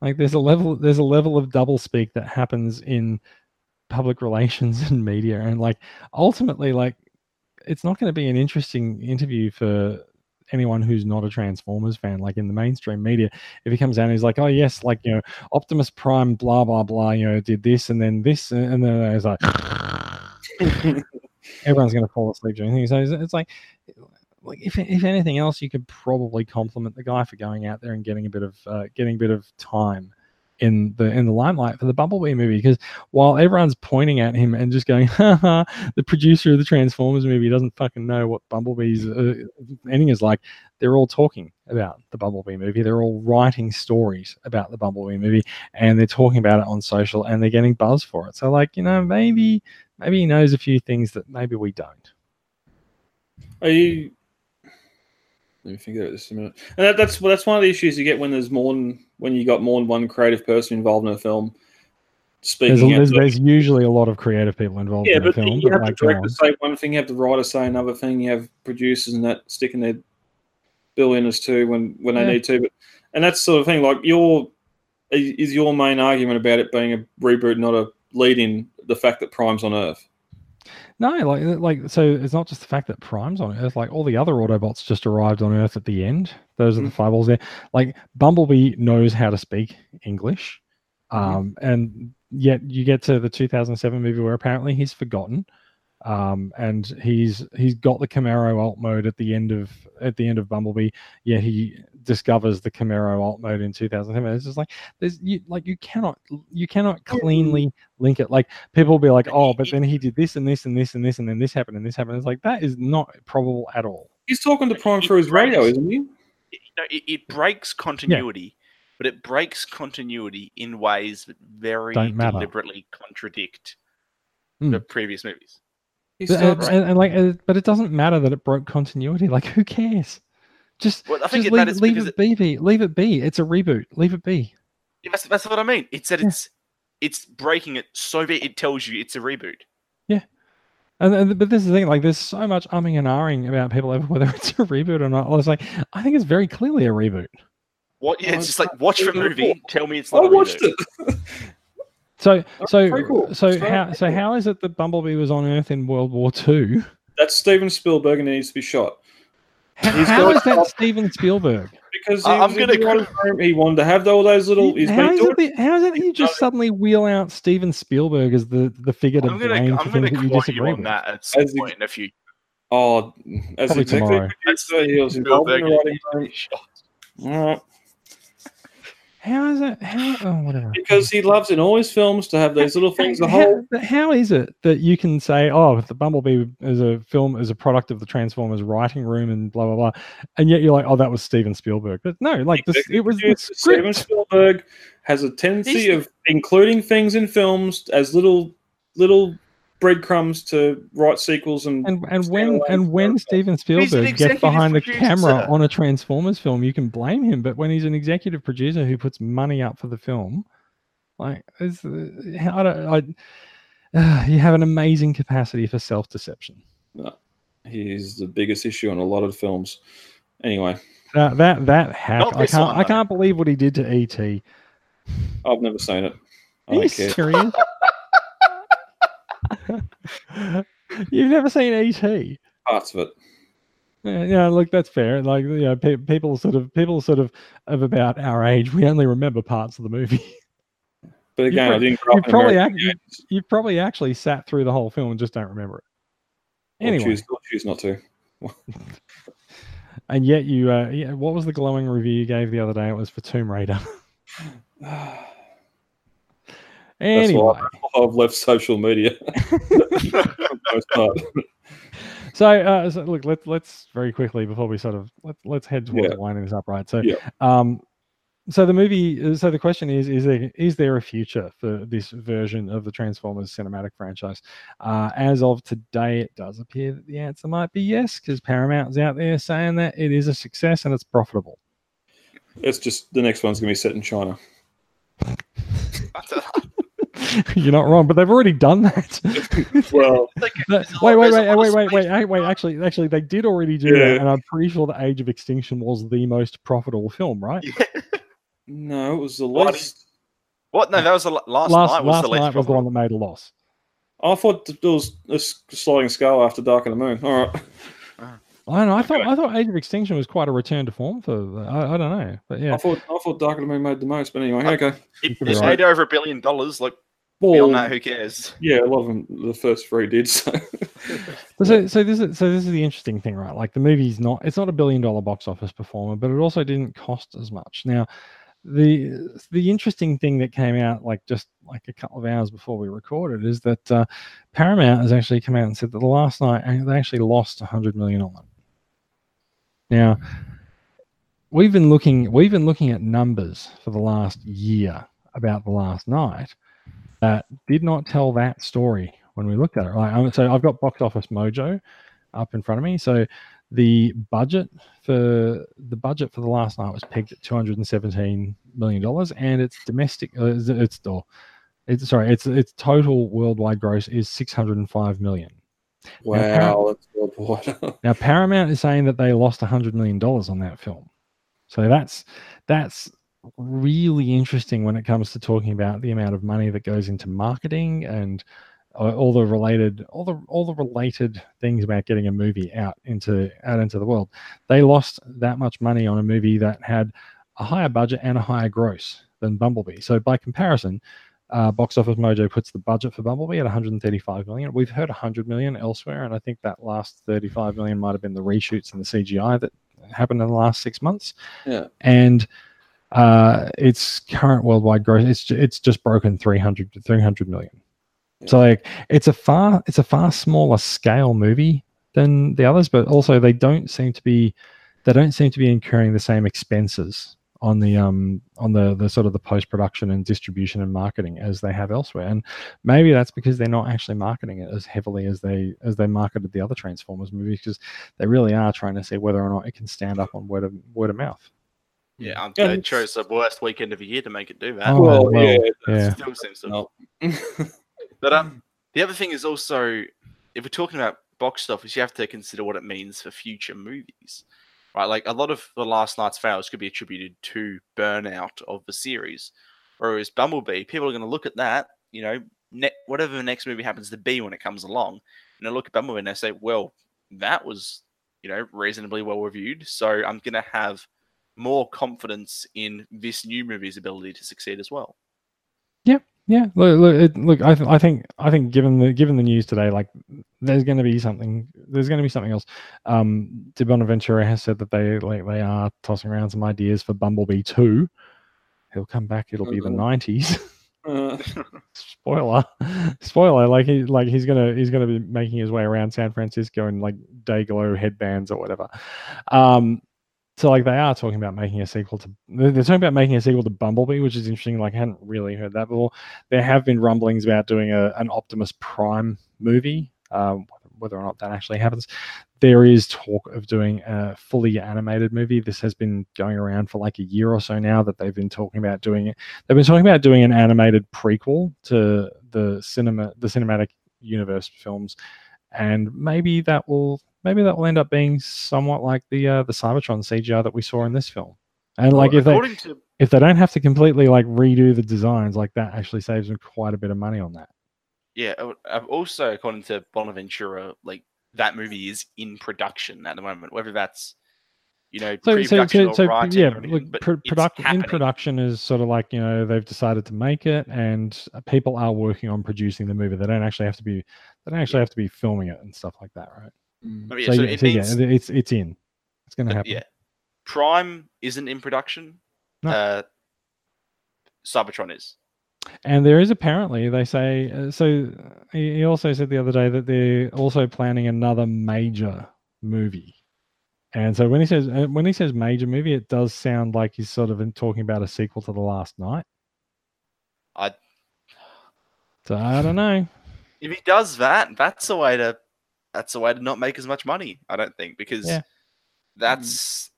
like there's a level there's a level of doublespeak that happens in public relations and media and like ultimately like it's not going to be an interesting interview for anyone who's not a transformers fan like in the mainstream media. If he comes out and he's like oh yes like you know optimus prime blah blah blah you know did this and then this and then it's like everyone's going to fall asleep during things so it's, it's like like if, if anything else you could probably compliment the guy for going out there and getting a bit of uh, getting a bit of time in the in the limelight for the Bumblebee movie because while everyone's pointing at him and just going, Haha, the producer of the Transformers movie doesn't fucking know what Bumblebee's uh, ending is like. They're all talking about the Bumblebee movie. They're all writing stories about the Bumblebee movie, and they're talking about it on social, and they're getting buzz for it. So, like, you know, maybe maybe he knows a few things that maybe we don't. Are you? Let me think about this a minute. And that, that's well, that's one of the issues you get when there's more than when you got more than one creative person involved in a film. speaking. There's, a, there's, there's usually a lot of creative people involved yeah, in the but film. you but have like, the go director on. say one thing, you have the writer say another thing, you have producers and that sticking their bill in as too when when they need to. But and that's the sort of thing. Like your is is your main argument about it being a reboot, not a lead in the fact that Prime's on Earth. No, like like so it's not just the fact that Prime's on Earth, like all the other Autobots just arrived on Earth at the end. Those are the Mhm. fireballs there. Like Bumblebee knows how to speak English. Mhm. Um and yet you get to the 2007 movie where apparently he's forgotten. Um and he's he's got the Camaro alt mode at the end of at the end of Bumblebee, yet he discovers the Camaro alt mode in 2007. It's just like there's you like you cannot you cannot cleanly link it. Like people will be like, oh, but then he did this and this and this and this and then this happened and this happened. It's like that is not probable at all. He's talking to Prime through his radio, isn't he? it, no, it, it breaks continuity, but it breaks continuity in ways that very deliberately contradict Hmm. the previous movies. He's But, talking- uh, and, and like, uh, but it doesn't matter that it broke continuity. Like, who cares? Just, Well, I think just it leave, leave it be, be. Leave it be. It's a reboot. Leave it be. Yeah, That's, that's what I mean. It's that Yeah. it's it's breaking it so that it tells you it's a reboot. Yeah. And, and but this is the thing. Like, there's so much umming and ahhing about people over whether it's a reboot or not. I was like, I think it's very clearly a reboot. What? Yeah, Oh, it's it's just like watch the movie. Tell me it's I not. a watched reboot. it. So, so, cool. so It's how, so cool. how is it that Bumblebee was on Earth in World War Two? That's Steven Spielberg and he needs to be shot. How, He's how got- is that Steven Spielberg? Because he, I- I'm gonna the writer's room, he wanted to have all those little. He's How been is, doing it that, how is it that you just suddenly wheel out Steven Spielberg as the, the figure to I'm gonna blame I'm gonna things that you quote you disagree on with? that at some As the- point in a few. Oh, as Probably executive tomorrow. producer, he was involved in Spielberg writing needs to room. be shot. All right. How is it? How? Oh, whatever. Because he loves in all his films to have these little things. The whole but how is it that you can say, "Oh, the Bumblebee is a film, is a product of the Transformers writing room," and blah blah blah, and yet you're like, "Oh, that was Steven Spielberg." But no, like this, it was the Steven. Spielberg has a tendency He's- of including things in films as little little breadcrumbs to write sequels and And and when and when. Steven Spielberg gets executive behind the producer. camera on a Transformers film, you can blame him. But when he's an executive producer who puts money up for the film, like, it's, I don't, I, uh, you have an amazing capacity for self deception. he's the biggest issue in a lot of films. Anyway, That that that hack, I can't one, I can't believe what he did to ET. I've never seen it. I Are you serious? You've never seen ET? Parts of it. Yeah, yeah, look, that's fair. Like, you know, pe- people sort of people sort of of about our age, we only remember parts of the movie. But again, didn't you probably act- you- probably actually sat through the whole film and just don't remember it. Anyway, choose, choose not to. and yet you, uh, yeah, what was the glowing review you gave the other day? It was for Tomb Raider. That's anyway, why I've left social media. For the most part. So, uh, so look, let's let's very quickly before we sort of let's let's head towards Yeah. winding this up, right? So, Yeah. um, so the movie. So the question is: is there is there a future for this version of the Transformers cinematic franchise? Uh, as of today, it does appear that the answer might be yes, because Paramount's out there saying that it is a success and it's profitable. It's just the next one's gonna be set in China. You're not wrong, but they've already done that. Well, Like, No, there's wait, wait, wait, wait, wait, wait, wait. Actually, actually, they did already do Yeah. that, and I'm pretty sure the Age of Extinction was the most profitable film, right? Yeah. no, it was the Why do least. What? No, that was the last, Last Knight. Was last the least night was the one that made a loss. I thought th- there was a s- sliding scale after Dark of the Moon. All right. I don't know. I thought I thought Age of Extinction was quite a return to form for. the- I, I don't know, but yeah. I thought I thought Dark of the Moon made the most, but anyway, uh, okay. It, could be right. made over a billion dollars. Like Well, beyond that, who cares? yeah, a lot of them, the first three did. So But So, so this is so this is the interesting thing, right? Like the movie's not it's not a billion dollar box office performer, but it also didn't cost as much. Now, the the interesting thing that came out like just like a couple of hours before we recorded is that uh, Paramount has actually come out and said that the Last Knight uh, they actually lost a 100 million on it. Now, we've been looking we've been looking at numbers for the last year about the Last Knight that did not tell that story when we looked at it. Right, so I've got Box Office Mojo up in front of me. So the budget for the budget for the Last Knight was pegged at 217 million dollars, and its domestic uh, it's it's It's sorry, its its total worldwide gross is 605 million. Wow, that's worldwide. Now Paramount is saying that they lost 100 million dollars on that film. So that's that's really interesting when it comes to talking about the amount of money that goes into marketing and uh, all the related all the all the related things about getting a movie out into out into the world. They lost that much money on a movie that had a higher budget and a higher gross than Bumblebee. So by comparison, uh, Box Office Mojo puts the budget for Bumblebee at 135 million. We've heard 100 million elsewhere, and I think that last 35 million might have been the reshoots and the CGI that happened in the last six months. Yeah. And uh, its current worldwide growth it's it's just broken 300 to 300 million. So like, it's a far it's a far smaller scale movie than the others, but also they don't seem to be they don't seem to be incurring the same expenses on the um on the the sort of the post production and distribution and marketing as they have elsewhere. And maybe that's because they're not actually marketing it as heavily as they as they marketed the other transformers movies because they really are trying to see whether or not it can stand up on word of word of mouth Yeah, Yeah, they it's- chose the worst weekend of the year to make it do that. Oh, well, well, yeah, yeah. Still seems No. But um, the other thing is also, if we're talking about box office, you have to consider what it means for future movies, right? Like a lot of the Last Knight's fails could be attributed to burnout of the series, whereas Bumblebee, people are going to look at that, you know, ne- whatever the next movie happens to be when it comes along, and they look at Bumblebee and they say, well, that was, you know, reasonably well reviewed, so I'm going to have more confidence in this new movie's ability to succeed as well. yeah. Look look, it, look I, th- I think i think given the given the news today like there's going to be something there's going to be something else. Um di Bonaventura has said that they like they are tossing around some ideas for bumblebee 2 he'll come back. It'll be the Mhm. 90s Uh, spoiler. Spoiler. Like he like he's gonna he's gonna be making his way around san francisco in like day glow headbands or whatever. Um so like they are talking about making a sequel to they're talking about making a sequel to bumblebee which is interesting like i hadn't really heard that before. There have been rumblings about doing a, an optimus prime movie um whether or not that actually happens. There is talk of doing a fully animated movie. This has been going around for like a year or so now that they've been talking about doing it. They've been talking about doing an animated prequel to the cinema the cinematic universe films and maybe that will maybe that will end up being somewhat like the uh, the cybertron cgi that we saw in this film. And like Well, if they to if they don't have to completely like redo the designs like that actually saves them quite a bit of money on that. Yeah, also according to Bonaventura, like that movie is in production at the moment. Whether that's you know so so, pre-production so, or so writing, yeah or anything, look but pro- it's product in production is sort of like you know they've decided to make it and uh, people are working on producing the movie. They don't actually have to be they don't actually have to be filming it and stuff like that right I mean, so, so yeah, it so means yeah, it's it's in. It's going to happen. yeah, Prime isn't in production. No. Uh, Cybertron is. And there is apparently they say uh, so. uh, He he also said the other day that they're also planning another major movie. And so when he says uh, when he says major movie, it does sound like he's sort of in talking about a sequel to The Last Knight. I So I don't know. if he does that, that's a way to that's a way to not make as much money. I don't think because Yeah. that's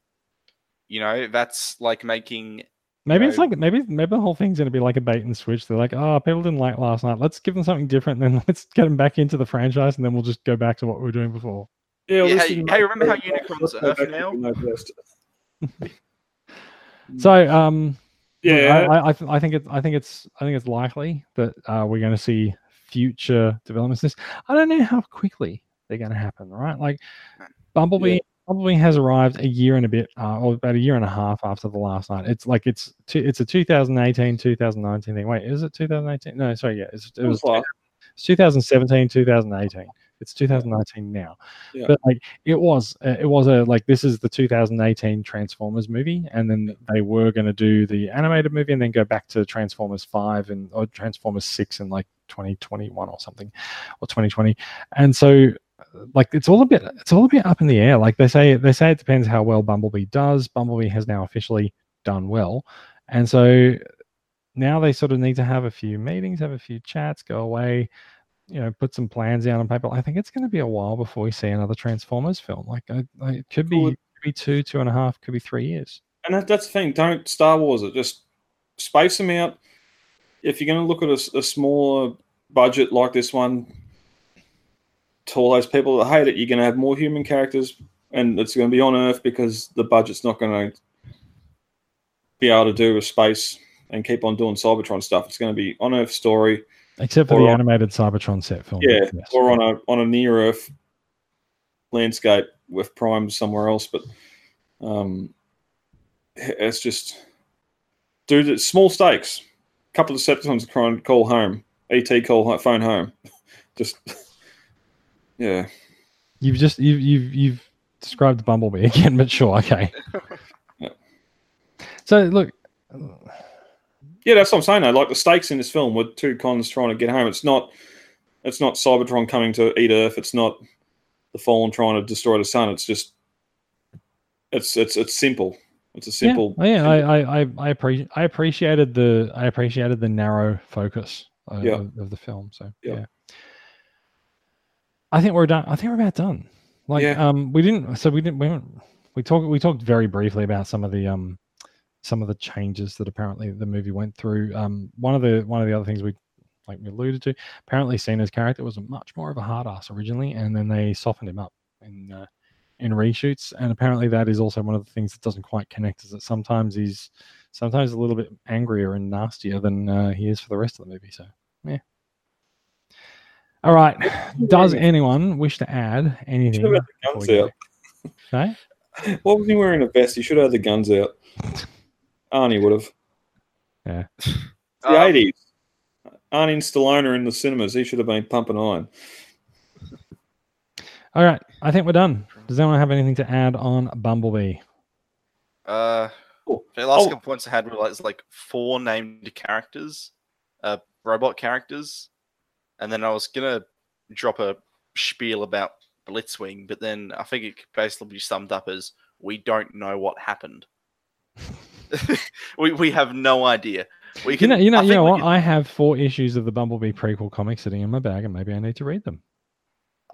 you know that's like making Maybe it's know- like maybe maybe the whole thing's going to be like a bait and switch. They're like, oh, people didn't like Last Knight. Let's give them something different. and Then let's get them back into the franchise, and then we'll just go back to what we were doing before. yeah, Yeah, hey- hey, remember how Let's Unicron's Earth now? No Best. So um, Yeah, I, I, I, th- I think it's I think it's I think it's likely that uh, we're going to see future developments. This I don't know how quickly they're going to happen. Right, like Bumblebee. Bumblebee has arrived a year and a bit, uh, or about a year and a half after the Last Knight. It's like it's two, it's a 2018 2019 thing. Wait, is it 2018? No, sorry, yeah, it's, it was it's 2017 2018 it's 2019 now Yeah. but like it was uh, it was a like this is the 2018 transformers movie and then they were going to do the animated movie and then go back to transformers 5 and or transformers 6 in like 2021 or something or 2020 and so like it's all a bit it's all a bit up in the air like they say they say it depends how well bumblebee does bumblebee has now officially done well and so now they sort of need to have a few meetings, have a few chats, go away, you know, put some plans down on paper. I think it's going to be a while before we see another Transformers film. Like, I, I, it could be, could be two, two and a half, could be three years. and that, that's the thing. Don't Star Wars it. Just space them out. if you're going to look at a smaller budget like this one, to all those people that hate it, you're going to have more human characters, and it's going to be on Earth because the budget's not going to be able to do with space and keep on doing Cybertron stuff. It's going to be on Earth story, Except for the on- animated Cybertron set film. yeah, yes. or on a on a near Earth landscape with Prime somewhere else. But um, it's just, do the small stakes. A couple of Decepticons trying to call home. ET call ho- phone home. just, yeah. You've just you've you've you've described the Bumblebee again, but sure, okay. Yeah. So look, Yeah, that's what I'm saying. Though. Like the stakes in this film were two cons trying to get home. It's not, it's not Cybertron coming to eat Earth. It's not the Fallen trying to destroy the sun. It's just, it's it's it's simple. It's a simple. Yeah, oh, yeah I, I, I, I, appre- I appreciated the I appreciated the narrow focus of, Yeah. of, of the film. So Yeah. yeah. I think we're done. I think we're about done. Like Yeah. um we didn't so we didn't we went, we talked we talked very briefly about some of the um some of the changes that apparently the movie went through. Um one of the one of the other things we like we alluded to, apparently Cena's character was much more of a hard ass originally, and then they softened him up in uh, in reshoots, and apparently that is also one of the things that doesn't quite connect. Is that sometimes he's sometimes a little bit angrier and nastier than uh, he is for the rest of the movie. So yeah. All right. Does anyone wish to add anything? Should have had the guns out. Okay. What was he wearing a vest? He should have had the guns out. Arnie would have. Yeah. It's the Um, 80s. Arnie and Stallone are in the cinemas. He should have been pumping iron. All right. I think we're done. Does anyone have anything to add on Bumblebee? Uh, Cool. the last Oh. couple points I had were like, like four named characters, uh, robot characters, and then I was gonna drop a spiel about Blitzwing, but then I think it could basically be summed up as we don't know what happened. we we have no idea. We You know, you know, I you know what? can- I have four issues of the Bumblebee prequel comic sitting in my bag, and maybe I need to read them.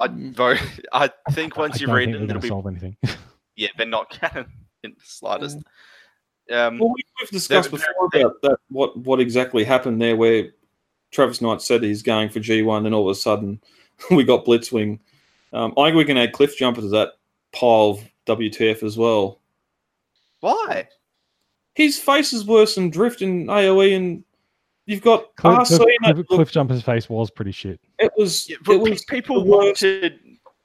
I, vote- I think once I you don't read think them, they're it'll be solve anything. yeah, they're not canon in the slightest. Um, Well, we- we've discussed before about that. What what exactly happened there? Where Travis Knight said he's going for G one, then all of a sudden we got Blitzwing. Um, I think we can add Cliff Jumper to that pile of WTF as well. why? His face is worse than Drift and AOE, and you've got Cliff, Arcee. Cliff, Cliff, look, Cliff Jumper's face was pretty shit. it was. Yeah, it was people wanted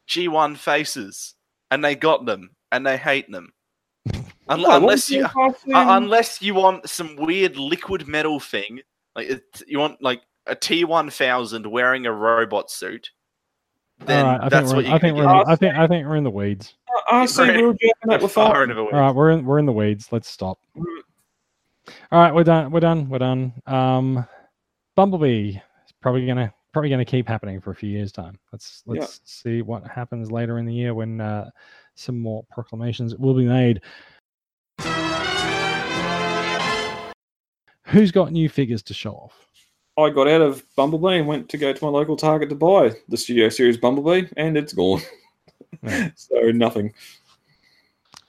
G1 faces, and they got them, and they hate them. Un- No, unless you, uh, unless you want some weird liquid metal thing, like it, you want like a T1000 wearing a robot suit. Then All right, I think that's we're, what in- you I think we're in, the- I think I think we're in the weeds. Arcee Right. we were jamming that with Far into the All right, we're in we're in the weeds. Let's stop. All right, we're done. We're done. We're done. Um, Bumblebee is probably gonna probably gonna keep happening for a few years' time. Let's let's see what happens later in the year when uh, some more proclamations will be made. Who's got new figures to show off? I got out of Bumblebee and went to go to my local Target to buy the Studio Series Bumblebee, and it's gone. So nothing.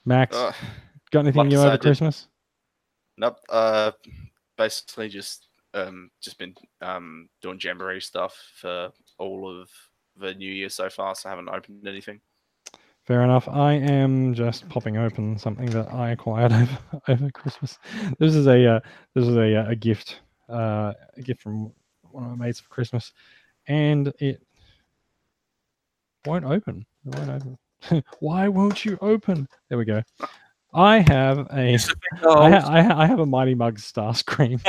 Max, Uh, got anything like new over Christmas? nope. Uh, basically just um just been um doing jamboree stuff for all of the new year so far. So I haven't opened anything. Fair enough. I am just popping open something that I acquired over, over Christmas. This is a uh, this is a, uh, a gift uh, a gift from one of my mates for Christmas, and it won't open. It won't open. Why won't you open? There we go. I have a I, ha- I, have a Mighty Mugs Starscream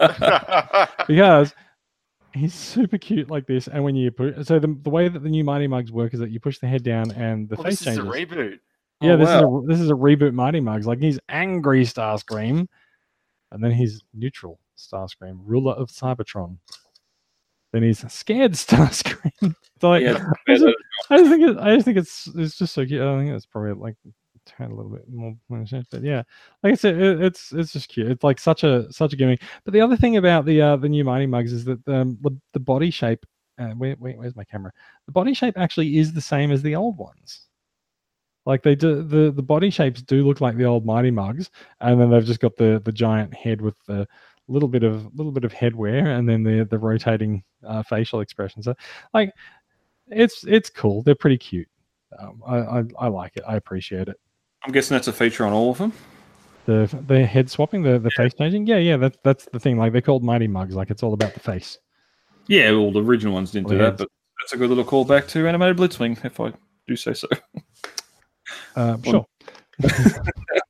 because he's super cute like this. And when you put so the, the way that the new Mighty Mugs work is that you push the head down and the Well, face this is a reboot. Yeah, Oh, this wow. is a this is a reboot Mighty Mugs. Like he's angry Starscream, and then he's neutral Starscream, ruler of Cybertron. Then he's scared Starscream. so like, Yeah, I, just, I just think it, I just think it's it's just so cute. I think it's probably like turn a little bit more, but yeah, like I said, it, it's it's just cute. It's like such a such a gimmick. But the other thing about the uh, the new Mighty Mugs is that um, the the body shape. Uh, where, where, where's my camera? The body shape actually is the same as the old ones. Like they do, the the body shapes do look like the old Mighty Mugs, and then they've just got the the giant head with the little bit of little bit of head wear, and then the the rotating uh, facial expressions. So, like, it's it's cool. They're pretty cute. Um, I, I I like it. I appreciate it. I'm guessing that's a feature on all of them. The the head swapping, the the face changing. Yeah, yeah. That's that's the thing. Like they're called mighty mugs. Like it's all about the face. Yeah, well, the original ones didn't Well, do yeah, that, but that's a good little callback to animated Blitzwing, if I do say so. Uh, sure.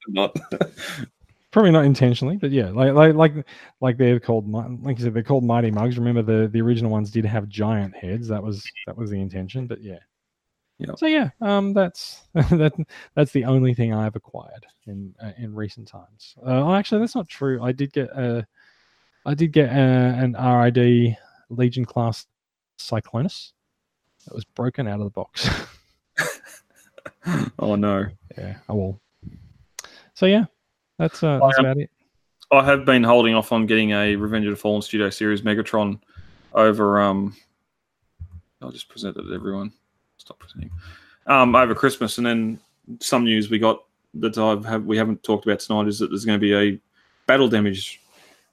Not. Probably not intentionally, but yeah, like like like like they're called like you said, they're called mighty mugs. Remember the the original ones did have giant heads. That was that was the intention. But yeah. Yep. So yeah, um, that's that that's the only thing I've acquired in uh, in recent times. Uh, oh, actually, that's not true. I did get a, I did get a, an RID Legion class Cyclonus that was broken out of the box. oh no. yeah. Oh well. So yeah, that's uh, that's about it. I have been holding off on getting a Revenge of the Fallen Studio Series Megatron over. Um, I'll just present it to everyone. Stop presenting. Um, over Christmas, and then some news we got that I've have we haven't talked about tonight is that there's going to be a battle damage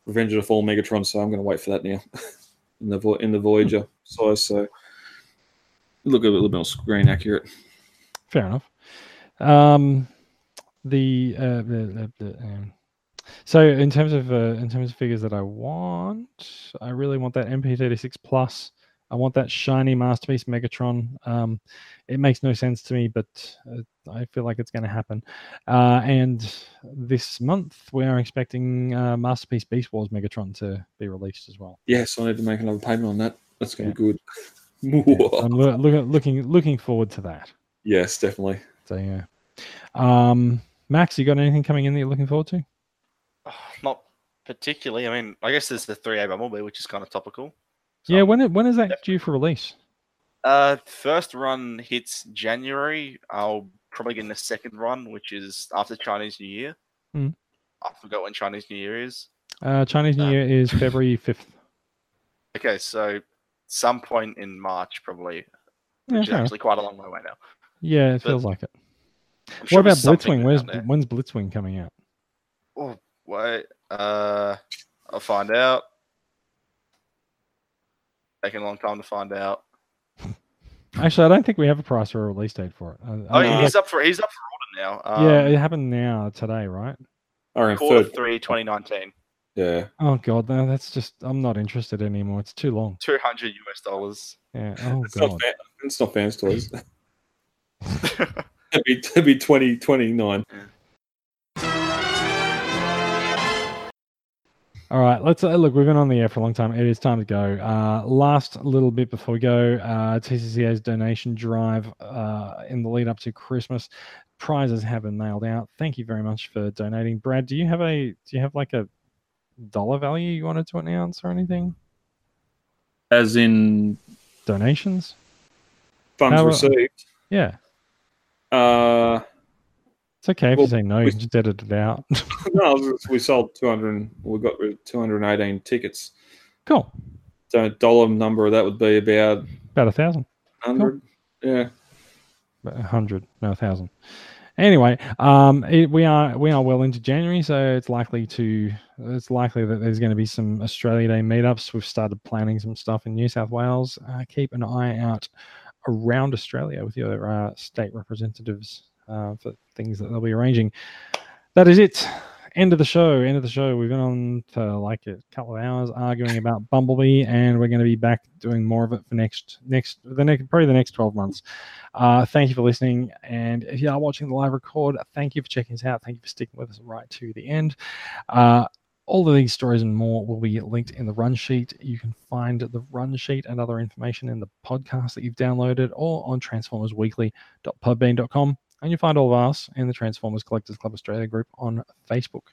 Revenge of the Fallen Megatron. So I'm going to wait for that now in the Vo- in the Voyager size. So look a little bit more screen accurate. Fair enough. Um, the uh, the, the, the um, so in terms of uh, in terms of figures that I want, I really want that MP36 Plus. I want that shiny masterpiece Megatron. Um, it makes no sense to me, but uh, I feel like it's going to happen. Uh, and this month we are expecting uh, masterpiece Beast Wars Megatron to be released as well. Yes, I need to make another payment on that. That's going to be good. Yeah, I'm looking looking looking forward to that. yes, definitely. So yeah. Um, Max, you got anything coming in that you're looking forward to? Oh, not particularly. I mean, I guess there's the 3A Bumblebee, which is kind of topical. So, Yeah, when it- when is that Yep. due for release? Uh, first run hits January. I'll probably get in the second run, which is after Chinese New Year. Hmm. I forgot when Chinese New Year is. Uh, Chinese New Uh, Year is February fifth. Okay, so some point in March, probably, Yeah, is actually quite a long way away now. yeah, it but- feels like it. I'm sure What about Blitzwing? Where's when's Blitzwing coming out? Oh, wait. Uh, I'll find out. Taking a long time to find out. Actually, I don't think we have a price or a release date for it. I- Oh, I- yeah, I- he's up for he's up for order now. Um, yeah, it happened now today, right? I reckon quarter third. three, 2019. Yeah. Oh god, no, that's just I'm not interested anymore. It's too long. 200 US dollars. Yeah. Oh It's not, god. fan, it's not FansToys. it'd, be, it'd be 20, 29. All right, let's uh, look. We've been on the air for a long time. It is time to go. Uh, last little bit before we go, uh, TCCA's donation drive uh, in the lead up to Christmas. Prizes have been nailed out. Thank you very much for donating, Brad. Do you have a do you have like a dollar value you wanted to announce or anything? As in Donations? funds How- received. Yeah, Uh, it's okay if Well, you say no. You we- can just edit it out. no, we sold 200. We got 218 tickets. cool. So dollar number of that would be about About a thousand. 100. Yeah. a hundred, no a thousand. Anyway, um, it, we are we are well into January, so it's likely to it's likely that there's going to be some Australia Day meetups. We've started planning some stuff in New South Wales. Uh, keep an eye out around Australia with your uh, state representatives uh, for things that they'll be arranging. That is it. End of the show. End of the show. We've been on for like a couple of hours arguing about Bumblebee, and we're going to be back doing more of it for next next the next probably the next twelve months. Uh, thank you for listening. And if you are watching the live record, thank you for checking us out. Thank you for sticking with us right to the end. All of these stories and more will be linked in the run sheet. You can find the run sheet and other information in the podcast that you've downloaded or on transformersweekly.podbean.com. And you'll find all of us in the Transformers Collectors Club Australia group on Facebook.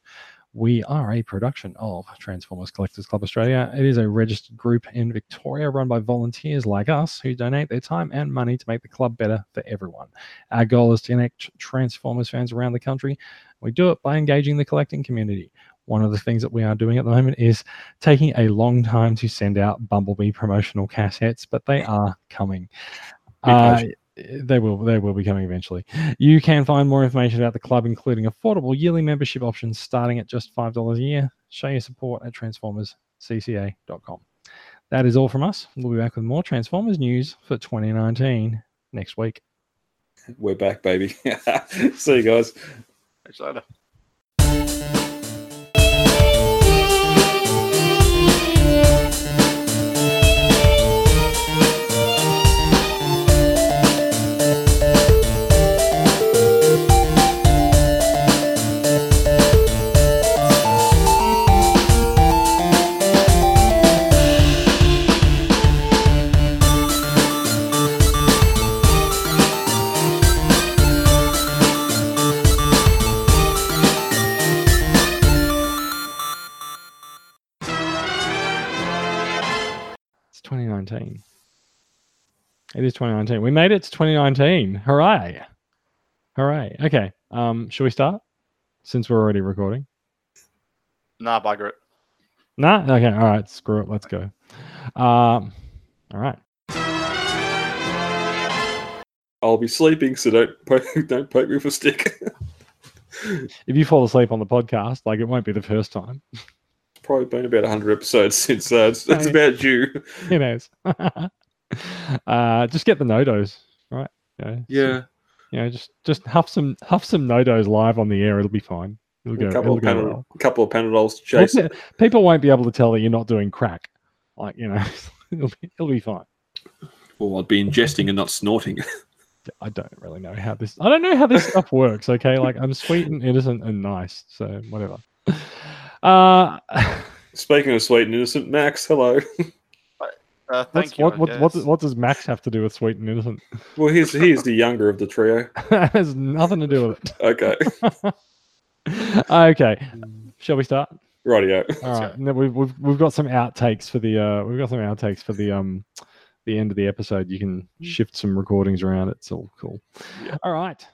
We are a production of Transformers Collectors Club Australia. It is a registered group in Victoria run by volunteers like us who donate their time and money to make the club better for everyone. Our goal is to connect Transformers fans around the country. We do it by engaging the collecting community. One of the things that we are doing at the moment is taking a long time to send out Bumblebee promotional cassettes, but they are coming. Uh, they will they will be coming eventually. You can find more information about the club, including affordable yearly membership options starting at just five dollars a year. Show your support at transformerscca.com. That is all from us. We'll be back with more Transformers news for 2019 next week. We're back, baby. See you guys. Catch you later. 2019. It is 2019. We made it to 2019. Hooray! Hooray! Okay. Um, should we start? Since we're already recording. Nah, bugger it. Nah. Okay. All right. Screw it. Let's go. Um. All right. I'll be sleeping, so don't poke, don't poke me with a stick. If you fall asleep on the podcast, like it won't be the first time. Probably been about 100 episodes since uh, it's, it's about due. Who knows? uh, just get the NoDoz, right? You know, Yeah. You know, just just huff some huff some NoDoz live on the air. It'll be fine. It'll A go. couple It'll of, go Panad- well. couple of Panadols to chase. People- People won't be able to tell that you're not doing crack. Like you know, it'll be it'll be fine. Well, I'd be ingesting and not snorting. I don't really know how this. I don't know how this stuff works. Okay, like I'm sweet and innocent and nice, so whatever. Uh, Speaking of sweet and innocent, Max, hello. Uh, thank what's, you. what I what what, guess. what does Max have to do with sweet and innocent? Well, he's he's the younger of the trio. That has nothing to do with it. okay, okay, shall we start? rightio. All right, no, we've, we've we've got some outtakes for the uh we've got some outtakes for the um the end of the episode. You can shift some recordings around. It's all cool. Yeah. All right,